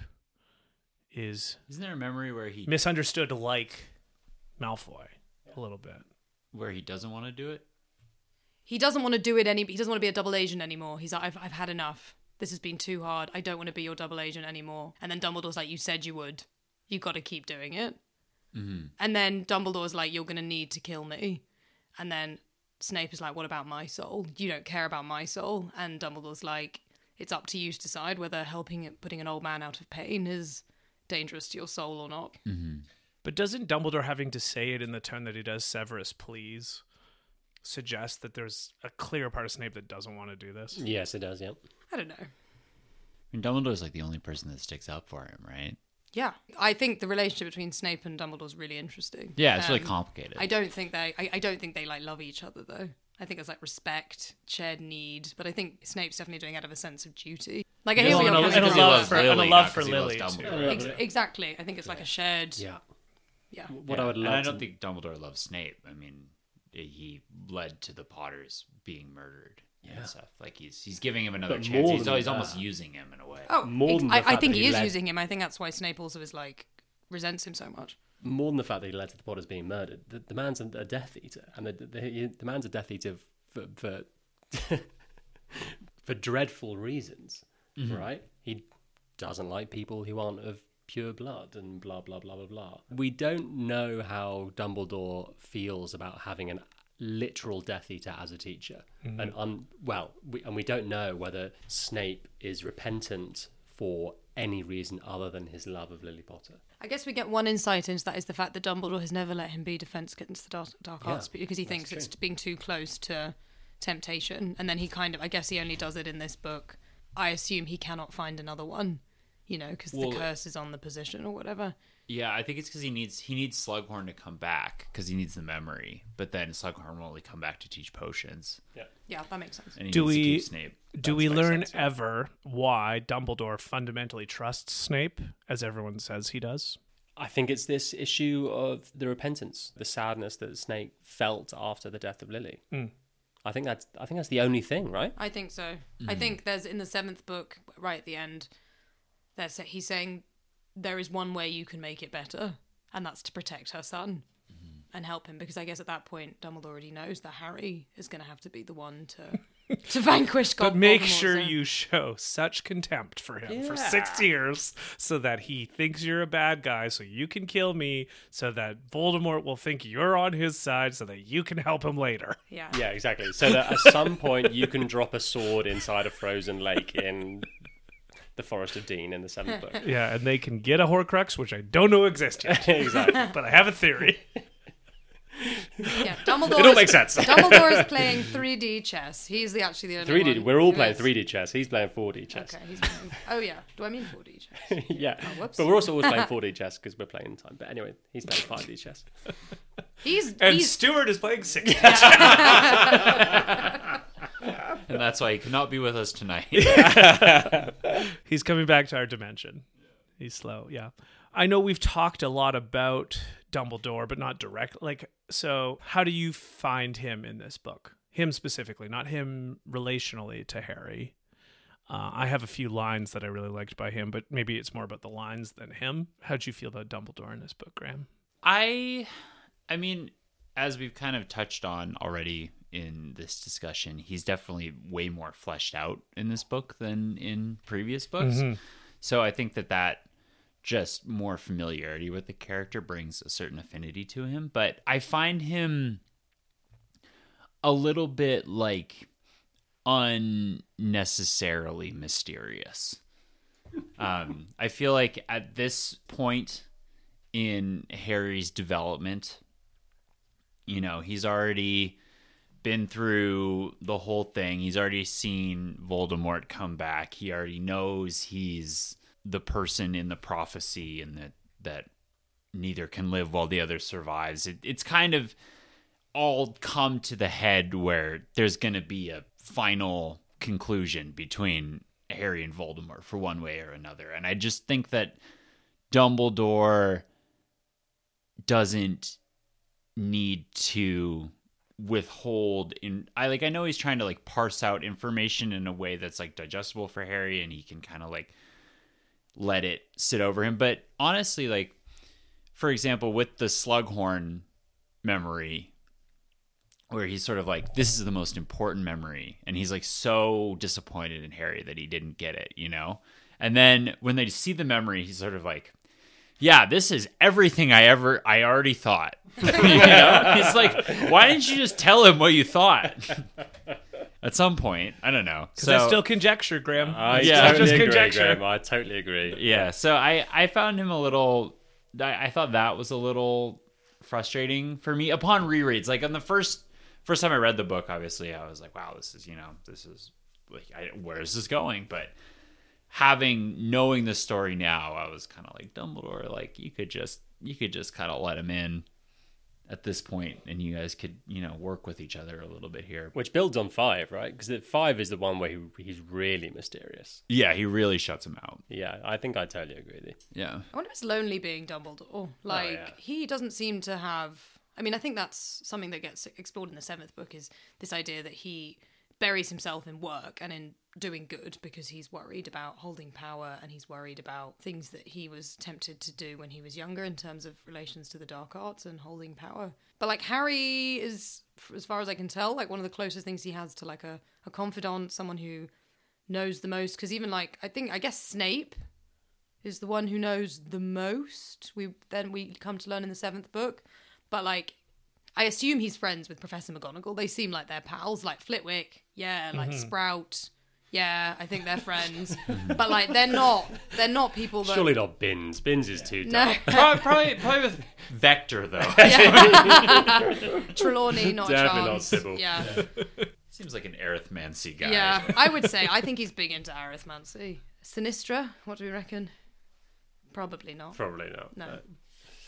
is Isn't there a memory where he misunderstood like Malfoy a little bit. where he doesn't want to do it? He doesn't want to do it any. He doesn't want to be a double agent anymore. He's like, I've I've had enough. This has been too hard. I don't want to be your double agent anymore. And then Dumbledore's like, you said you would. You got to keep doing it. Mm-hmm. And then Dumbledore's like, you're going to need to kill me. And then Snape is like, what about my soul? You don't care about my soul. And Dumbledore's like, it's up to you to decide whether helping it, putting an old man out of pain is dangerous to your soul or not. Mm-hmm. But doesn't Dumbledore having to say it in the tone that he does, Severus, please, suggest that there's a clear part of Snape that doesn't want to do this? Yes, it does. yep. I don't know. I mean, Dumbledore's like the only person that sticks up for him, right? Yeah, I think the relationship between Snape and Dumbledore's really interesting. Yeah, it's really Um, complicated. I don't think they. I, I don't think they like love each other though. I think it's like respect, shared need. But I think Snape's definitely doing it out of a sense of duty. Like I hear Well, where and you're a- coming and a love loves for- and a Lily, love not for 'cause he loves Lily, Ex- exactly. I think it's like a shared. Yeah. Yeah. What Yeah, I would love. and love I don't think Dumbledore loves Snape. I mean, he led to the Potters being murdered Yeah. and stuff. Like he's he's giving him another But chance. more He's, than oh, he's almost using him in a way. Oh, More than the I, I fact think that he he is led- using him. I think that's why Snape also is like resents him so much. more than the fact that he led to the Potters being murdered. The, the man's a, a Death Eater, and the, the the man's a Death Eater for for, [LAUGHS] for dreadful reasons, mm-hmm. right? He doesn't like people who aren't of pure blood, and blah blah blah blah blah. We don't know how Dumbledore feels about having an literal Death Eater as a teacher, mm-hmm. and un, well, we, and we don't know whether Snape is repentant for any reason other than his love of Lily Potter. I guess we get one insight into that is the fact that Dumbledore has never let him be defense against the dark, dark Yeah, arts because he thinks true. it's being too close to temptation. And then he kind of, I guess he only does it in this book. I assume he cannot find another one, you know, because Well, the curse is on the position or whatever. Yeah, I think it's because he needs he needs Slughorn to come back because he needs the memory. But then Slughorn will only come back to teach potions, Yeah, yeah, that makes sense. and he Do needs to we- keep Snape. Do That we learn sense, yeah. ever why Dumbledore fundamentally trusts Snape, as everyone says he does? I think it's this issue of the repentance, the sadness that Snape felt after the death of Lily. Hmm. I think that's I think that's the only thing, right? I think so. I hmm. think there's in the seventh book, right at the end, there's he's saying there is one way you can make it better, and that's to protect her son mm-hmm. and help him. Because I guess at that point, Dumbledore already knows that Harry is going to have to be the one to to [LAUGHS] vanquish God. But make Voldemort, sure so- you show such contempt for him for six years so that he thinks you're a bad guy, so you can kill me, so that Voldemort will think you're on his side, so that you can help him later. Yeah. Yeah, exactly. So that at some point you can [LAUGHS] drop a sword inside a frozen lake in the Forest of Dean in the seventh book. [LAUGHS] Yeah, and they can get a Horcrux, which I don't know exists yet, [LAUGHS] exactly. but I have a theory. [LAUGHS] Yeah. Dumbledore. It all is- makes sense. Dumbledore is playing 3D chess. He's the actually the only 3D. one We're all who playing is. 3D chess. He's playing 4D chess. Okay. He's playing, oh yeah. Do I mean 4D chess? yeah. Oh, whoops. but we're also always playing 4D chess because we're playing in time. But anyway, he's playing 5D chess. He's And he's Stuart is playing six. And that's why he cannot be with us tonight. [LAUGHS] [LAUGHS] He's coming back to our dimension. He's slow, yeah. I know we've talked a lot about Dumbledore, but not direct. Like, so how do you find him in this book? Him specifically, not him relationally to Harry. Uh, I have a few lines that I really liked by him, but maybe it's more about the lines than him. How'd you feel about Dumbledore in this book, Graham? I I mean, as we've kind of touched on already in this discussion, he's definitely way more fleshed out in this book than in previous books. So I think that that just more familiarity with the character brings a certain affinity to him, but I find him a little bit like unnecessarily mysterious. Um, I feel like at this point in Harry's development, you know, he's already been through the whole thing. He's already seen Voldemort come back. He already knows he's the person in the prophecy and that that neither can live while the other survives. It, it's kind of all come to the head where there's going to be a final conclusion between Harry and Voldemort for one way or another. And I just think that Dumbledore doesn't need to withhold in I like I know he's trying to like parse out information in a way that's like digestible for Harry and he can kind of like let it sit over him. But honestly like for example with the slughorn memory where he's sort of like this is the most important memory and he's like so disappointed in Harry that he didn't get it you know? And then when they see the memory he's sort of like yeah, this is everything I ever I already thought. [LAUGHS] you know? He's like, why didn't you just tell him what you thought? [LAUGHS] At some point, I don't know. Because So that's still conjecture, Graham. I Yeah, totally just agree, conjecture. Graham. I totally agree. yeah, so I I found him a little. I, I thought that was a little frustrating for me upon rereads. Like on the first first time I read the book, obviously I was like, wow, this is you know this is like I, where is this going? But having knowing the story now, I was kind of like Dumbledore. Like you could just you could just kind of let him in at this point, and you guys could you know work with each other a little bit here. Which builds on five, right? Because five is the one where he, he's really mysterious. Yeah, he really shuts him out. Yeah, I think I totally agree with you. Yeah. I wonder if it's lonely being Dumbledore. Like oh, yeah. he doesn't seem to have. I mean, I think that's something that gets explored in the seventh book is this idea that he buries himself in work and in doing good because he's worried about holding power and he's worried about things that he was tempted to do when he was younger in terms of relations to the dark arts and holding power. But like Harry is, as far as I can tell, like one of the closest things he has to like a, a confidant, someone who knows the most. Because even like I think I guess Snape is the one who knows the most. We then we come to learn in the seventh book, but like I assume he's friends with Professor McGonagall. They seem like they're pals, like Flitwick, yeah, like mm-hmm. Sprout, yeah. I think they're friends, [LAUGHS] but like they're not. They're not people that. Surely not Binns. Binns is too no, [LAUGHS] probably, probably, probably with Vector though. [LAUGHS] Trelawney, not Definitely not Chance. Sybill. Yeah, Seems like an arithmancy guy. yeah. I would say I think he's big into arithmancy. Sinistra, what do we reckon? Probably not. Probably not. No.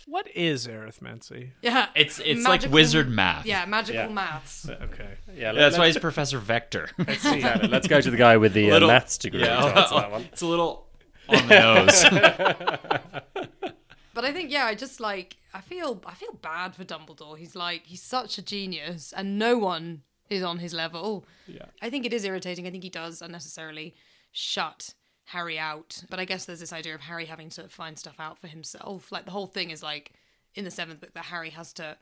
What is arithmancy? Yeah, It's it's like Magical- wizard math. Yeah, magical Yeah. maths. Okay. Yeah, That's why he's Professor Vector. [LAUGHS] Exactly. Let's go to the guy with the uh, maths degree. to answer that [LAUGHS] one. it's a little on the nose. [LAUGHS] But I think yeah, I just like I feel I feel bad for Dumbledore. He's like he's such a genius and no one is on his level. Yeah. I think it is irritating. I think he does unnecessarily shut Harry out. But I guess there's this idea of Harry having to find stuff out for himself. Like the whole thing is like in the seventh book that Harry has to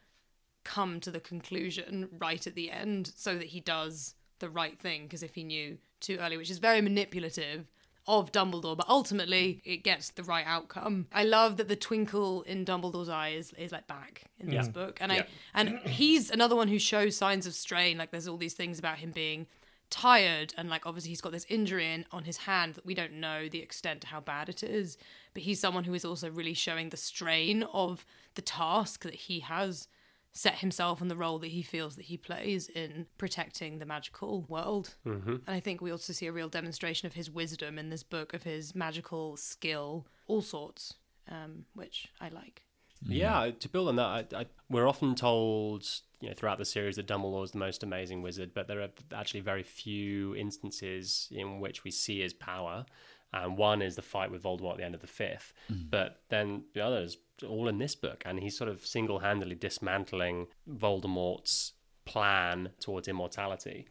come to the conclusion right at the end so that he does the right thing because if he knew too early which is very manipulative of Dumbledore but ultimately it gets the right outcome I love that the twinkle in Dumbledore's eye is, is like back in this book and Yeah. I and he's another one who shows signs of strain like there's all these things about him being tired and like obviously he's got this injury in, on his hand that we don't know the extent to how bad it is but he's someone who is also really showing the strain of the task that he has set himself and the role that he feels that he plays in protecting the magical world mm-hmm. and i think we also see a real demonstration of his wisdom in this book of his magical skill all sorts um, which i like Yeah, mm-hmm. to build on that, I, I, we're often told, you know, throughout the series that Dumbledore is the most amazing wizard, but there are actually very few instances in which we see his power. And one is the fight with Voldemort at the end of the fifth, mm-hmm. but then the others all in this book, and he's sort of single-handedly dismantling Voldemort's plan towards immortality,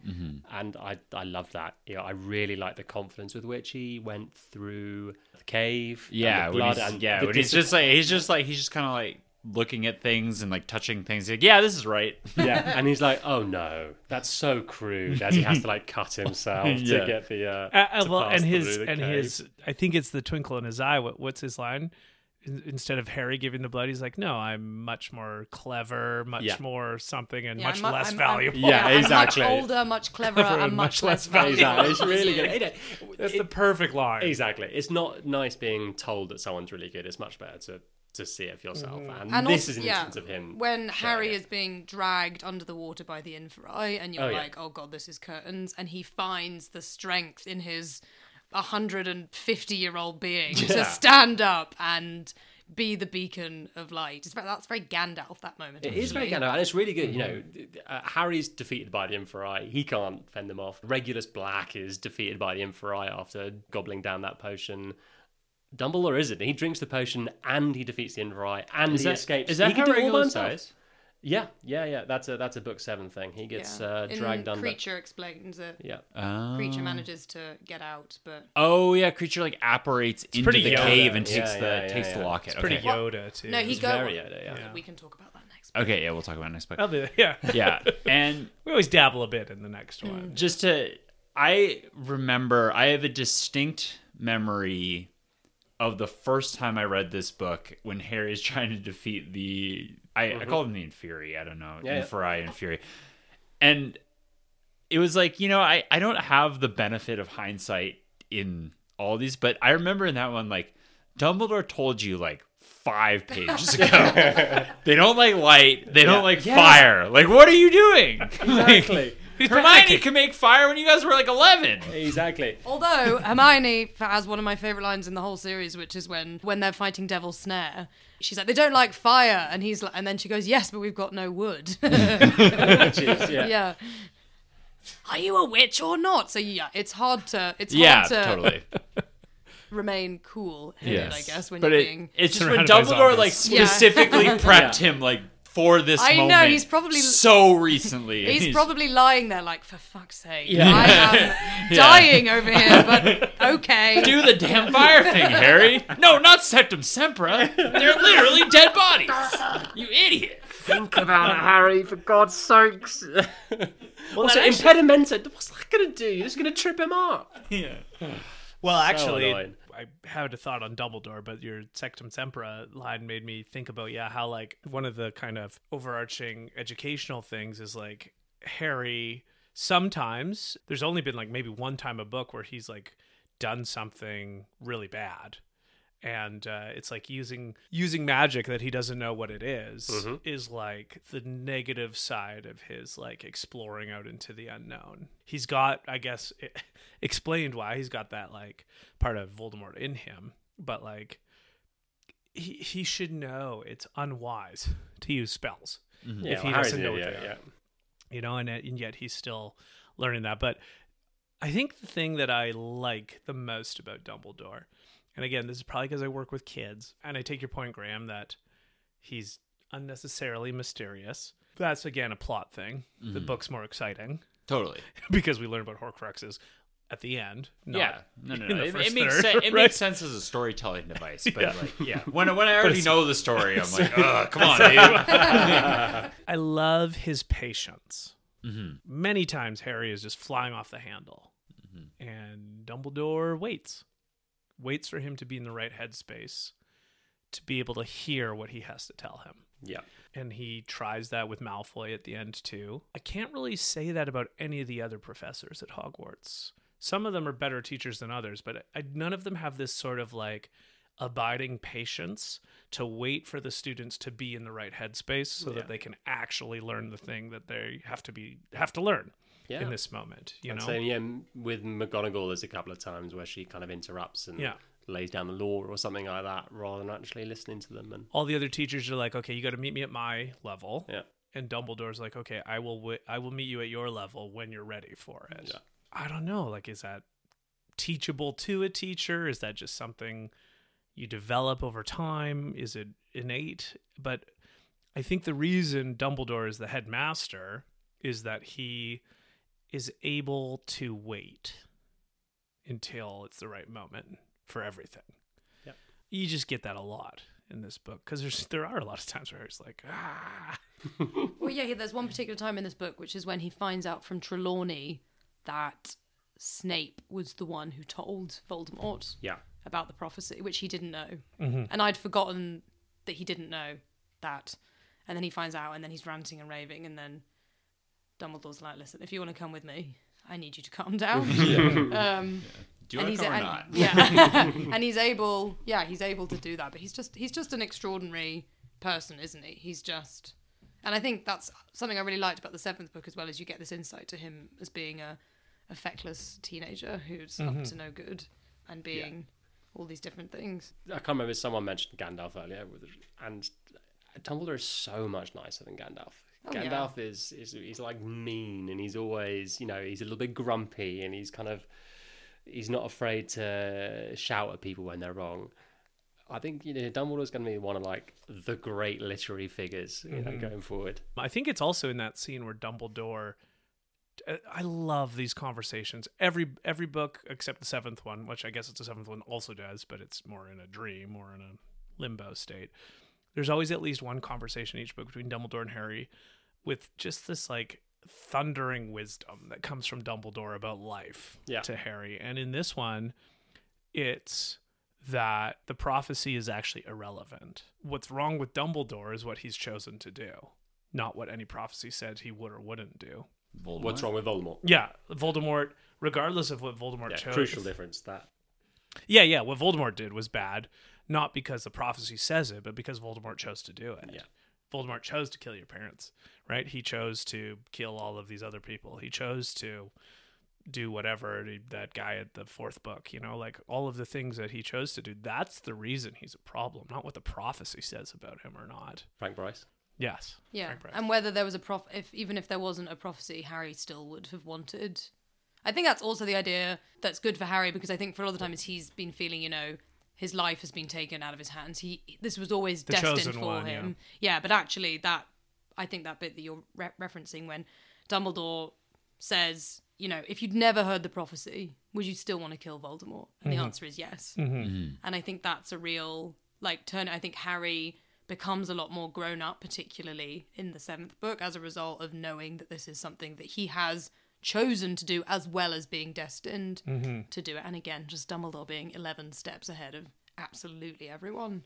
and I I love that. You know, I really like the confidence with which he went through the cave, and Yeah, the when blood, he's, and yeah. the When he's just like he's just like he's just kind of like looking at things and like touching things. He's like, yeah, this is right. Yeah, [LAUGHS] and he's like, "Oh no, that's so crude." As he has to like cut [LAUGHS] himself Yeah. to get the uh, Uh, uh, to well, pass and his the and cave. his, I think it's the twinkle in his eye. What, what's his line? In, instead of Harry giving the blood, he's like, "No, I'm much more clever, much Yeah. more something, and Yeah, much I'm less I'm- I'm- valuable." Yeah, I'm exactly. much older much cleverer Cleverer [LAUGHS] and much less valuable. valuable Exactly, it's really good. It- That's it- the perfect line. Exactly, it's not nice being told that someone's really good. It's much better to to see it for yourself. Mm-hmm. And, And this also- is an yeah, instance of him when Harry it. is being dragged under the water by the Inferi, and you're Oh, yeah. like, "Oh God, this is curtains," and he finds the strength in his 150 year old being Yeah. to stand up and be the beacon of light. It's, ve- that's very Gandalf that moment. It is very. Gandalf, and it's really good. You know, uh, Harry's defeated by the Inferi. He can't fend them off. Regulus Black is defeated by the Inferi after gobbling down that potion. Dumbledore isn't. He drinks the potion and he defeats the Inferi and Is he that, escapes. is that he can how do all by Regulus himself. Dies? Yeah, yeah, yeah. That's a that's a book seven thing. He gets Yeah. uh, In dragged under. Kreacher explains it. Yeah. Oh. Kreacher manages to get out, but Oh yeah, Kreacher like apparates into the Yoda. cave and Yeah, takes the yeah, yeah, takes the yeah. locket. It's pretty. Yoda too. no, he It's goes. very Yoda, yeah. Yeah. We can talk about that next. Okay, yeah, we'll talk about it next book. The- yeah, [LAUGHS] yeah, and [LAUGHS] We always dabble a bit in the next Mm. one. just to i remember i have a distinct memory of the first time i read this book when harry's [LAUGHS] trying to defeat the i, I mm-hmm. call him the inferi i don't know Yeah, yeah. inferi inferi. And it was like you know I, I don't have the benefit of hindsight in all these but i remember in that one like dumbledore told you like five pages ago. [LAUGHS] They don't like light. They don't like fire. Like what are you doing? [LAUGHS] Exactly. Hermione can make fire when you guys were like 11. exactly. Although Hermione has one of my favorite lines in the whole series, which is when when they're fighting Devil's Snare. She's like, "They don't like fire," and he's like, and then she goes, "Yes, but we've got no wood." [LAUGHS] Witches, yeah. yeah. Are you a witch or not? So yeah, it's hard to it's Yeah, hard to totally. [LAUGHS] remain cool. Headed, I guess when but you're it, being. it's just when Surrounded Dumbledore like zombies. Yeah. specifically [LAUGHS] prepped him like for this I know, he's probably- so recently. [LAUGHS] and He's probably lying there like, for fuck's sake, Yeah. I am [LAUGHS] dying over here, but okay. do the damn fire thing, Harry. No, not Sectum Sempra. They're literally dead bodies. You idiot. Think about it, Harry, for God's sakes. [LAUGHS] also, that actually- impedimenta. What's that going to do? You're just going to trip him up. Yeah. Well, actually, annoying. I had a thought on Dumbledore, but your Sectum Sempra line made me think about yeah, how like one of the kind of overarching educational things is like Harry. Sometimes there's only been like maybe one time a book where he's like done something really bad. And uh, it's like using using magic that he doesn't know what it is, mm-hmm. is like the negative side of his like exploring out into the unknown. He's got, I guess, it, [LAUGHS] explained why he's got that like part of Voldemort in him, but like he he should know it's unwise [LAUGHS] to use spells mm-hmm. Yeah, if he well, doesn't know what idiot, they are. yeah. You know, and, it- and yet he's still learning that. But I think the thing that I like the most about Dumbledore, and again, this is probably because I work with kids, and I take your point, Graham, that he's unnecessarily mysterious. That's again a plot thing. The mm-hmm. book's more exciting Totally. [LAUGHS] because we learn about Horcruxes at the end. yeah. No, no, no. It, it makes third, sense. It [LAUGHS] right? makes sense as a storytelling device, but Yeah. like, yeah. When when I [LAUGHS] already know the story, I'm like, ugh, come on, dude. I love his patience. Mm-hmm. Many times Harry is just flying off the handle, mm-hmm. and Dumbledore waits, waits for him to be in the right headspace to be able to hear what he has to tell him. Yeah. And he tries that with Malfoy at the end too. I can't really say that about any of the other professors at Hogwarts. Some of them are better teachers than others, but I, none of them have this sort of like abiding patience to wait for the students to be in the right headspace so that they can actually learn the thing that they have to be have to learn Yeah. in this moment. You And know, so, yeah, with McGonagall, there's a couple of times where she kind of interrupts and Yeah. lays down the law or something like that rather than actually listening to them. And all the other teachers are like, "Okay, you got to meet me at my level." yeah. and Dumbledore's like, "Okay, I will wi- I will meet you at your level when you're ready for it." Yeah. I don't know, like is that teachable to a teacher? Is that just something you develop over time? Is it innate? But I think the reason Dumbledore is the headmaster is that he is able to wait until it's the right moment for everything. Yeah. You just get that a lot in this book because there's there are a lot of times where it's like ah [LAUGHS] Well, yeah, there's one particular time in this book, which is when he finds out from Trelawney that Snape was the one who told Voldemort Yeah. about the prophecy, which he didn't know. And I'd forgotten that he didn't know that. And then he finds out, and then he's ranting and raving, and then Dumbledore's like, "Listen, if you want to come with me, I need you to calm down." [LAUGHS] um, Do and it he's or and- not? Yeah, [LAUGHS] and he's able. Yeah, he's able to do that. But he's just he's just an extraordinary person, isn't he? He's just, and I think that's something I really liked about the seventh book as well. Is you get this insight to him as being a, a feckless teenager who's up to no good and being all these different things. I can't remember. If someone mentioned Gandalf earlier, and Dumbledore is so much nicer than Gandalf. Oh, yeah. Gandalf is, is he's like mean, and he's always you know he's a little bit grumpy, and he's kind of he's not afraid to shout at people when they're wrong. I think you know Dumbledore's going to be one of like the great literary figures you know going forward. I think it's also in that scene where Dumbledore. uh, I love these conversations. Every every book except the seventh one, which I guess it's the seventh one, also does, but it's more in a dream or in a limbo state. There's always at least one conversation in each book between Dumbledore and Harry, with just this like thundering wisdom that comes from Dumbledore about life Yeah. to Harry. And in this one, it's that the prophecy is actually irrelevant. What's wrong with Dumbledore is what he's chosen to do, not what any prophecy said he would or wouldn't do. Voldemort. What's wrong with Voldemort? Yeah, Voldemort, regardless of what Voldemort Yeah, chose. crucial difference that. Yeah, yeah, what Voldemort did was bad, not because the prophecy says it, but because Voldemort chose to do it. Yeah. Voldemort chose to kill your parents, right? He chose to kill all of these other people. He chose to do whatever that guy at the fourth book, you know, like all of the things that he chose to do. That's the reason he's a problem, not what the prophecy says about him or not. Frank Bryce. Yes. Yeah, Frank Bryce. and whether there was a prof, if even if there wasn't a prophecy, Harry still would have wanted. I think that's also the idea that's good for Harry because I think for a lot of times he's been feeling, you know, his life has been taken out of his hands. He this was always The destined for one, him. Yeah. but actually that I think that bit that you're re- referencing when Dumbledore says, you know, if you'd never heard the prophecy, would you still want to kill Voldemort? And the mm-hmm. answer is yes. Mm-hmm. Mm-hmm. And I think that's a real like turn. I think Harry becomes a lot more grown up, particularly in the seventh book, as a result of knowing that this is something that he has chosen to do, as well as being destined to do it. And again, just Dumbledore being eleven steps ahead of absolutely everyone.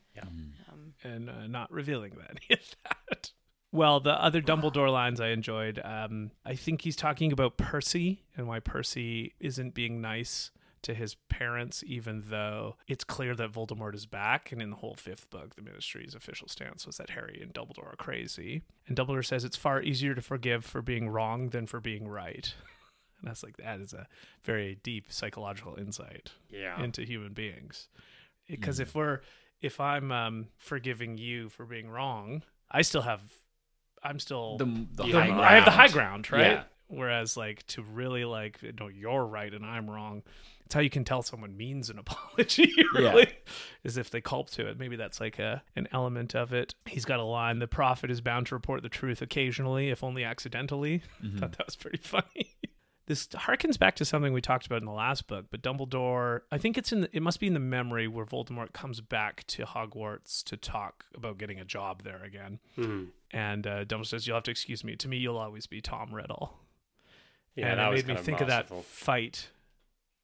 and uh, not revealing that any of that. Well, the other Dumbledore lines I enjoyed. Um, I think he's talking about Percy and why Percy isn't being nice to his parents, even though it's clear that Voldemort is back. And in the whole fifth book, the Ministry's official stance was that Harry and Dumbledore are crazy. And Dumbledore says it's far easier to forgive for being wrong than for being right. [LAUGHS] And that's like that is a very deep psychological insight Yeah. into human beings because if we're if i'm um forgiving you for being wrong i still have i'm still the, the The- i have the high ground right Yeah. Whereas like to really like no you're right and i'm wrong it's how you can tell someone means an [LAUGHS] apology really is if they culp to it maybe that's like a an element of it he's got a line the prophet is bound to report the truth occasionally if only accidentally [LAUGHS] thought that was pretty [LAUGHS] funny this harkens back to something we talked about in the last book, but Dumbledore, I think it's in the, it must be in the memory where Voldemort comes back to Hogwarts to talk about getting a job there again. Mhm. And uh, Dumbledore says, "You'll have to excuse me. To me, you'll always be Tom Riddle." Yeah, and that it was made me kind of think of that fight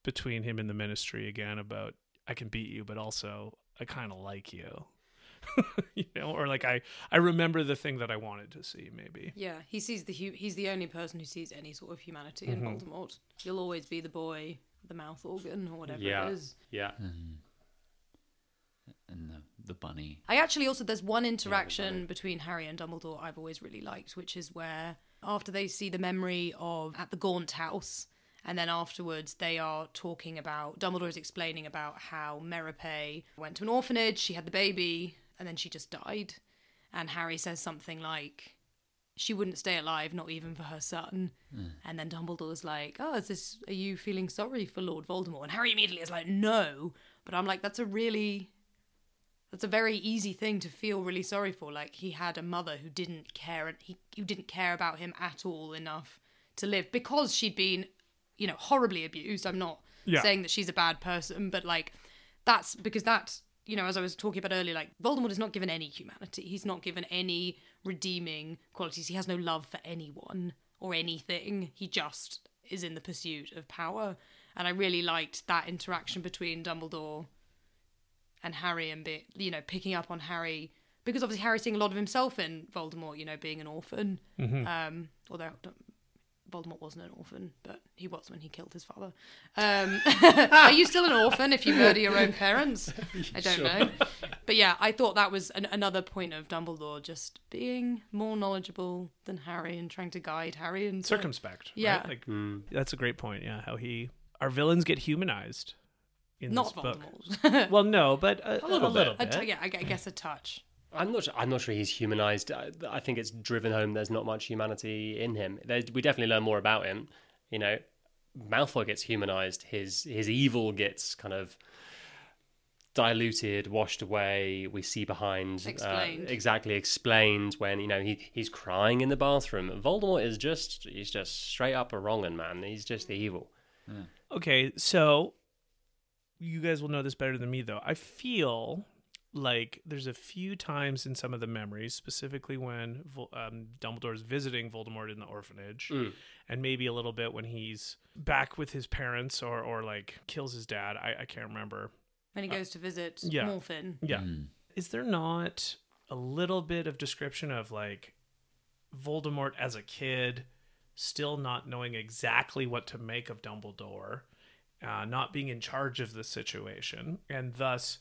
between him and the Ministry again about I can beat you, but also I kind of like you. [LAUGHS] you know, or like I I remember the thing that I wanted to see maybe. Yeah, he sees the hu- he's the only person who sees any sort of humanity in mm-hmm. Voldemort. You'll always be the boy, the mouth organ, or whatever Yeah. it is. Yeah. and the, the bunny. I actually also there's one interaction between Harry and Dumbledore I've always really liked, which is where after they see the memory of at the Gaunt house, and then afterwards they are talking about Dumbledore is explaining about how Merope went to an orphanage, she had the baby, and then she just died, and Harry says something like. She wouldn't stay alive, not even for her son. Hmm. And then Dumbledore's like, "Oh, is this? Are you feeling sorry for Lord Voldemort?" And Harry immediately is like, "No." But I'm like, "That's a really that's a very easy thing to feel really sorry for. Like he had a mother who didn't care and he who didn't care about him at all enough to live because she'd been, you know, horribly abused. I'm not Yeah. saying that she's a bad person, but like that's because that you know, as I was talking about earlier, like Voldemort is not given any humanity. He's not given any redeeming qualities. He has no love for anyone or anything. He just is in the pursuit of power. And I really liked that interaction between Dumbledore and Harry and be, you know picking up on Harry because obviously Harry's seeing a lot of himself in Voldemort, you know, being an orphan. Um, although Voldemort wasn't an orphan, but he was when he killed his father. Um, [LAUGHS] are you still an orphan if you murder your own parents? [LAUGHS] I don't know. But yeah, I thought that was an, another point of Dumbledore just being more knowledgeable than Harry and trying to guide Harry and circumspect. Yeah. right? like that's a great point. Yeah, how he our villains get humanized in Not this book. [LAUGHS] Well, no, but a, a little little, bit. A bit. t- yeah, I guess a touch. I'm not. Sure, I'm not sure he's humanized. I, I think it's driven home. There's not much humanity in him. There's, we definitely learn more about him. You know, Malfoy gets humanized. His his evil gets kind of diluted, washed away. We see behind uh, exactly explained when you know he he's crying in the bathroom. Voldemort is just he's just straight up a wrong man. He's just the evil. Okay, so you guys will know this better than me, though. I feel like there's a few times in some of the memories, specifically when Vol- um, Dumbledore's visiting Voldemort in the orphanage, hmm. and maybe a little bit when he's back with his parents or or like kills his dad. I, I can't remember. When he uh, goes to visit yeah. Morphin. Yeah. Hmm. Is there not a little bit of description of like Voldemort as a kid, still not knowing exactly what to make of Dumbledore, uh, not being in charge of the situation, and thus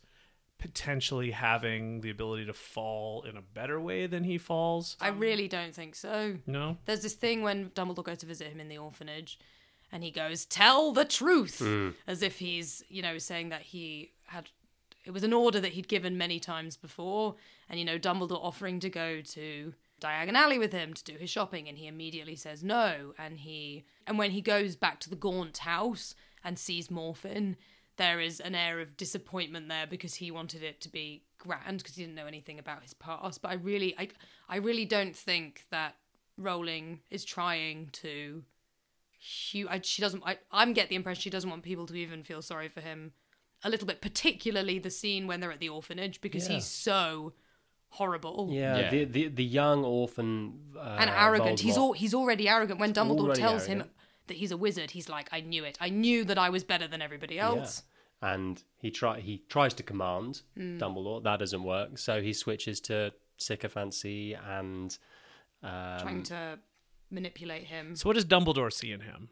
potentially having the ability to fall in a better way than he falls? I really don't think so. No? There's this thing when Dumbledore goes to visit him in the orphanage, and he goes, "Tell the truth," as if he's, you know, saying that he had. It was an order that he'd given many times before, and you know, Dumbledore offering to go to Diagon Alley with him to do his shopping, and he immediately says no. And he, and when he goes back to the Gaunt house and sees Morphin, there is an air of disappointment there because he wanted it to be grand because he didn't know anything about his past. But I really, I, I really don't think that Rowling is trying to. Hu- I, she doesn't. I, I'm get the impression she doesn't want people to even feel sorry for him a little bit, particularly the scene when they're at the orphanage because Yeah. he's so horrible Yeah, Yeah. The, the the young orphan uh, and arrogant. He's all he's already arrogant. When Dumbledore already tells him arrogant. That he's a wizard, he's like, "I knew it. I knew that I was better than everybody else." and he try he tries to command Hmm. Dumbledore. That doesn't work, so he switches to sycophancy and um, Trying to manipulate him. So, what does Dumbledore see in him?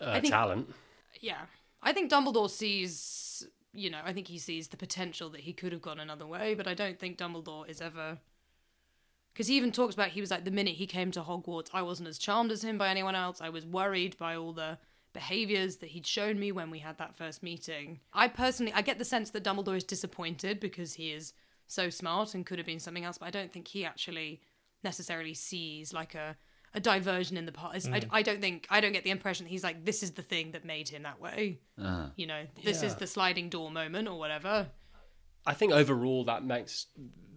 uh, think- talent. Yeah. I think Dumbledore sees, you know, I think he sees the potential that he could have gone another way, but I don't think Dumbledore is ever. Because he even talks about, he was like, the minute he came to Hogwarts, I wasn't as charmed as him by anyone else. I was worried by all the behaviors that he'd shown me when we had that first meeting. I personally, I get the sense that Dumbledore is disappointed because he is so smart and could have been something else, but I don't think he actually necessarily sees like a a diversion in the past. I, mm. I don't think I don't get the impression that he's like this is the thing that made him that way. Uh-huh. You know, this is the sliding door moment or whatever. I think overall that makes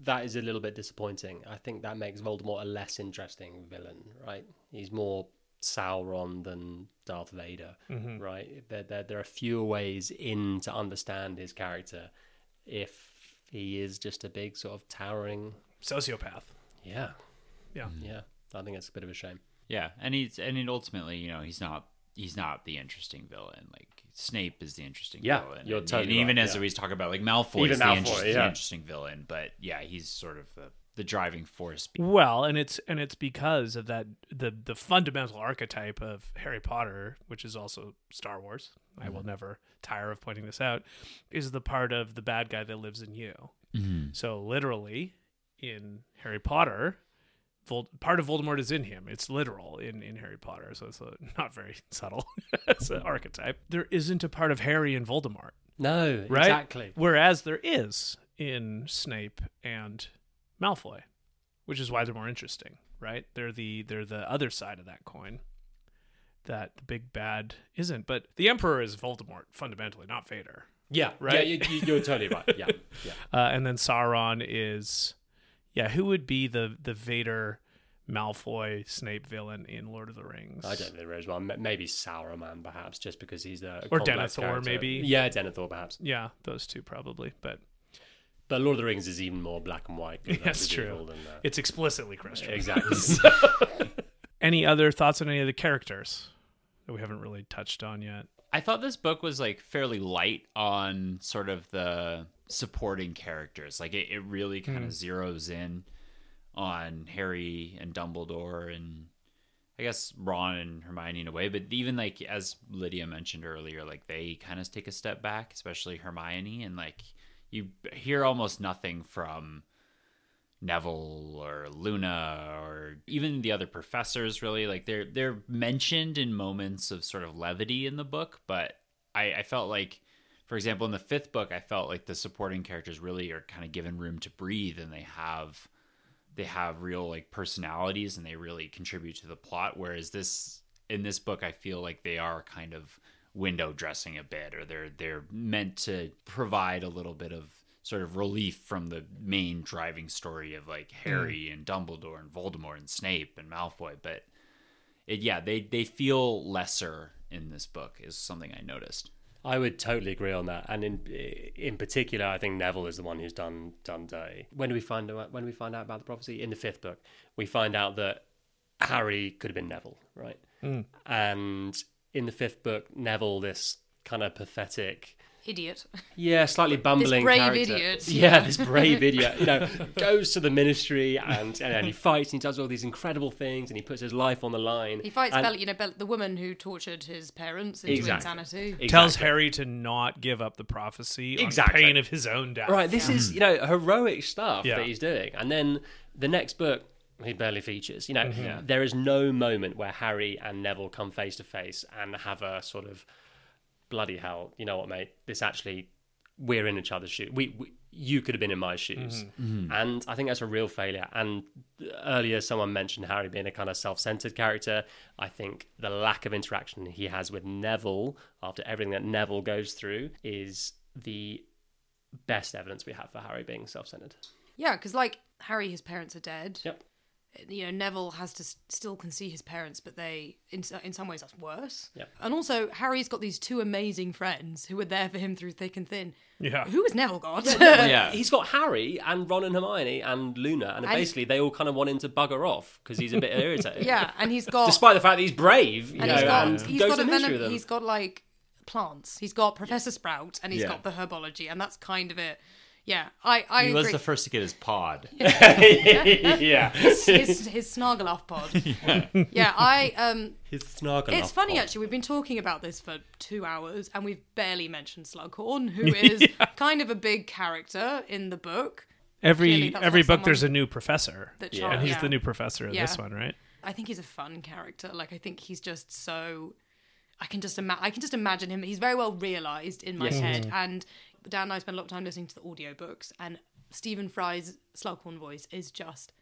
that is a little bit disappointing. I think that makes Voldemort a less interesting villain, right? He's more Sauron than Darth Vader, mm-hmm. right? There, there, there are fewer ways in to understand his character if he is just a big sort of towering. Sociopath. Yeah, Yeah. yeah. I think it's a bit of a shame. Yeah, and he's and it ultimately, you know, he's not he's not the interesting villain. Like Snape is the interesting Yeah, villain. you're and, totally and even right, as yeah. we talk about like Malfoy Even is the, Malfoy, interest- the interesting villain, but yeah, he's sort of the, the driving force. Well, and it's and it's because of that the the fundamental archetype of Harry Potter, which is also Star Wars. I will mm-hmm. never tire of pointing this out. Is the part of the bad guy that lives in you. Mm-hmm. So literally, in Harry Potter, Vol- part of Voldemort is in him. It's literal in, in Harry Potter, so it's uh [LAUGHS] not very [LAUGHS] subtle [LAUGHS] as an archetype. There isn't a part of Harry in Voldemort, No, right? exactly. Whereas there is in Snape and Malfoy, which is why they're more interesting, right? They're the they're the other side of that coin that the big bad isn't. But the Emperor is Voldemort fundamentally, not Vader. Yeah, Right? Yeah, you, you're totally right. Yeah, yeah. Uh, and then Sauron is, yeah, who would be the the Vader, Malfoy, Snape villain in Lord of the Rings? I don't think there is one. Maybe Sauron, perhaps, just because he's a Or complex Denethor, character. maybe. Yeah, Denethor, perhaps. Yeah, those two probably, but But Lord of the Rings is even more black and white. good [LAUGHS] That's true. Than that. it's explicitly Christian. Exactly. [LAUGHS] [LAUGHS] Any other thoughts on any of the characters that we haven't really touched on yet? I thought this book was like fairly light on sort of the supporting characters. Like it, it really kind of hmm. zeroes in on Harry and Dumbledore and I guess Ron and Hermione in a way, but even like as Lydia mentioned earlier, like they kind of take a step back, especially Hermione, and like you hear almost nothing from Neville or Luna or even the other professors really. Like they're they're mentioned in moments of sort of levity in the book, but I, I felt like for example, in the fifth book, I felt like the supporting characters really are kind of given room to breathe and they have they have real like personalities and they really contribute to the plot. Whereas this in this book, I feel like they are kind of window dressing a bit, or they're they're meant to provide a little bit of sort of relief from the main driving story of like hmm. Harry and Dumbledore and Voldemort and Snape and Malfoy. But it, yeah, they they feel lesser in this book is something I noticed. I would totally agree on that, and in in particular, I think Neville is the one who's done done dirty. When do we find out? When do we find out about the prophecy in the fifth book? We find out that Harry could have been Neville, right? Hmm. And in the fifth book, Neville, this kind of pathetic, Idiot. yeah, slightly bumbling brave character. idiot. [LAUGHS] Yeah, this brave idiot. You know, [LAUGHS] goes to the ministry and, and and he fights and he does all these incredible things and he puts his life on the line. He fights and, Bella, you know, Bella, the woman who tortured his parents into Exactly. insanity. Exactly. Tells Harry to not give up the prophecy Exactly. on pain of his own death. Right, this is you know heroic stuff Yeah. that he's doing, and then the next book he barely features. You know, Mm-hmm. there is no moment where Harry and Neville come face to face and have a sort of bloody hell. You know what, mate? This actually we're in each other's shoes. We, we you could have been in my shoes, Mm-hmm. and I think that's a real failure. And earlier, someone mentioned Harry being a kind of self-centered character. I think the lack of interaction he has with Neville after everything that Neville goes through is the best evidence we have for Harry being self-centered. Yeah, because like Harry, his parents are dead. Yep. You know, Neville has to s- still can see his parents, but they, in in some ways, that's worse. Yep. And also, Harry's got these two amazing friends who were there for him through thick and thin. Yeah. Who has Neville got? Yeah. He's got Harry and Ron and Hermione and Luna, and, And- basically they all kind of want him to bugger off because he's a bit irritating. [LAUGHS] yeah, and he's got Despite the fact that he's brave, you and know, he's got and he's goes got a venom, them. he's got like plants. He's got Professor Sprout, and he's Yeah. got the herbology, and that's kind of it. Yeah, I I He agree. was the first to get his pod. [LAUGHS] yeah, his his Snargaluff pod. [LAUGHS] yeah. I um. his snargle. It's funny actually. We've been talking about this for two hours, and we've barely mentioned Slughorn, who [LAUGHS] is kind of a big character in the book. Every every not book, there's a new professor, That Yeah. And he's yeah. the new professor in this one, right? I think he's a fun character. Like I think he's just so. I can just ima- I can just imagine him. He's very well realized in my Yes, head. And Dan and I spent a lot of time listening to the audiobooks, and Stephen Fry's Slughorn voice is just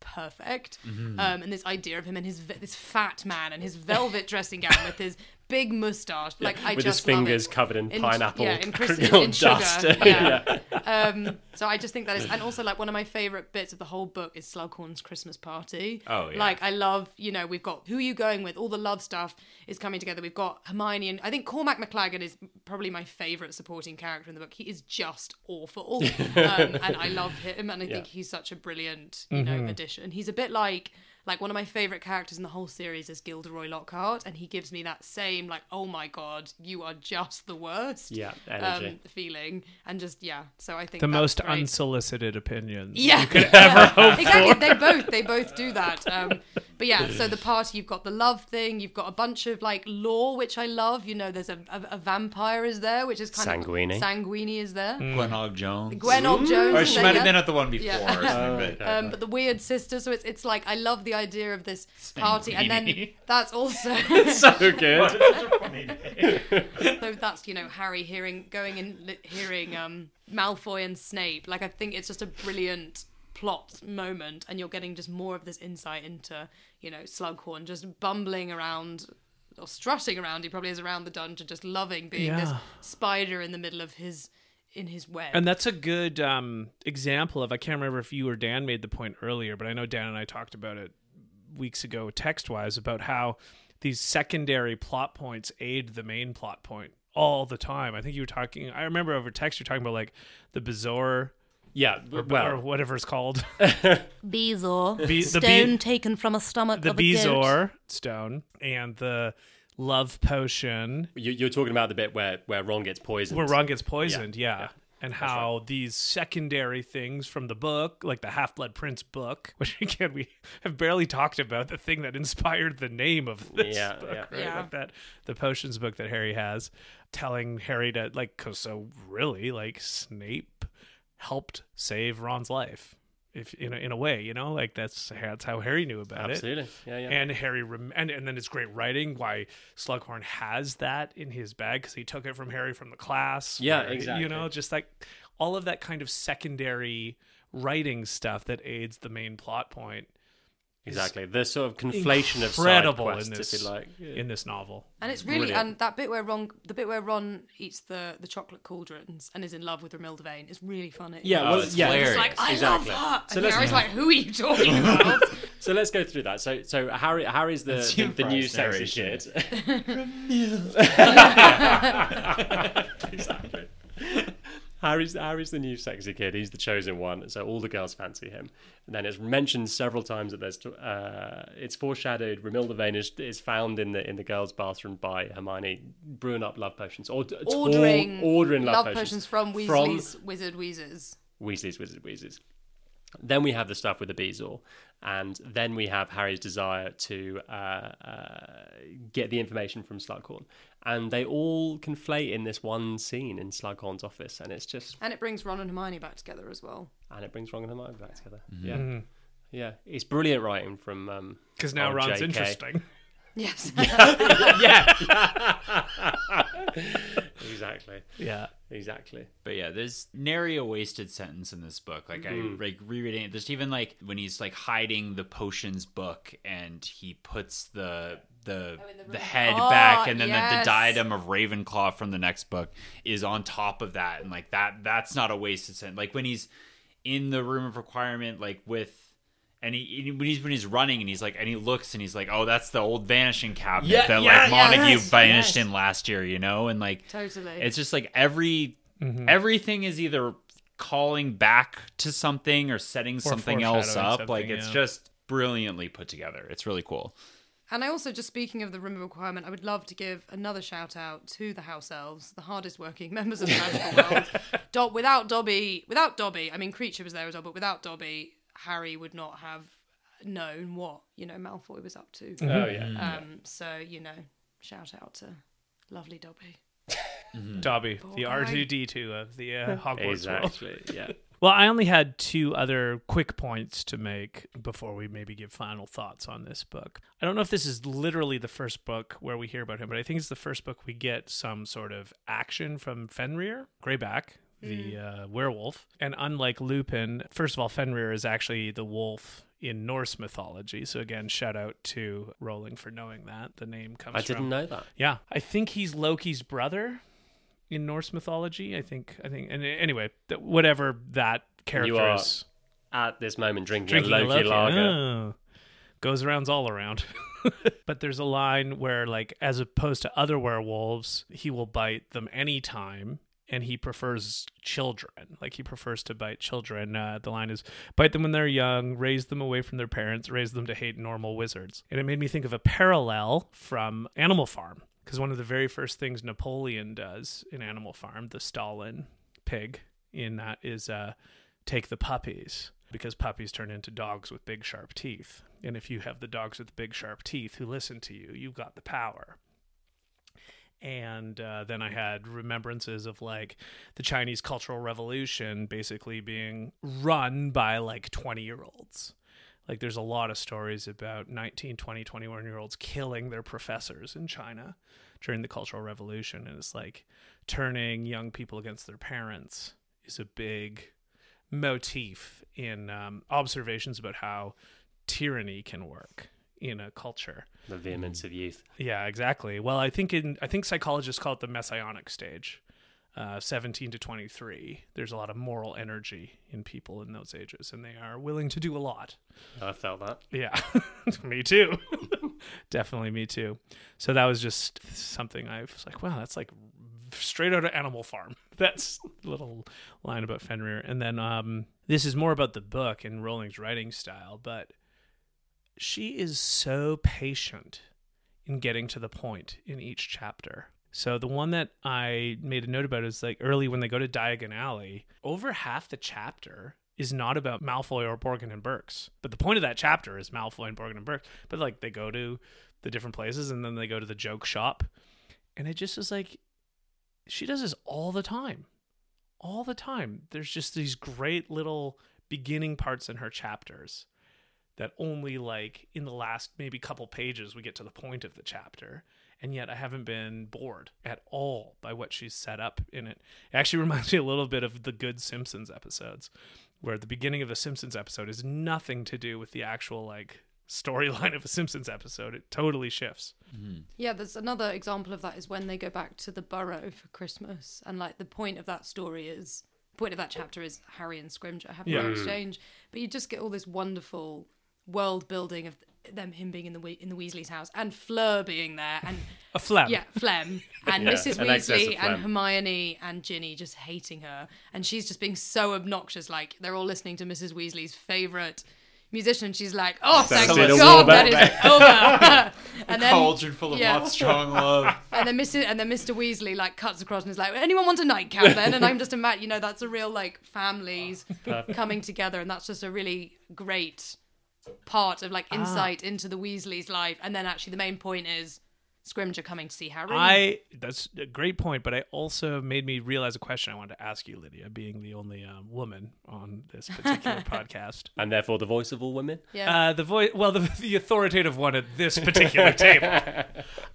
perfect. Mm-hmm. Um, and this idea of him and his ve- this fat man and his velvet dressing gown with his big mustache, like I with his just love fingers it. covered in, In- pineapple, yeah, in, [LAUGHS] crystal, crystal in sugar. dust. [LAUGHS] Yeah. Um, so I just think that is, and also like one of my favorite bits of the whole book is Slughorn's Christmas party. Oh, yeah. Like I love, you know, we've got who are you going with? All the love stuff is coming together. We've got Hermione and I think Cormac McLaggen is probably my favorite supporting character in the book. He is just awful, [LAUGHS] um, and I love him, and I think he's such a brilliant, you know, addition. He's a bit like. Like one of my favorite characters in the whole series is Gilderoy Lockhart, and he gives me that same like, oh my god, you are just the worst Yeah, energy. um, feeling, and just yeah. So I think The most great. unsolicited opinions. Yeah, you could ever [LAUGHS] hope exactly. They both they both do that. Um, but yeah, so the party you've got the love thing, you've got a bunch of like lore, which I love. You know, there's a, a, a vampire is there, which is kind Sanguini. of Sanguini is there. Gwenog Jones. Gwenog Jones, Or she might have yeah. been at the one before. Yeah. or [LAUGHS] something, but- Um, but the weird sister, so it's it's like I love the idea of this party, and then [LAUGHS] that's also [LAUGHS] so good. so that's you know Harry hearing going and hearing um Malfoy and Snape. Like I think it's just a brilliant plot moment, and you're getting just more of this insight into you know Slughorn just bumbling around or strutting around. He probably is around the dungeon, just loving being this spider in the middle of his in his web. And that's a good um, example of. I can't remember if you or Dan made the point earlier, but I know Dan and I talked about it weeks ago, text wise, about how these secondary plot points aid the main plot point all the time. I think you were talking. I remember over text you're talking about like the Bazaar Yeah, or well, whatever it's called, [LAUGHS] Bezoar, Be- the be- taken from a stomach the Bezoar stone and the love potion you, you're talking about the bit where, where Ron gets poisoned. where Ron gets poisoned. Yeah. and how these secondary things from the book, like the Half Blood Prince book, [LAUGHS] which again we have barely talked about, the thing that inspired the name of this Yeah, book, yeah. right? Yeah. Like that, the potions book that Harry has, telling Harry to like, cause so really, like Snape helped save Ron's life, if in a, in a way, you know, like that's that's how Harry knew about it. Absolutely. Yeah, yeah. And Harry, rem- and, and then it's great writing why Slughorn has that in his bag because he took it from Harry from the class. Yeah, where, exactly. You know, just like all of that kind of secondary writing stuff that aids the main plot point. Is exactly. The sort of conflation of side quests, in this if you like. in this novel. And it's really Brilliant. and that bit where Ron, the bit where Ron eats the the chocolate cauldrons and is in love with Romilda Vane is really funny. Yeah, Oh, well, it's yeah. hilarious. It's like I Exactly. love her. So and let's- Harry's like, who are you talking [LAUGHS] about? So let's go through that. So, so Harry, Harry's the the, the new humorous sexy narration. [LAUGHS] [LAUGHS] kid. exactly. Harry's Harry's the new sexy kid. He's the chosen one. So all the girls fancy him. And then it's mentioned several times that there's uh, it's foreshadowed. Romilda Vane is, is found in the in the girls' bathroom by Hermione brewing up love potions or ordering ordering love, love potions from From- Weasley's Wizard Weezers. Weasley's Wizard Wheezes. Then we have the stuff with the Beazle, and then we have Harry's desire to uh, uh, get the information from Slughorn, and they all conflate in this one scene in Slughorn's office, and it's just And it brings Ron and Hermione back together as well. and it brings Ron and Hermione back together. Mm-hmm. Yeah, yeah, it's brilliant writing from um, Because now oh, Ron's JK. interesting. [LAUGHS] Yes. [LAUGHS] Yeah. [LAUGHS] Exactly, Yeah. Exactly. But yeah, there's nary a wasted sentence in this book. Like I mm-hmm. like rereading it. There's even like when he's like hiding the potions book and he puts the the oh, the head Oh, back and then the, the diadem of Ravenclaw from the next book is on top of that and like that that's not a wasted sentence. Like when he's in the room of requirement like with and he when he's when he's running and he's like and he looks and he's like oh that's the old vanishing cabinet Yeah, that yeah, like Montague yes, vanished yes. in last year you know and like Totally. it's just like every Mm-hmm. everything is either calling back to something or setting something else foreshadowing up. like something, it's yeah. just brilliantly put together. It's really cool. And I also, just speaking of the room of requirement, I would love to give another shout out to the house elves, the hardest working [LAUGHS] members of the magical world. [LAUGHS] Do- without Dobby, without Dobby, I mean, Kreacher was there as well, but without Dobby, Harry would not have known what you know Malfoy was up to. Oh yeah, Um, so you know, shout out to lovely Dobby. Dobby, Poor the. R two D two of the uh, Hogwarts world. exactly. Yeah. [LAUGHS] Well, I only had two other quick points to make before we maybe give final thoughts on this book. I don't know if this is literally the first book where we hear about him, but I think it's the first book we get some sort of action from Fenrir, Greyback, the uh, werewolf. And unlike Lupin, first of all, Fenrir is actually the wolf in Norse mythology. So again, shout out to Rowling for knowing that. The name comes from I from didn't know that. yeah, I think he's Loki's brother in Norse mythology. I think. I think. And anyway, th- whatever that character are is, At this moment, drinking, drinking a a Loki, Loki. lager. Oh. goes around all around. [LAUGHS] but there's a line where, like, as opposed to other werewolves, he will bite them anytime. And he prefers children. Like he prefers to bite children. Uh, the line is bite them when they're young, raise them away from their parents, raise them to hate normal wizards. And it made me think of a parallel from Animal Farm. Because one of the very first things Napoleon does in Animal Farm, the Stalin pig in that, is uh, take the puppies because puppies turn into dogs with big sharp teeth. And if you have the dogs with big sharp teeth who listen to you, you've got the power. And uh, then I had remembrances of like the Chinese Cultural Revolution basically being run by like 20 year olds. Like there's a lot of stories about 19, 20, 21 year olds killing their professors in China during the Cultural Revolution. And it's like turning young people against their parents is a big motif in um, observations about how tyranny can work in a culture. The vehemence of youth. Yeah, exactly. Well, I think in I think psychologists call it the messianic stage. Uh, 17 to 23 there's a lot of moral energy in people in those ages and they are willing to do a lot I felt that. yeah [LAUGHS] me too [LAUGHS] definitely me too so that was just something i was like wow that's like straight out of animal farm [LAUGHS] that's a little line about fenrir and then um this is more about the book and rowling's writing style but she is so patient in getting to the point in each chapter So the one that I made a note about is like early when they go to Diagon Alley, over half the chapter is not about Malfoy or Borgin and Burkes. But the point of that chapter is Malfoy and Borgin and Burkes. But like they go to the different places and then they go to the joke shop. And it just is like she does this all the time. All the time. There's just these great little beginning parts in her chapters that only like in the last maybe couple pages we get to the point of the chapter and yet I haven't been bored at all by what she's set up in it. It actually [LAUGHS] reminds me a little bit of the good Simpsons episodes, where the beginning of the Simpsons episode is nothing to do with the actual like storyline of a Simpsons episode. It totally shifts. Mm-hmm. Yeah, there's another example of that is when they go back to the burrow for Christmas, and like the point of that story is point of that chapter is Harry and Scrimgeour having Yeah. an mm. exchange, but you just get all this wonderful world building of them him being in the We- in the Weasley's house and Fleur being there and A phlegm. yeah Phlegm [LAUGHS] and Yeah, Mrs an Weasley of and Hermione and Ginny just hating her and she's just being so obnoxious like they're all listening to Mrs Weasley's favorite musician she's like oh thank Celestina God that Warbeck. over [LAUGHS] [LAUGHS] and then Cauldron full of yeah. hot, strong love. and then Mr. and then Mr. Weasley like cuts across and is like, anyone want a nightcap then? And I'm just imagine, you know, that's a real like families coming together, and that's just a really great part of like insight into the Weasleys' life. And then actually the main point is Scrimgeour coming to see Harry. I that's a great point, but I also made me realize a question I wanted to ask you, Lydia, being the only um, woman on this particular [LAUGHS] podcast. And therefore the voice of all women. yeah. Uh, the voice, well, the, [LAUGHS] the authoritative one at this particular [LAUGHS] table.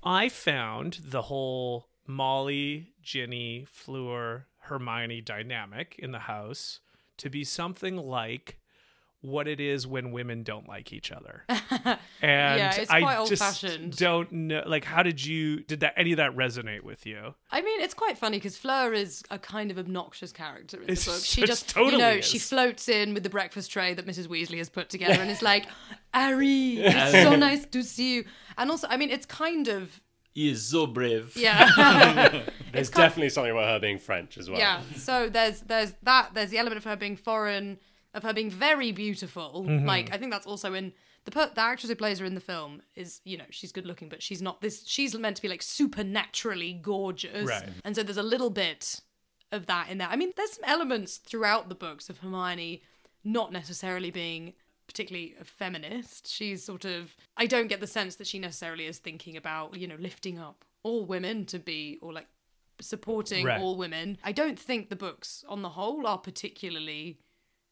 I found the whole Molly, Ginny, Fleur, Hermione dynamic in the house to be something like what it is when women don't like each other. [LAUGHS] And Yeah, it's I just old-fashioned. don't know. Like, how did you? Did that any of that resonate with you? I mean, it's quite funny because Fleur is a kind of obnoxious character in the It's book. [LAUGHS] She it's just, totally you know, is. she floats in with the breakfast tray that Mrs. Weasley has put together and is like, [LAUGHS] Harry, it's so nice to see you. And also, I mean, it's kind of, He is so brave. yeah. There's kind- definitely something about her being French as well. Yeah. So there's there's that there's the element of her being foreign, of her being very beautiful. Mm-hmm. Like I think that's also in the per- the actress who plays her in the film is you know she's good looking, but she's not this. She's meant to be like supernaturally gorgeous, Right. And so there's a little bit of that in there. I mean, there's some elements throughout the books of Hermione not necessarily being particularly a feminist. She's sort of I don't get the sense that she necessarily is thinking about, you know, lifting up all women to be or like supporting Right. all women. I don't think the books on the whole are particularly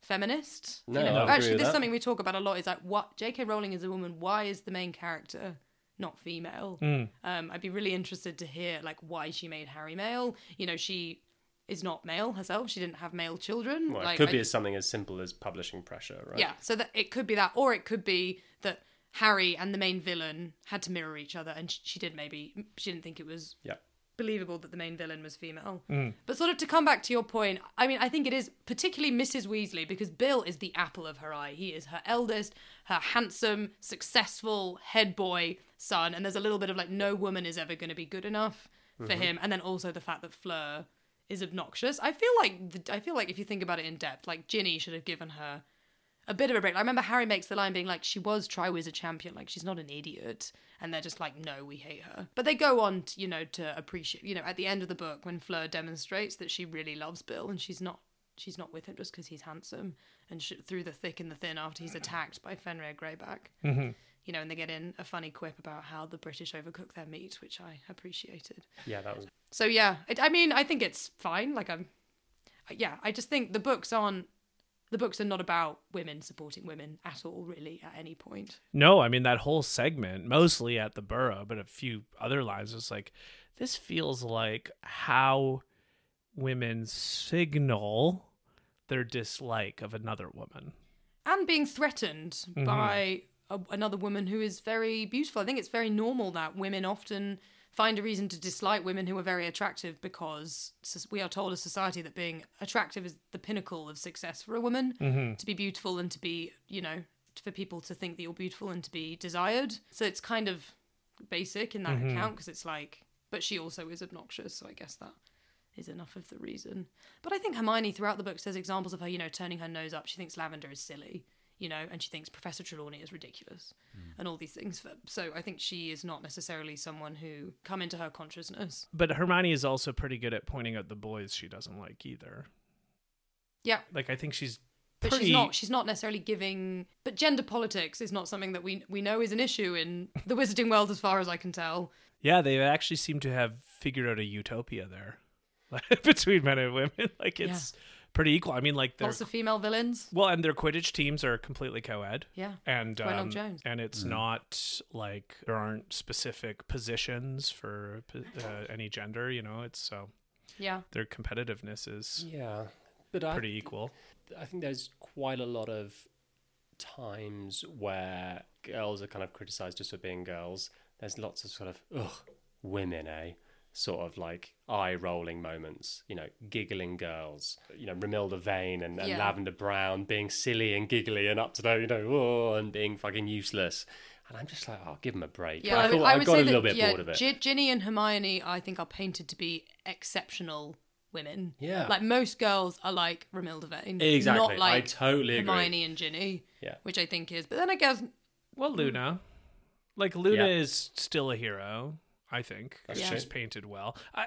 feminist. No, you know, actually with this is something we talk about a lot is like what J.K. Rowling is a woman, why is the main character not female? Hmm. Um, I'd be really interested to hear like why she made Harry male. You know, she is not male herself. She didn't have male children. Well, it like, could I- be as something as simple as publishing pressure, right? yeah, so that it could be that, or it could be that Harry and the main villain had to mirror each other, and sh- she did maybe she didn't think it was Yeah. Believable that the main villain was female. Mm. But sort of to come back to your point, I mean, I think it is particularly Mrs. Weasley because Bill is the apple of her eye. He is her eldest, her handsome, successful head boy son, and there's a little bit of like no woman is ever going to be good enough for mm-hmm. him, and then also the fact that Fleur is obnoxious. I feel like the, I feel like if you think about it in depth, like Ginny should have given her a bit of a break. I remember Harry makes the line being like, she was Triwizard champion, like she's not an idiot. And they're just like, no, we hate her. But they go on, to, you know, to appreciate, you know, at the end of the book when Fleur demonstrates that she really loves Bill and she's not, she's not with him just because he's handsome and sh- through the thick and the thin after he's attacked by Fenrir Greyback. Mm-hmm. You know, and they get in a funny quip about how the British overcook their meat, which I appreciated. Yeah, that was. So yeah, it, I mean, I think it's fine. Like I'm, yeah, I just think the books aren't. The books are not about women supporting women at all, really, at any point. No, I mean that whole segment, mostly at the Burrow, but a few other lines. It's like this feels like how women signal their dislike of another woman. And being threatened mm-hmm. by a, another woman who is very beautiful. I think it's very normal that women often find a reason to dislike women who are very attractive because we are told as society that being attractive is the pinnacle of success for a woman. Mm-hmm. To be beautiful and to be, you know, for people to think that you're beautiful and to be desired. So it's kind of basic in that mm-hmm. account because it's like, but she also is obnoxious. So I guess that is enough of the reason. But I think Hermione throughout the book says examples of her, you know, turning her nose up. She thinks lavender is silly, you know, and she thinks Professor Trelawney is ridiculous hmm. and all these things. So I think she is not necessarily someone who come into her consciousness. But Hermione is also pretty good at pointing out the boys she doesn't like either. Yeah, Like I think she's but pretty she's not she's not necessarily giving but gender politics is not something that we we know is an issue in the wizarding world as far as I can tell. Yeah, they actually seem to have figured out a utopia there. [LAUGHS] Between men and women. Like it's pretty equal. I mean like they're Lots of female villains. well and their Quidditch teams are completely co ed. Yeah. and Gwyneth um, Jones. and it's not like there aren't specific positions for uh, any gender you know it's so Yeah. their competitiveness is Yeah, but I, pretty equal I think there's quite a lot of times where girls are kind of criticized just for being girls. There's lots of sort of ugh, women, eh? Sort of like eye rolling moments, you know, giggling girls, you know, Romilda Vane and, and Yeah. Lavender Brown being silly and giggly and up to the, you know, oh, and being fucking useless. And I'm just like, oh, give them a break. Yeah, I, I, thought, would, I, I got say a little that bit yeah, bored of it. Gi- Ginny and Hermione, I think, are painted to be exceptional women. Yeah. like most girls are like Romilda Vane, Exactly. Not like I totally agree. Hermione and Ginny. Yeah. which I think is. But then I guess well luna like luna Yeah. is still a hero i think Yeah. she's painted well i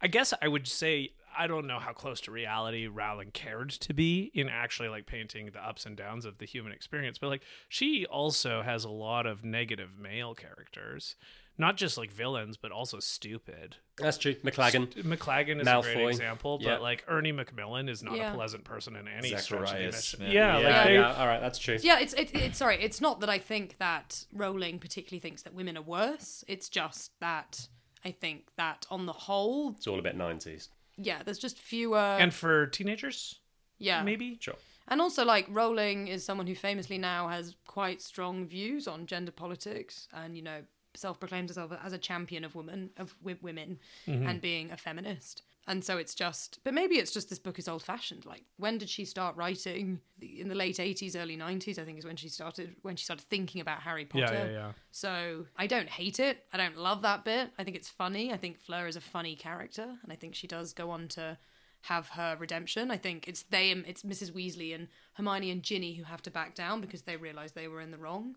i guess i would say i don't know how close to reality rowling cared to be in actually like painting the ups and downs of the human experience but like she also has a lot of negative male characters not just like villains but also stupid That's true. McLaggen. McLaggen is a great example, Yeah. but like Ernie Macmillan is not Yeah. a pleasant person in any Zacharias stretch of the Yeah, yeah, like they, yeah, all right, that's true. yeah, it's it, it's sorry, it's not that I think that Rowling particularly thinks that women are worse. It's just that I think that on the whole, It's all about 90s. yeah, there's just fewer. and for teenagers, yeah, maybe. Sure. And also, like, Rowling is someone who famously now has quite strong views on gender politics and, you know, self proclaims herself as a champion of women, of w- women, mm-hmm. and being a feminist. And so it's just, but maybe it's just this book is old fashioned. Like, when did she start writing? In the late 80s, early 90s, I think is when she started, when she started thinking about Harry Potter. Yeah, yeah, yeah. So I don't hate it. I don't love that bit. I think it's funny. I think Fleur is a funny character, and I think she does go on to have her redemption. I think it's they, it's Mrs. Weasley and Hermione and Ginny who have to back down because they realise they were in the wrong.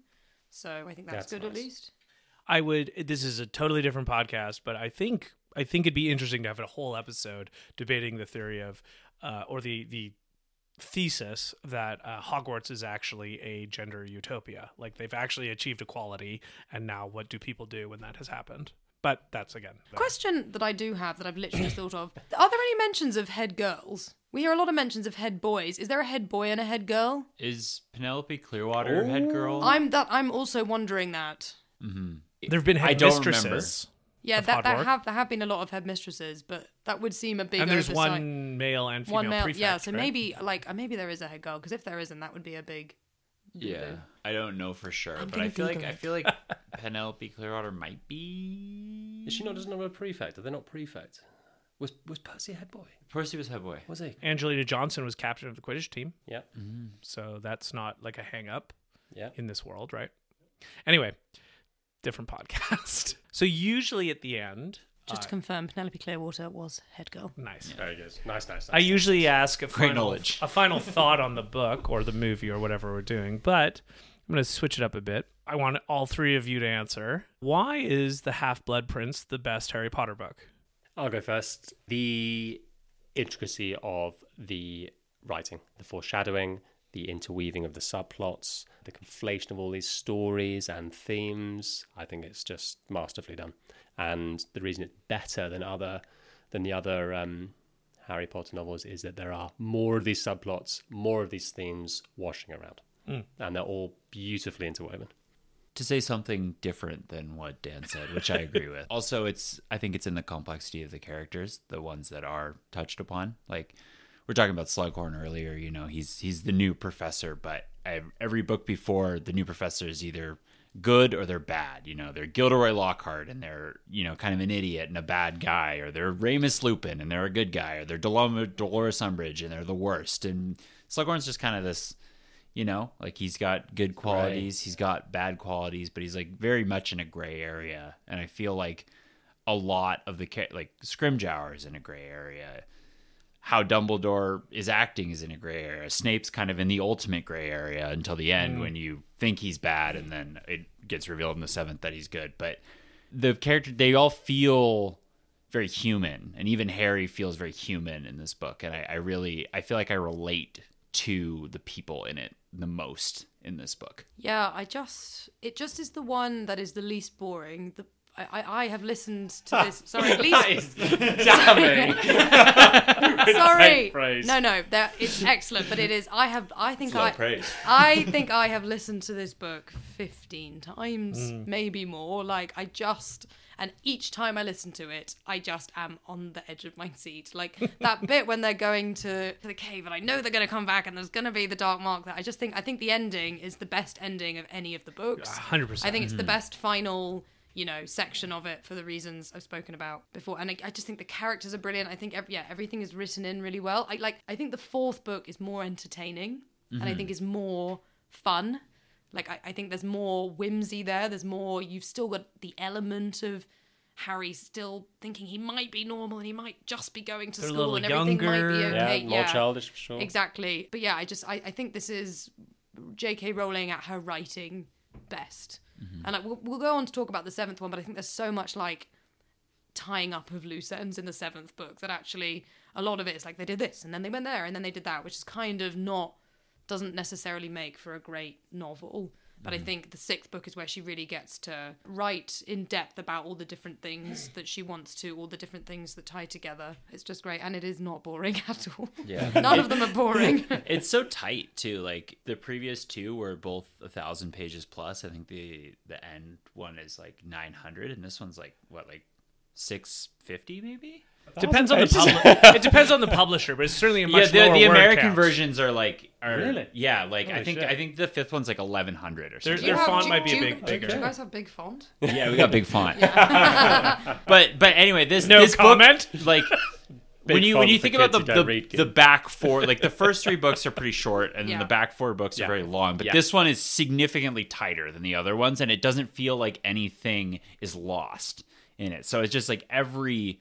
So I think that's, That's good at least. I would. This is a totally different podcast, but I think I think it'd be interesting to have a whole episode debating the theory of, uh, or the the thesis that uh, Hogwarts is actually a gender utopia. Like they've actually achieved equality, and now what do people do when that has happened? But that's again. Question that I do have that I've literally just thought of: Are there any mentions of head girls? We hear a lot of mentions of head boys. Is there a head boy and a head girl? Is Penelope Clearwater head girl? I'm that. I'm also wondering that. There've been I don't headmistresses. Yeah, that, that have there have been a lot of headmistresses, but that would seem a big And there's oversight. one male and female one male prefect. yeah so right? maybe like uh, maybe there is a head girl because if there isn't that would be a big yeah, I don't know for sure, I'm but I feel like Google I feel like [LAUGHS] Penelope Clearwater might be. Is she not doesn't have a prefect? Are they not prefects? Was was Percy a head boy? Percy was head boy. Was he? Angelina Johnson was captain of the Quidditch team, Yeah. so that's not like a hang up. Yeah. in this world, right? Anyway, different podcast. [LAUGHS] so usually at the end, just to uh, confirm penelope clearwater was head girl nice. Very good. Nice, nice, nice. I usually ask a final, knowledge. a final [LAUGHS] thought on the book or the movie or whatever we're doing, but I'm going to switch it up a bit. I want all three of you to answer. Why is The Half Blood Prince the best Harry Potter book? I'll go first. The intricacy of the writing, the foreshadowing, the interweaving of the subplots, the conflation of all these stories and themes. I think it's just masterfully done. And the reason it's better than other than the other um, Harry Potter novels is that there are more of these subplots, more of these themes washing around, and they're all beautifully interwoven. to say something different than what Dan said, which I agree with. [LAUGHS] Also, it's I think it's in the complexity of the characters, the ones that are touched upon. Like we're talking about Slughorn earlier. You know, he's he's the new professor, but every book before the new professor is either good or they're bad. You know, they're Gilderoy Lockhart and they're you know kind of an idiot and a bad guy, or they're Remus Lupin and they're a good guy, or they're Dolores Umbridge and they're the worst. And Slughorn's just kind of this you know like he's got good qualities he's got bad qualities but he's like very much in a gray area and i feel like a lot of the like scrimgeour is in a gray area how Dumbledore is acting is in a gray area. Snape's kind of in the ultimate gray area until the end hmm. when you think he's bad and then it gets revealed in the seventh that he's good. But the character they all feel very human and even Harry feels very human in this book. And I, I really I feel like I relate to the people in it the most in this book. Yeah, I just it just is the one that is the least boring. The I, I, have listened to this. Sorry, least. Damning. [LAUGHS] sorry. No, no, that it's excellent, but it is. I have. I think I. I think I have listened to this book fifteen times, Mm. maybe more. Like I just. And each time I listen to it, I just am on the edge of my seat. Like that [LAUGHS] bit when they're going to the cave, and I know they're going to come back, and there's going to be the dark mark. That I just think, I think the ending is the best ending of any of the books. 100%. I think it's the best final, you know, section of it for the reasons I've spoken about before. And I, I just think the characters are brilliant. I think, ev- yeah, everything is written in really well. I like. I think the fourth book is more entertaining, and I mm-hmm. think is more fun. Like I, I think there's more whimsy there. There's more. You've still got the element of. Harry still thinking he might be normal and he might just be going to They're school and everything might be okay. Yeah, more childish for sure. Exactly. But yeah, I just I, I think this is J.K. Rowling at her writing best. Mm-hmm. And like, we'll, we'll go on to talk about the seventh one, but I think there's so much like tying up of loose ends in the seventh book that actually a lot of it is like they did this and then they went there and then they did that, which is kind of not doesn't necessarily make for a great novel. But I mm. think the sixth book is where she really gets to write in depth about all the different things that she wants to, all the different things that tie together. It's just great, and it is not boring [LAUGHS] at all. Yeah. [LAUGHS] None of them are boring. [LAUGHS] it's so tight too. Like the previous two were both a thousand pages plus. I think the the end one is like nine hundred, and this one's like what, like six fifty maybe? Depends on the pub- [LAUGHS] it depends on the publisher, but it's certainly a much yeah, the, lower the American count. versions are like are, Really? Yeah, like I think shit. I think the fifth one's like eleven hundred or Their, something. their You have- font do- might be do a you- big do you guys have big font? yeah, we got big font. [LAUGHS] but but anyway, this No this comment? book like. [LAUGHS] when you when you think about the the, the back four like the first three books are pretty short and then the back four books are very long but Yeah. this one is significantly tighter than the other ones and it doesn't feel like anything is lost in it so it's just like every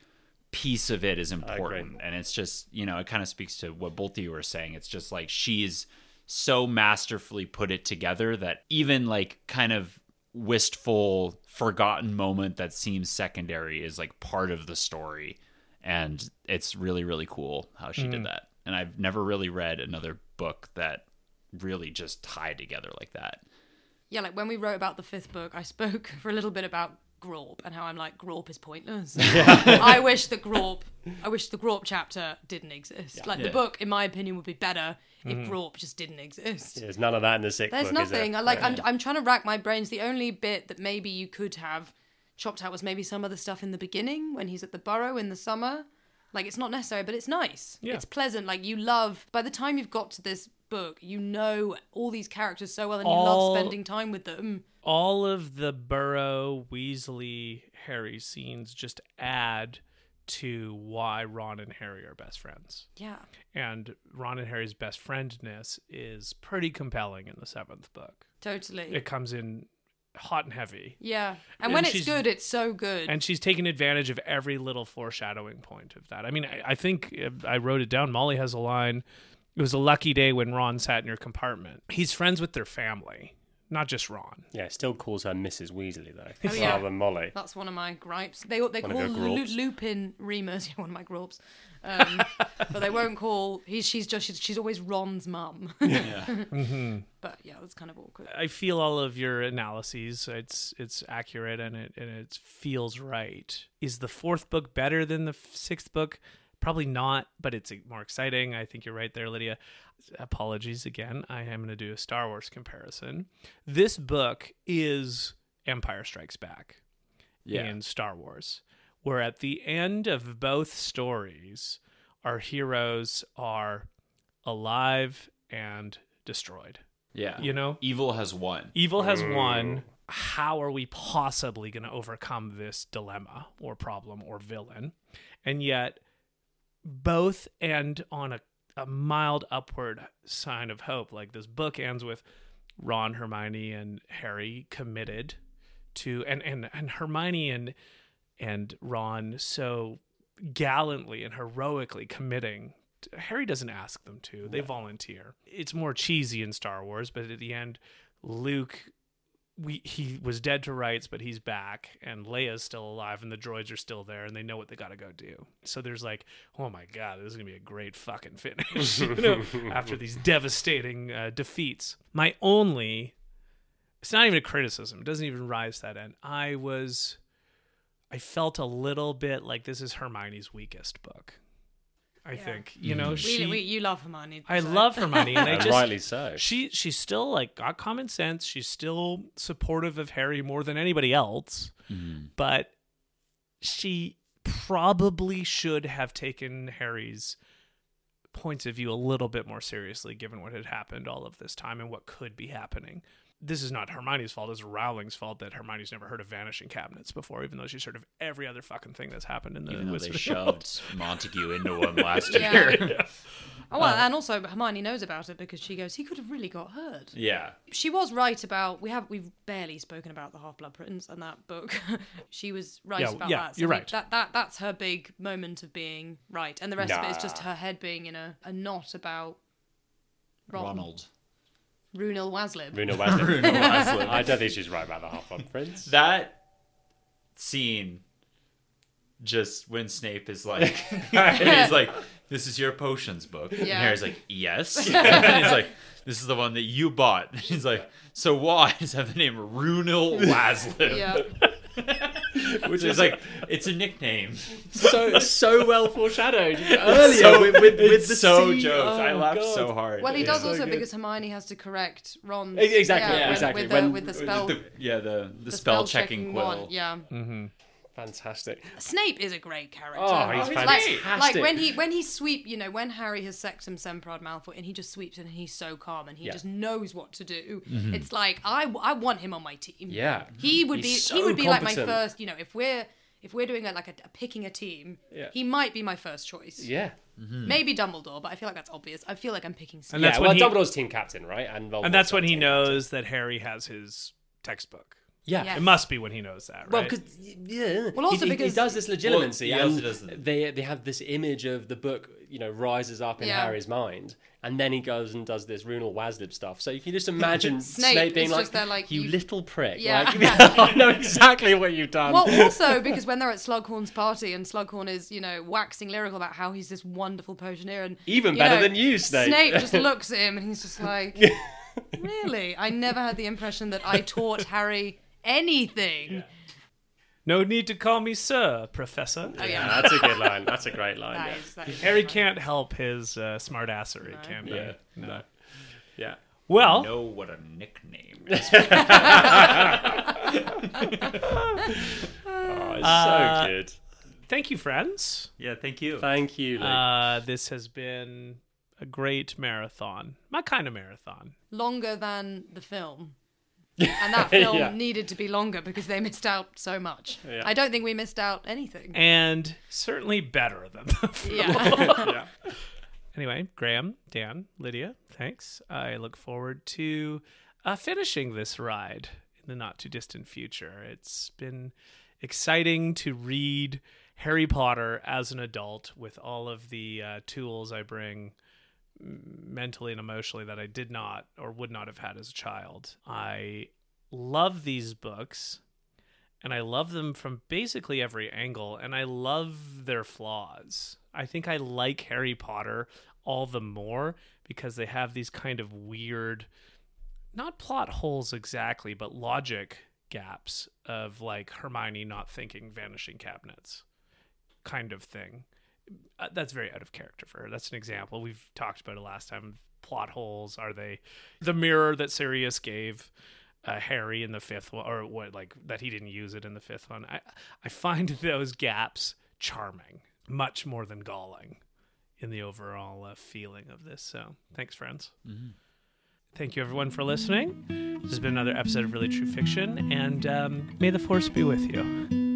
piece of it is important. And it's just you know it kind of speaks to what both of you were saying. It's just like she's so masterfully put it together that even like kind of wistful forgotten moment that seems secondary is like part of the story. And it's really really cool how she did mm. that. And i've never really read another book that really just tied together like that. Yeah, like when we wrote about the fifth book, I spoke [LAUGHS] for a little bit about Grawp and how I'm like Grawp is pointless. I wish that Grawp, I wish the Grawp chapter didn't exist. Like the book, in my opinion, would be better if mm-hmm. Grawp just didn't exist. There's none of that in the sixth There's book, nothing. I like. I'm. I'm trying to rack my brains. The only bit that maybe you could have chopped out was maybe some of the stuff in the beginning when he's at the burrow in the summer. Like it's not necessary, but it's nice. Yeah. It's pleasant. Like you love. By the time you've got to this book, you know all these characters so well, and you love spending time with them. all of the Burrow, Weasley, Harry scenes just add to why Ron and Harry are best friends. Yeah. And Ron and Harry's best friendness is pretty compelling in the seventh book. Totally. It comes in hot and heavy. yeah. And, And when it's good, it's so good. And she's taken advantage of every little foreshadowing point of that. I mean, I, I think uh, I wrote it down. Molly has a line. It was a lucky day when Ron sat in your compartment. He's friends with their family, not just Ron. Yeah, still calls her Mrs. Weasley though, Oh, yeah. rather than Molly. That's one of my gripes. They they One call your Lu- Lupin Remus, [LAUGHS] yeah, one of my grawps, um, [LAUGHS] but they won't call. He's she's just she's, she's always Ron's mum. [LAUGHS] Yeah. But yeah, it's kind of awkward. I feel all of your analyses. It's it's accurate and it and it feels right. Is the fourth book better than the f- sixth book? Probably not, but it's more exciting. I think you're right there, Lydia. Apologies again. I am going to do a Star Wars comparison. This book is Empire Strikes Back in Star Wars, where at the end of both stories, our heroes are alive and destroyed. yeah You know, evil has won Evil has won. How are we possibly going to overcome this dilemma or problem or villain? And yet, both end on a, a mild upward sign of hope. Like this book ends with Ron, Hermione, and Harry committed to, and and and Hermione and and Ron so gallantly and heroically committing Harry doesn't ask them to. They volunteer. It's more cheesy in Star Wars, but at the end, Luke we he was dead to rights, but he's back, and Leia's still alive, and the droids are still there, and they know what they got to go do. So there's like, oh my god, this is gonna be a great fucking finish, [LAUGHS] you know, after these devastating uh, defeats. My only, it's not even a criticism. It doesn't even rise to that end. I was, I felt a little bit like this is Hermione's weakest book. I think you know We, she. we, you love Hermione. I so- love Hermione, and [LAUGHS] I And just rightly so. she she's still like got common sense. She's still supportive of Harry more than anybody else. Mm-hmm. But she probably should have taken Harry's points of view a little bit more seriously given what had happened all of this time and what could be happening. This is not Hermione's fault, it's Rowling's fault that Hermione's never heard of vanishing cabinets before, even though she's heard of every other fucking thing that's happened in the world. Even though they Wizarding World. shoved Montague into one [LAUGHS] last Yeah. year. [LAUGHS] Oh, well, um, and also Hermione knows about it because she goes, he could have really got hurt. yeah. She was right about we have we've barely spoken about the Half Blood Prince and that book. [LAUGHS] she was right Yeah, about yeah, that. you're right. That that that's her big moment of being right, and the rest of it is just her head being in a, a knot about Ron, Ronald. Roonil Wazlib. Runa Wesley. Bruno Wesley. I don't think she's right about the Half Blood Prince. that scene just when Snape is like [LAUGHS] and he's like, This is your potions book. And Yeah. Harry's like, Yes. [LAUGHS] and he's like, This is the one that you bought. And he's like, So why does it have the name Roonil [LAUGHS] Wazlib? yeah, [LAUGHS] Which is like it's a nickname. so so well foreshadowed earlier so, with, with, with the so sea. jokes. I Oh, laughed God. so hard. well, he does also good. because Hermione has to correct Ron's E- exactly, yeah, yeah, with- exactly. with, the, When- with the spell. The- yeah, the the, the spell checking quill. one, yeah. Mm-hmm. Fantastic. Snape is a great character. Oh, he's like, fantastic. like when he when he sweep, you know, when Harry has Sectum Semprad Malfoy and he just sweeps in and he's so calm and he Yeah. just knows what to do. Mm-hmm. It's like I, I want him on my team. Yeah. he would be He's he would be like my first. You know, if we're if we're doing a, like a, a picking a team, Yeah. he might be my first choice. Yeah. Maybe Dumbledore, but I feel like that's obvious. I feel like I'm picking. Snape. And that's yeah, when well, he- Dumbledore's team captain, right? And, and that's when he team captain. knows that Harry has his textbook. Yeah. Yeah. It must be when he knows that, right? Well, because yeah, Well, also he, he- because- he does this legitimacy, Well, he and also does the- they they have this image of the book, you know, rises up in Yeah. Harry's mind, and then he goes and does this Roonil Wazlib stuff. So you can just [LAUGHS] imagine Snape Snape, being is like, just there like, "You you- little prick! Yeah. Like, [LAUGHS] [LAUGHS] I know exactly what you've done." Well, also because when they're at Slughorn's party and Slughorn is, you know, waxing lyrical about how he's this wonderful potioneer and Even better know, than you, Snape. Snape just looks at him and he's just like, really? I never had the impression that I taught Harry anything. no need to call me sir, Professor. Oh yeah, yeah, that's a good line. That's a great line. that yeah. is, that is Harry fun. can't help his uh, smartassery, No. can he? Yeah, no, yeah. Well, know what a nickname is. [LAUGHS] [LAUGHS] Oh, it's Uh, so good. thank you, friends. yeah, thank you. Thank you, Uh, this has been a great marathon. My kind of marathon. longer than the film. [LAUGHS] And that film Yeah. needed to be longer because they missed out so much. Yeah. I don't think we missed out anything. And certainly better than the [LAUGHS] film. Yeah. [LAUGHS] Anyway, Graham, Dan, Lydia, thanks. I look forward to uh, finishing this ride in the not too distant future. It's been exciting to read Harry Potter as an adult with all of the uh, tools I bring m- mentally and emotionally that I did not or would not have had as a child. I love these books and I love them from basically every angle, and I love their flaws. I think I like Harry Potter all the more because they have these kind of weird, not plot holes exactly, but logic gaps of like Hermione not thinking vanishing cabinets kind of thing. Uh, that's very out of character for her. That's an example. We've talked about it last time. Plot holes are they the mirror that Sirius gave uh, Harry in the fifth one, or what like that he didn't use it in the fifth one. I I find [LAUGHS] those gaps charming, much more than galling, in the overall uh, feeling of this. So thanks, friends. Thank you, everyone, for listening. This has been another episode of Really True Fiction, and um, may the force be with you.